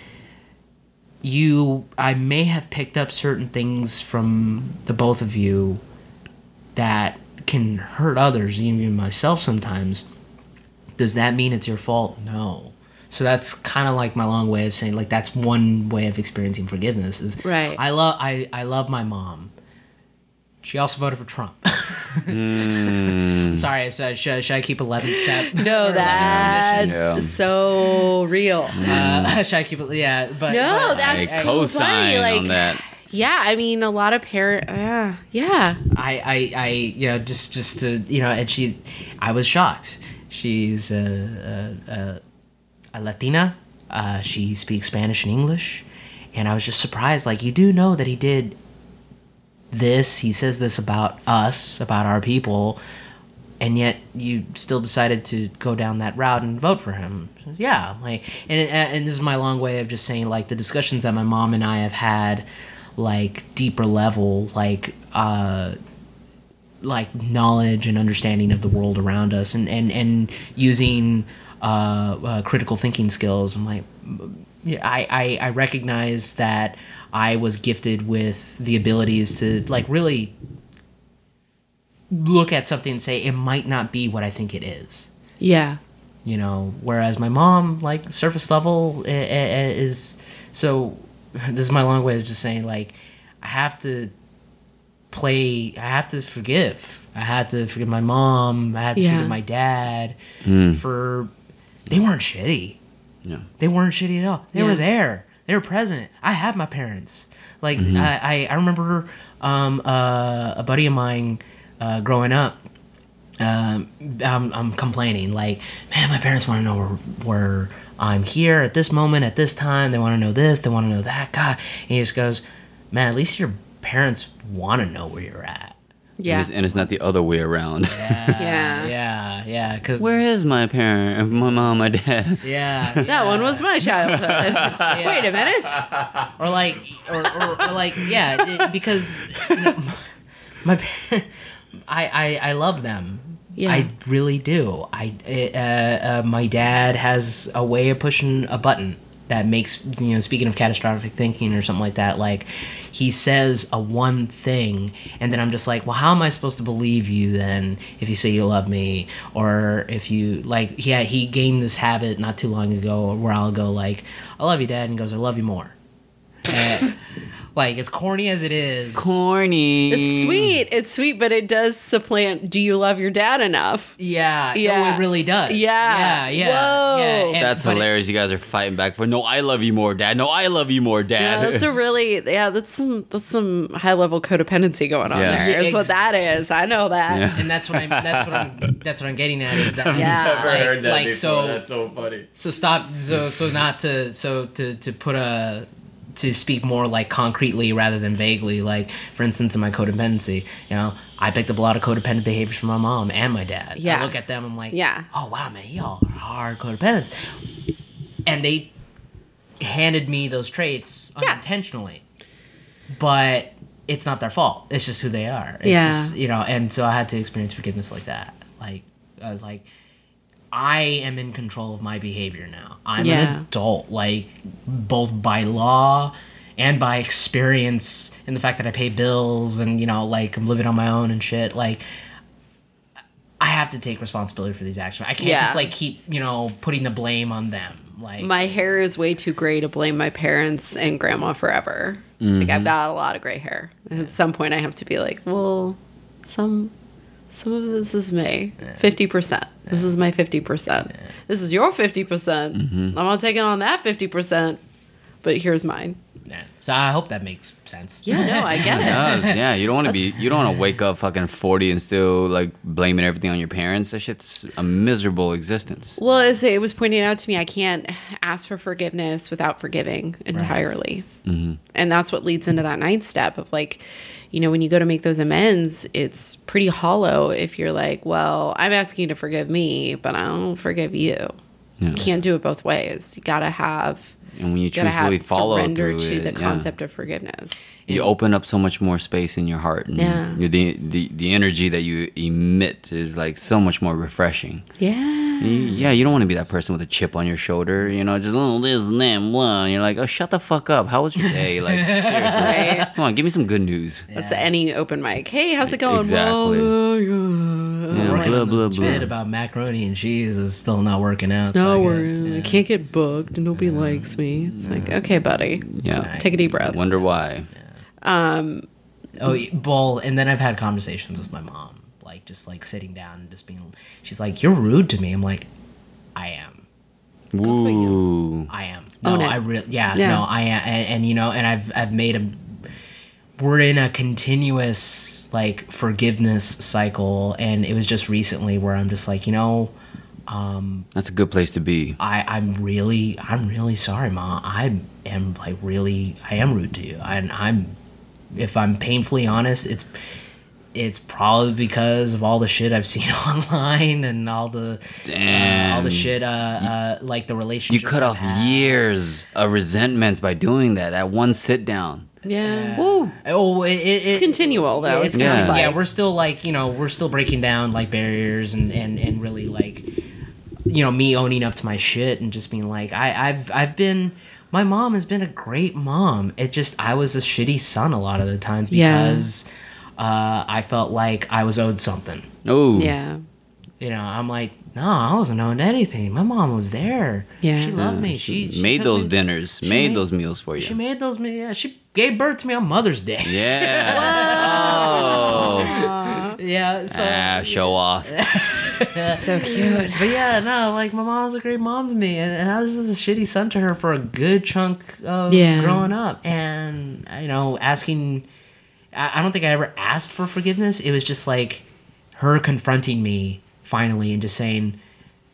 you i may have picked up certain things from the both of you that can hurt others even myself sometimes does that mean it's your fault no so that's kind of like my long way of saying like that's one way of experiencing forgiveness is Right. i love I, I love my mom she also voted for trump Mm. sorry so should, should i keep 11 step No, that's? Yeah. so real. Uh, should I keep it? Yeah, but No, but that's I so co-sign funny, like- on that. Yeah, I mean, a lot of parent. Yeah, yeah. I, I, I, you know, just, just to, you know, and she, I was shocked. She's a, a, a, Latina. Uh, she speaks Spanish and English, and I was just surprised. Like, you do know that he did this. He says this about us, about our people, and yet you still decided to go down that route and vote for him. Yeah, like, and and this is my long way of just saying like the discussions that my mom and I have had, like deeper level, like uh, like knowledge and understanding of the world around us, and and and using uh, uh, critical thinking skills. I'm like, yeah, I, I I recognize that I was gifted with the abilities to like really look at something and say it might not be what I think it is. Yeah. You know, whereas my mom, like surface level, i- i- i- is so. This is my long way of just saying, like, I have to play. I have to forgive. I had to forgive my mom. I had to Yeah. forgive my dad Mm. for they weren't shitty. Yeah. They weren't shitty at all. They Yeah. were there. They were present. I had my parents. Like I, I, I remember um, uh, a buddy of mine uh, growing up. Um, I'm, I'm complaining like, man, my parents want to know where, where I'm here at this moment, at this time. They want to know this. They want to know that. God, and he just goes, man, at least your parents want to know where you're at. Yeah. And, it's, and it's not the other way around. Yeah, Yeah. yeah, yeah. Because Where is my parent? My mom, my dad. Yeah, That one was my childhood. Wait a minute. or like or, or, or like yeah it- because you know, my parents I, I i love them Yeah. i really do i uh, uh, my dad has a way of pushing a button that makes you know speaking of catastrophic thinking or something like that like he says a one thing and then i'm just like well how am i supposed to believe you then if you say you love me? Or if you like yeah he gained this habit not too long ago where i'll go like i love you dad and goes i love you more uh, Like as corny as it is, Corny. It's sweet. It's sweet, but it does supplant. Do you love your dad enough? Yeah, Yeah. no, it really does. Yeah. yeah, yeah. Whoa. yeah. And- That's but it- hilarious. you guys are fighting back for no. I love you more, Dad. No, I love you more, Yeah, Dad. that's a really yeah. That's some that's some high level codependency going on Yeah. there. Yeah, Is what that is. I know that. Yeah. and that's what I'm. That's what I'm. That's what I'm getting at is that. Yeah. Never like, like so. That's so funny. So stop. So so not to. So to to put a. To speak more like concretely rather than vaguely, like for instance, in my codependency, you know, I picked up a lot of codependent behaviors from my mom and my dad. Yeah. I look at them, I'm like, Yeah. oh wow, man, y'all are hard codependents, and they handed me those traits Yeah. unintentionally, but it's not their fault. It's just who they are. It's Yeah. just, you know, and so I had to experience forgiveness like that. Like I was like, I am in control of my behavior now. I'm Yeah. an adult, like both by law and by experience and the fact that I pay bills and you know, like I'm living on my own and shit. Like I have to take responsibility for these actions. I can't Yeah. just like keep, you know, putting the blame on them. Like My hair is way too gray to blame my parents and grandma forever. Like I've mm-hmm. got a lot of gray hair. And at some point I have to be like, well, some some of this is me. Fifty percent. This is my fifty percent. This is your fifty percent. Mm-hmm. I'm not taking on that fifty percent. But here's mine. yeah. So I hope that makes sense. Yeah, no, I get it. does. Yeah, you don't want to be. You don't want to wake up fucking forty and still like blaming everything on your parents. That shit's a miserable existence. Well, as it was pointed out to me, I can't ask for forgiveness without forgiving entirely. Mm-hmm. And that's what leads into that ninth step of like, you know, when you go to make those amends, it's pretty hollow if you're like, well, I'm asking you to forgive me, but I don't forgive you. You can't do it both ways. You got to have. And when you Gotta truthfully have follow surrender through to it, the yeah. concept of forgiveness. you open up so much more space in your heart. And Yeah. you- the, the the energy that you emit is like so much more refreshing. Yeah. You- yeah, you don't want to be that person with a chip on your shoulder. You know, just oh this and that, blah. And you're like, oh, shut the fuck up. How was your day? Like seriously, Right. come on, give me some good news. That's any open mic. Hey, how's it going? Exactly. Oh, well, Yeah, Right, blah and blah this bit blah. about macaroni and cheese is still not working out. It's so I not get- working. I can't get booked, and nobody likes me. It's like, okay, buddy, Yeah, take a deep breath. wonder why. Um, Oh, bull. and then I've had conversations with my mom, like just like sitting down and just being. She's like, "You're rude to me." I'm like, "I am. for. Ooh. I am. No, Own it. I really. Yeah, Yeah. no, I am. And, and you know, and I've I've made a. We're in a continuous like forgiveness cycle, and it was just recently where I'm just like, you know, That's a good place to be. I, I'm really, I'm really sorry, Ma. I am like really, I am rude to you. And I'm, if I'm painfully honest, it's, it's probably because of all the shit I've seen online and all the, uh, all the shit, uh, uh, like the relationship. You cut I've off had. years of resentments by doing that. That one sit down. Yeah. Oh, it, it, It's continual though. It's Yeah. sounds yeah. yeah, we're still like you know we're still breaking down like barriers and and and really like you know me owning up to my shit and just being like I I've I've been my mom has been a great mom. It just I was a shitty son a lot of the times Yeah. because uh, I felt like I was owed something. Oh, yeah. You know, I'm like, no, I wasn't owed anything. My mom was there. Yeah. she loved me. She, she made took those me- dinners, made, made- those meals for you. She made those. meals. Yeah, she gave birth to me on Mother's Day. yeah. oh. Yeah, so ah, show off. So cute. But yeah, no, like my mom was a great mom to me, and, and I was just a shitty son to her for a good chunk of Yeah. growing up. And you know, asking, I, I don't think I ever asked for forgiveness. It was just like her confronting me finally and just saying,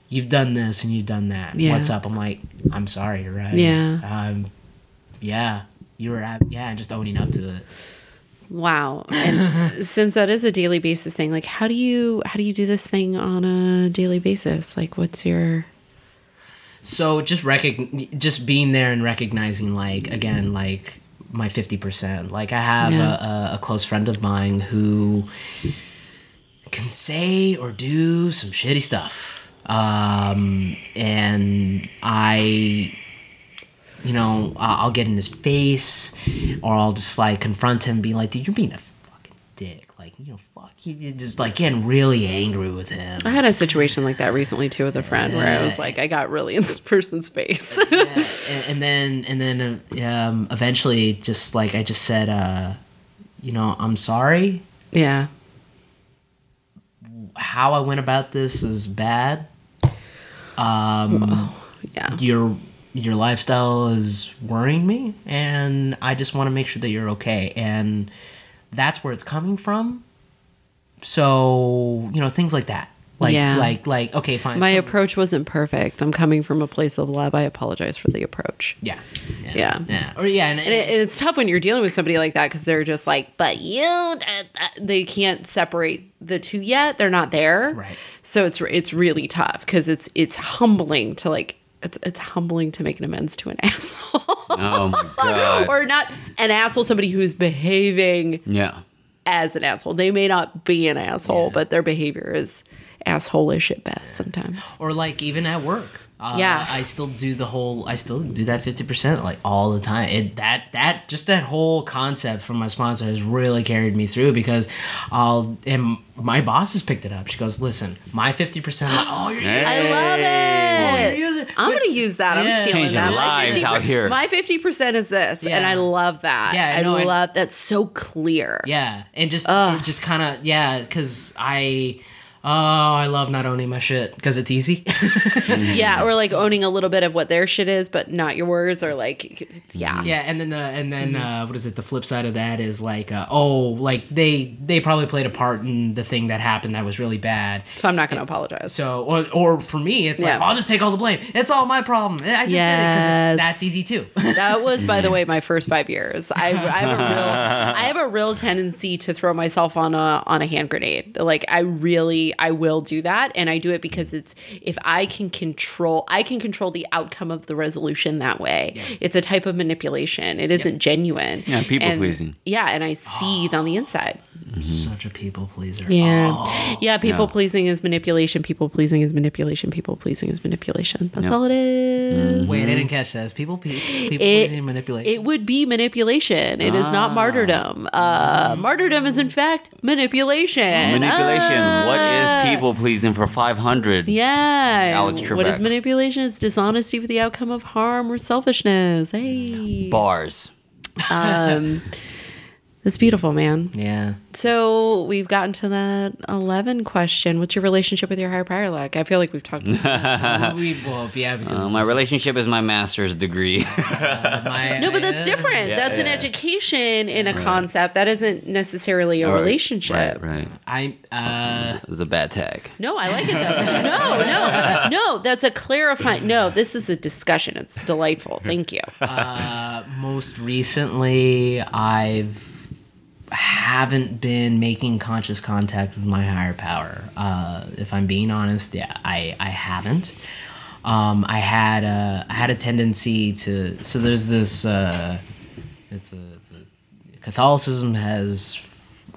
"You've done this and you've done that. Yeah. What's up?" I'm like, "I'm sorry. You're right. Yeah. um, yeah, you were at, yeah, and just owning up to it." Wow. And since that is a daily basis thing, like how do you how do you do this thing on a daily basis? Like what's your So just recog- just being there and recognizing like again like my 50%. Like I have Yeah. a, a, a close friend of mine who can say or do some shitty stuff. Um and I you know, I'll get in his face or I'll just like confront him be like, "Dude, you're being a fucking dick." Like, you know, fuck he just like getting really angry with him. I had a situation like that recently too with a friend where I was like, I got really in this person's face. Yeah, and, then and then um, eventually, just like I just said, uh, you know, I'm sorry. yeah. How I went about this is bad. Um, Yeah. your your lifestyle is worrying me, and I just want to make sure that you're okay. And that's where it's coming from. So you know things like that, like Yeah. like like okay, fine. My so- approach wasn't perfect. I'm coming from a place of love. I apologize for the approach. yeah, Yeah. yeah, or yeah, and, And, it, and it's tough when you're dealing with somebody like that because they're just like, but you, uh, uh," they can't separate the two yet. They're not there. Right. So it's it's really tough because it's it's humbling to like it's it's humbling to make an amends to an asshole. Oh my god. or not an asshole, somebody who's behaving yeah. as an asshole. They may not be an asshole, Yeah. but their behavior is asshole-ish at best sometimes. or like even at work. Uh, Yeah. I still do the whole. I still do that fifty percent like all the time. It that that just that whole concept from my sponsor has really carried me through because I'll and my boss has picked it up. She goes, "Listen, my fifty percent. Oh, you're Hey. I love Oh, it. you're using- I'm gonna use that. Yeah. I'm stealing Changing that. My lives 50 out here. My fifty percent is this, and I love that. Yeah, I no, and- love that's so clear. Yeah, and just Ugh. it just kind of yeah, because I. Oh, I love not owning my shit because it's easy. Yeah, or like owning a little bit of what their shit is, but not yours, or like, yeah, Yeah, and then the and then Mm-hmm. uh, what is it? The flip side of that is like, uh, oh, like they they probably played a part in the thing that happened that was really bad. So I'm not gonna apologize. So or or for me, it's like I'll just take all the blame. It's all my problem. I just did it because that's easy too. That was, by the way, my first five years. I, I have a real, I have a real tendency to throw myself on a on a hand grenade. Like I really, I will do that, and I do it because it's if I can control, I can control the outcome of the resolution that way. It's a type of manipulation. It isn't genuine. Yeah, people And- pleasing. Yeah, and I seethe on the inside. Such a people pleaser. Yeah, Oh. yeah. People Yeah. pleasing is manipulation. People pleasing is manipulation. People pleasing is manipulation. That's Yep. all it is. Wait, I didn't catch that. Is people pe- people It- pleasing manipulation. It would be manipulation. It is not Ah. martyrdom. Uh, martyrdom is in fact manipulation. Manipulation. what Ah. Is people pleasing for 500? Yeah. Alex Trebek. what is manipulation? It's dishonesty with the outcome of harm or selfishness. Hey. Bars. Um, it's beautiful, man. yeah. So we've gotten to that 11 question. What's your relationship with your higher power? Like, I feel like we've talked about we, well, yeah, because Uh, my relationship is my master's degree. my, No, but that's different. Yeah, that's an education in a concept. That isn't necessarily a relationship. Right, right. I uh, It was a bad tag. No, I like it though. No, no, no. That's a clarifying. No, this is a discussion. It's delightful. Thank you. uh, most recently I've haven't been making conscious contact with my higher power. Uh, if I'm being honest, yeah, I I haven't. Um, I had a I had a tendency to so there's this uh, it's a, it's a Catholicism has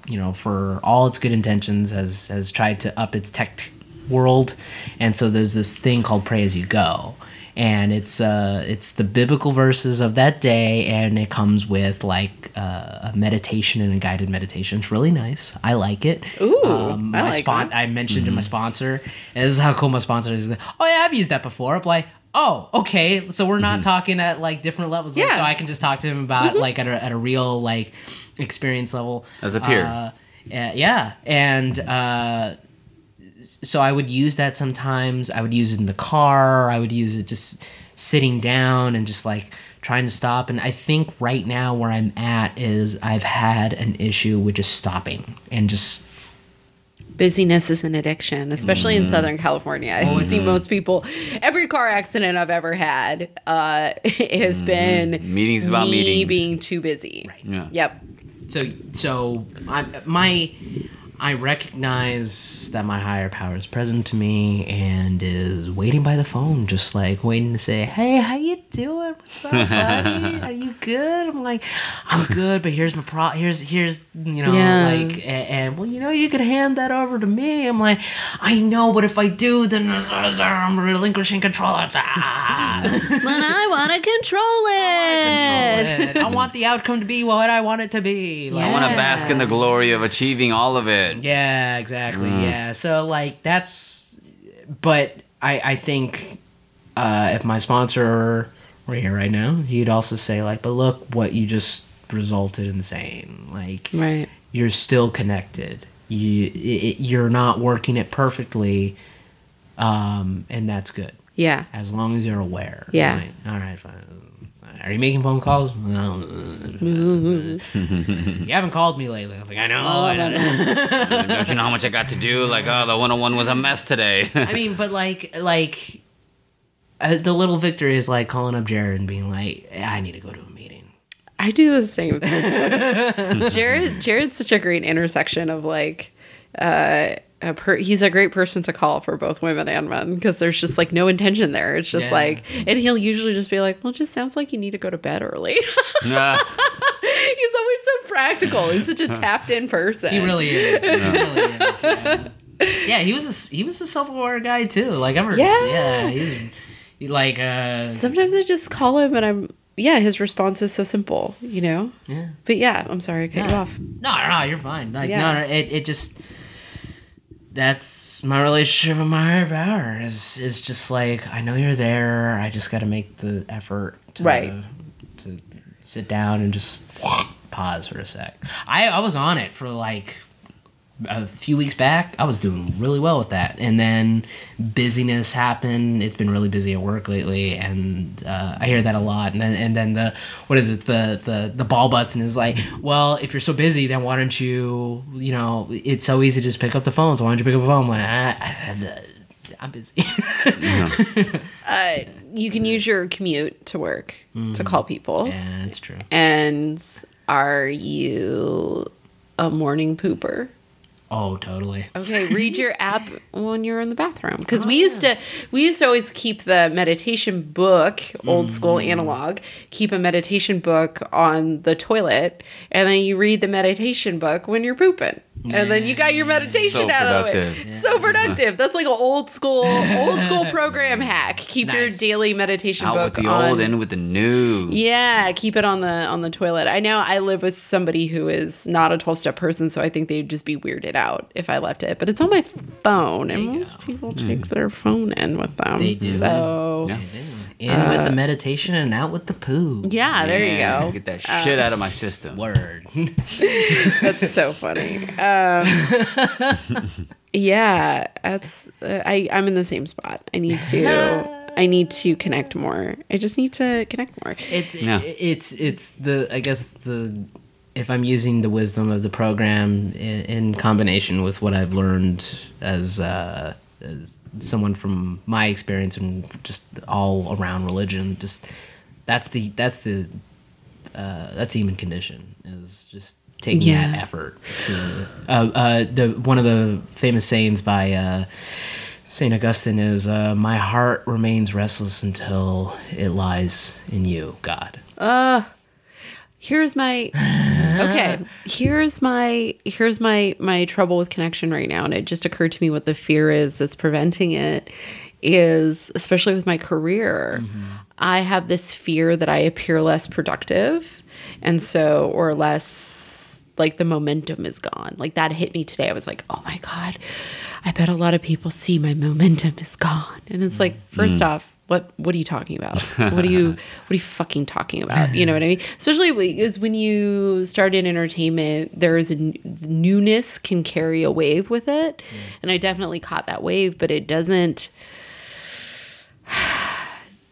you know for all its good intentions has has tried to up its tech world and so there's this thing called pray as you go and it's uh it's the biblical verses of that day and it comes with like uh, a meditation and a guided meditation. It's really nice. I like it. Ooh, um, I my like spon- that. i mentioned to my sponsor and this is how cool my sponsor is. Oh yeah i've used that before. I'm like oh okay. So we're not talking at like different levels like, Yeah. so i can just talk to him about like at a, at a real like experience level. As a peer. uh, yeah, yeah, and uh, so I would use that sometimes. I would use it in the car. I would use it just sitting down and just like trying to stop. And I think right now where I'm at is I've had an issue with just stopping and just Busyness is an addiction, especially in Southern California. I see most people. Every car accident I've ever had uh, has been Meetings about me meetings. being too busy. Yeah. Yep. so so I my I recognize that my higher power is present to me and is waiting by the phone, just like waiting to say, "Hey, how you doing? What's up, buddy? Are you good?" I'm like, "I'm good, but here's my pro. Here's here's you know Yeah. like and, and well, you know, you could hand that over to me." I'm like, "I know, but if I do, then I'm relinquishing control." But I want to control it. I want the outcome to be what I want it to be. Like, I want to bask in the glory of achieving all of it. Shit. Yeah, exactly. Mm. Yeah. So like that's but I I think uh if my sponsor were here right now, he'd also say like, but look what you just resulted in saying. Like Right. you're still connected. You it, you're not working it perfectly um and that's good. Yeah. As long as you're aware. Yeah. Like, all right, fine. Are you making phone calls? No. you haven't called me lately. I'm like, I know. I know. Don't you know how much I got to do? Like, oh, the 101 was a mess today. I mean, but like, like, uh, the little Victor is like calling up Jared and being like, I need to go to a meeting. I do the same thing. Jared Jared's such a great intersection of like uh a per- he's a great person to call for both women and men because there's just like no intention there. It's just Yeah. like and he'll usually just be like, "Well, it just sounds like you need to go to bed early." Nah. he's always so practical. He's such a tapped in person. He really is. He really is. Yeah. Yeah, he was a, he was a self aware guy too. Like ever. Yeah. Yeah. He's he, like uh. Sometimes I just call him and I'm yeah, his response is so simple, you know. Yeah. But yeah, I'm sorry I cut you off. No, no, you're fine. Like Yeah. no, no, it it just that's my relationship with my higher power is is just like I know you're there. I just got to make the effort to Right. to sit down and just pause for a sec. I I was on it for like a few weeks back. I was doing really well with that, and then busyness happened. It's been really busy at work lately, and uh, I hear that a lot. And then and then the what is it? The the the ball busting is like, well, if you're so busy, then why don't you? You know, it's so easy to just pick up the phone. So why don't you pick up the phone? I'm like, I, I'm busy. Uh, you can use your commute to work to call people. yeah, that's true. And are you a morning pooper? Oh, totally. Okay, read your app when you're in the bathroom. Because oh, we used to we used to always keep the meditation book, old school mm. analog, keep a meditation book on the toilet, and then you read the meditation book when you're pooping, and then you got your meditation So out of productive. it. So productive. That's like an old school old school program hack. Keep your daily meditation Out book with the on. old, in with the new. Yeah, keep it on the on the toilet. I know I live with somebody who is not a 12 step person, so I think they'd just be weirded out if I left it. But it's on my phone, and most go. people hmm. take their phone in with them. They do. So Yeah. In with the uh, meditation and out with the poo. yeah, there Yeah, you go. Get that uh, shit out of my system. Word. That's so funny. Um, yeah, that's uh, I. I'm in the same spot. I need to. I need to connect more. I just need to connect more. It's Yeah. it's it's the I guess the if I'm using the wisdom of the program in, in combination with what I've learned as uh, as someone from my experience and just all around religion, just that's the that's the uh, that's the human condition is just taking Yeah. that effort to uh, uh, the one of the famous sayings by uh, Saint Augustine is uh, my heart remains restless until it lies in you, God. here's my okay here's my here's my my trouble with connection right now and it just occurred to me what the fear is that's preventing it is especially with my career i have this fear that i appear less productive and so or less like the momentum is gone like that hit me today i was like oh my god i bet a lot of people see my momentum is gone and it's mm. like first mm. off what what are you talking about? What are you what are you fucking talking about? You know what I mean? Especially because when you start in entertainment, there is a n- newness can carry a wave with it, and I definitely caught that wave, but it doesn't.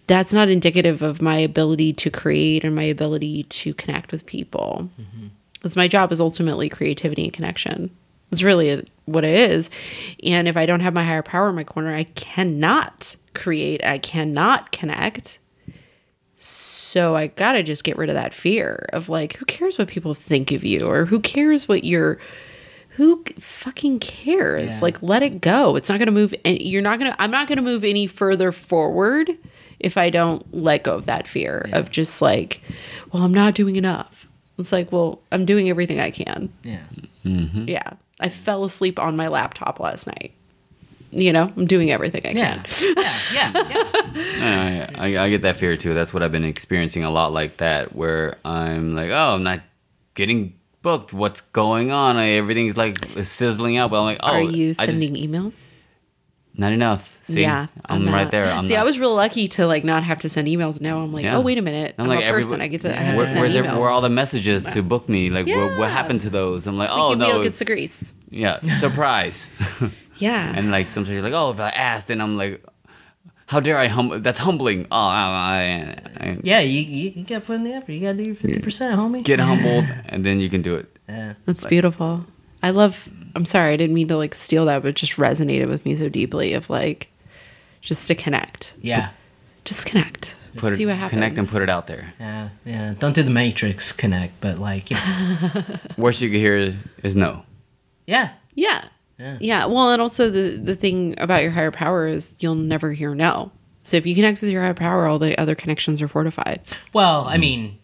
That's not indicative of my ability to create or my ability to connect with people. Mm-hmm. Because my job is ultimately creativity and connection. It's really what it is. And if I don't have my higher power in my corner, I cannot create, I cannot connect. So I gotta just get rid of that fear of like, who cares what people think of you or who cares what you're. Who fucking cares? Yeah. Like, let it go. It's not gonna move. Any, you're not gonna. I'm not gonna move any further forward if I don't let go of that fear of just like, well, I'm not doing enough. It's like, well, I'm doing everything I can. Yeah. Mm-hmm. Yeah. I fell asleep on my laptop last night. You know, I'm doing everything I Yeah. can. Yeah. Yeah. Yeah. Yeah, I, I get that fear too. That's what I've been experiencing a lot like that, where I'm like, oh, I'm not getting booked. What's going on? Like, everything's like sizzling out. But I'm like, oh, Are you I just- sending emails? not enough. See, yeah, I'm, not. right there. I'm See, not. I was real lucky to like not have to send emails. Now I'm like, Yeah. oh wait a minute, I'm, I'm like a person. I get to I have Where, to send where's emails. it, where are all the messages to book me? Like, what, what happened to those? I'm like, Squeaky oh no, wheel gets the grease. yeah, surprise. Yeah, and like sometimes you're like, oh, if I asked, and I'm like, how dare I hum? That's humbling. Oh, I, I, I Yeah, you, you, you gotta put in the effort. You gotta do your fifty percent, homie. get humbled, and then you can do it. Yeah. that's beautiful. I love. I'm sorry, I didn't mean to like steal that, but it just resonated with me so deeply. Of like, just to connect, Yeah. just connect, Put see it, what happens. connect and put it out there. Yeah. Yeah. Don't do the Matrix connect, but like, you know. Worst you could hear is no. yeah. Yeah. Yeah. Yeah. Well, and also the the thing about your higher power is you'll never hear no. So if you connect with your higher power, all the other connections are fortified. Well, I mean,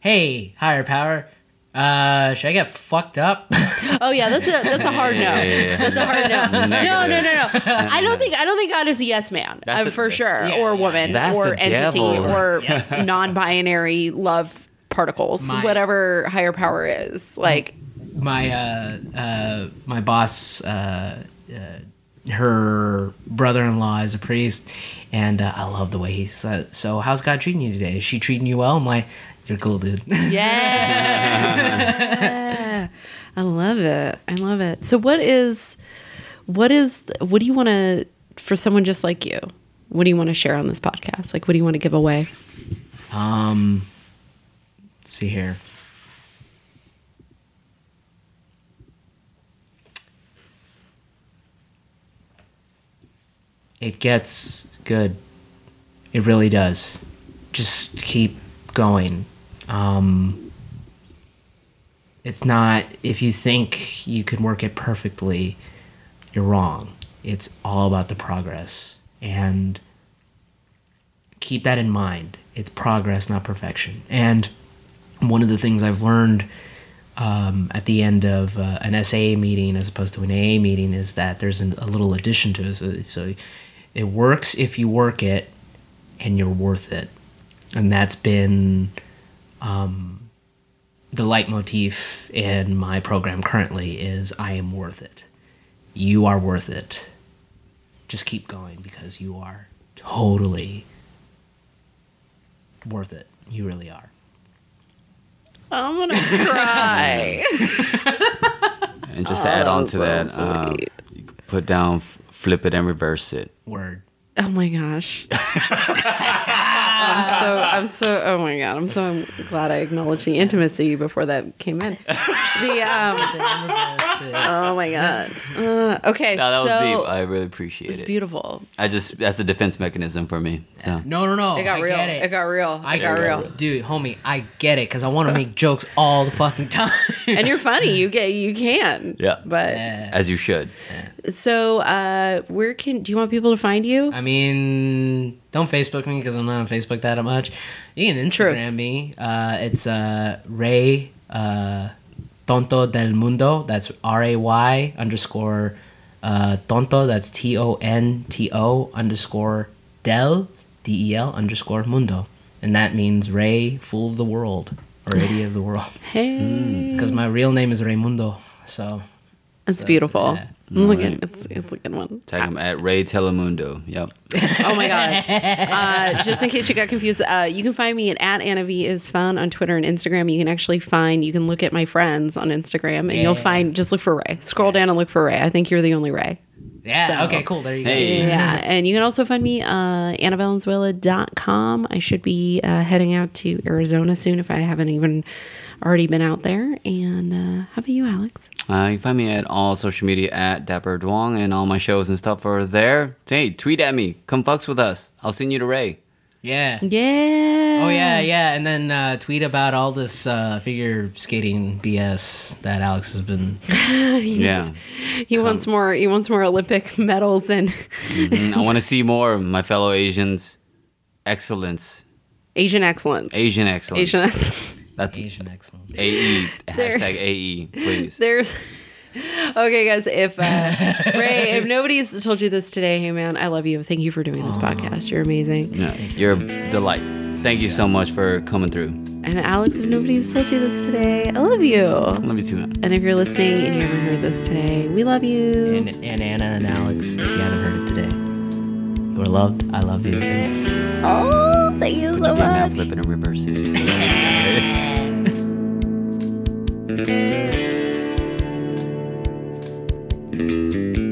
hey, higher power, uh, should I get fucked up? Oh yeah, that's a that's a hard no. Yeah. That's a hard no. No, no, Negative. no, no. I don't think I don't think God is a yes man uh, the- for sure, Yeah, or woman, That's or entity, devil. or non-binary love particles, My- whatever higher power is. Like, my uh, uh, my boss, uh, uh, her brother-in-law is a priest, and uh, I love the way he's. Uh, so, how's God treating you today? Is she treating you well? I'm like, you're cool, dude. yeah, I love it. I love it. So, what is, what is, what do you want to for someone just like you? What do you want to share on this podcast? Like, what do you want to give away? Um, let's see here. It gets good. It really does. Just keep going. Um, it's not, if you think you can work it perfectly, you're wrong. It's all about the progress. And keep that in mind. It's progress, not perfection. And one of the things I've learned um, at the end of uh, an SA meeting as opposed to an AA meeting is that there's an, a little addition to it. So, so it works if you work it and you're worth it. And that's been um, the leitmotif in my program currently is I am worth it. You are worth it. Just keep going because you are totally worth it. You really are. I'm gonna cry. And just to add on to so that, um, you put down, flip it, and reverse it. Word. Oh my gosh. I'm so I'm so oh my god I'm so glad I acknowledged the intimacy before that came in. The um oh my god. Uh, okay, No, that so was deep. I really appreciate it. it's it. beautiful. I just that's a defense mechanism for me. So No, no, no. It got I real. Get It. it. got real. I it got real. Dude, homie, I get it because I want to make jokes all the fucking time. And you're funny. You get you can. Yeah. But Yeah. as you should. so uh where can do you want people to find you? I mean, don't Facebook me because I'm not on Facebook that much. You can Truth. Instagram me. Uh, it's uh, Ray uh, Tonto del Mundo. That's R A Y underscore uh, Tonto. That's T O N T O underscore Del D E L underscore Mundo, and that means Ray, fool of the world or idiot of the world. Hey. Because my real name is Raymundo. So It's beautiful. yeah. I'm looking. It's it's a good one. Tag him at Ray Telemundo. Yep. Oh my god! Uh, just in case you got confused, uh, you can find me at, at Anna V is fun on Twitter and Instagram. You can actually find. You can look at my friends on Instagram, and you'll Yeah. find. Just look for Ray. Scroll down and look for Ray. I think you're the only Ray. yeah, So- okay, cool. There you go. Hey. Yeah, and you can also find me uh, AnnaValenzuela.com. I should be uh, heading out to Arizona soon if I haven't even already been out there. And uh, how about you, Alex? Uh, you can find me at all social media at Dapper Duong, and all my shows and stuff are there. Hey, tweet at me. Come fucks with us. I'll send you to Ray. Yeah. Yeah. Oh yeah, yeah, and then uh, tweet about all this uh, figure skating BS that Alex has been. Yeah. He wants more. He wants more Olympic medals and Mhm. I want to see more of my fellow Asians. Excellence. Asian excellence. Asian excellence. Asian excellence. That's Asian excellent. AE. There- Hashtag AE, please. There's okay, guys. If uh, Ray, if nobody's told you this today, hey man, I love you. Thank you for doing this podcast. You're amazing. Yeah, you're a delight. Thank you so much for coming through. And Alex, if nobody's told you this today, I love you. Love you too, man. And if you're listening and you haven't heard this today, we love you. And, and Anna and Alex, if you haven't heard it today, you are loved. I love you. oh, Thank you so much. Now flip reverse it.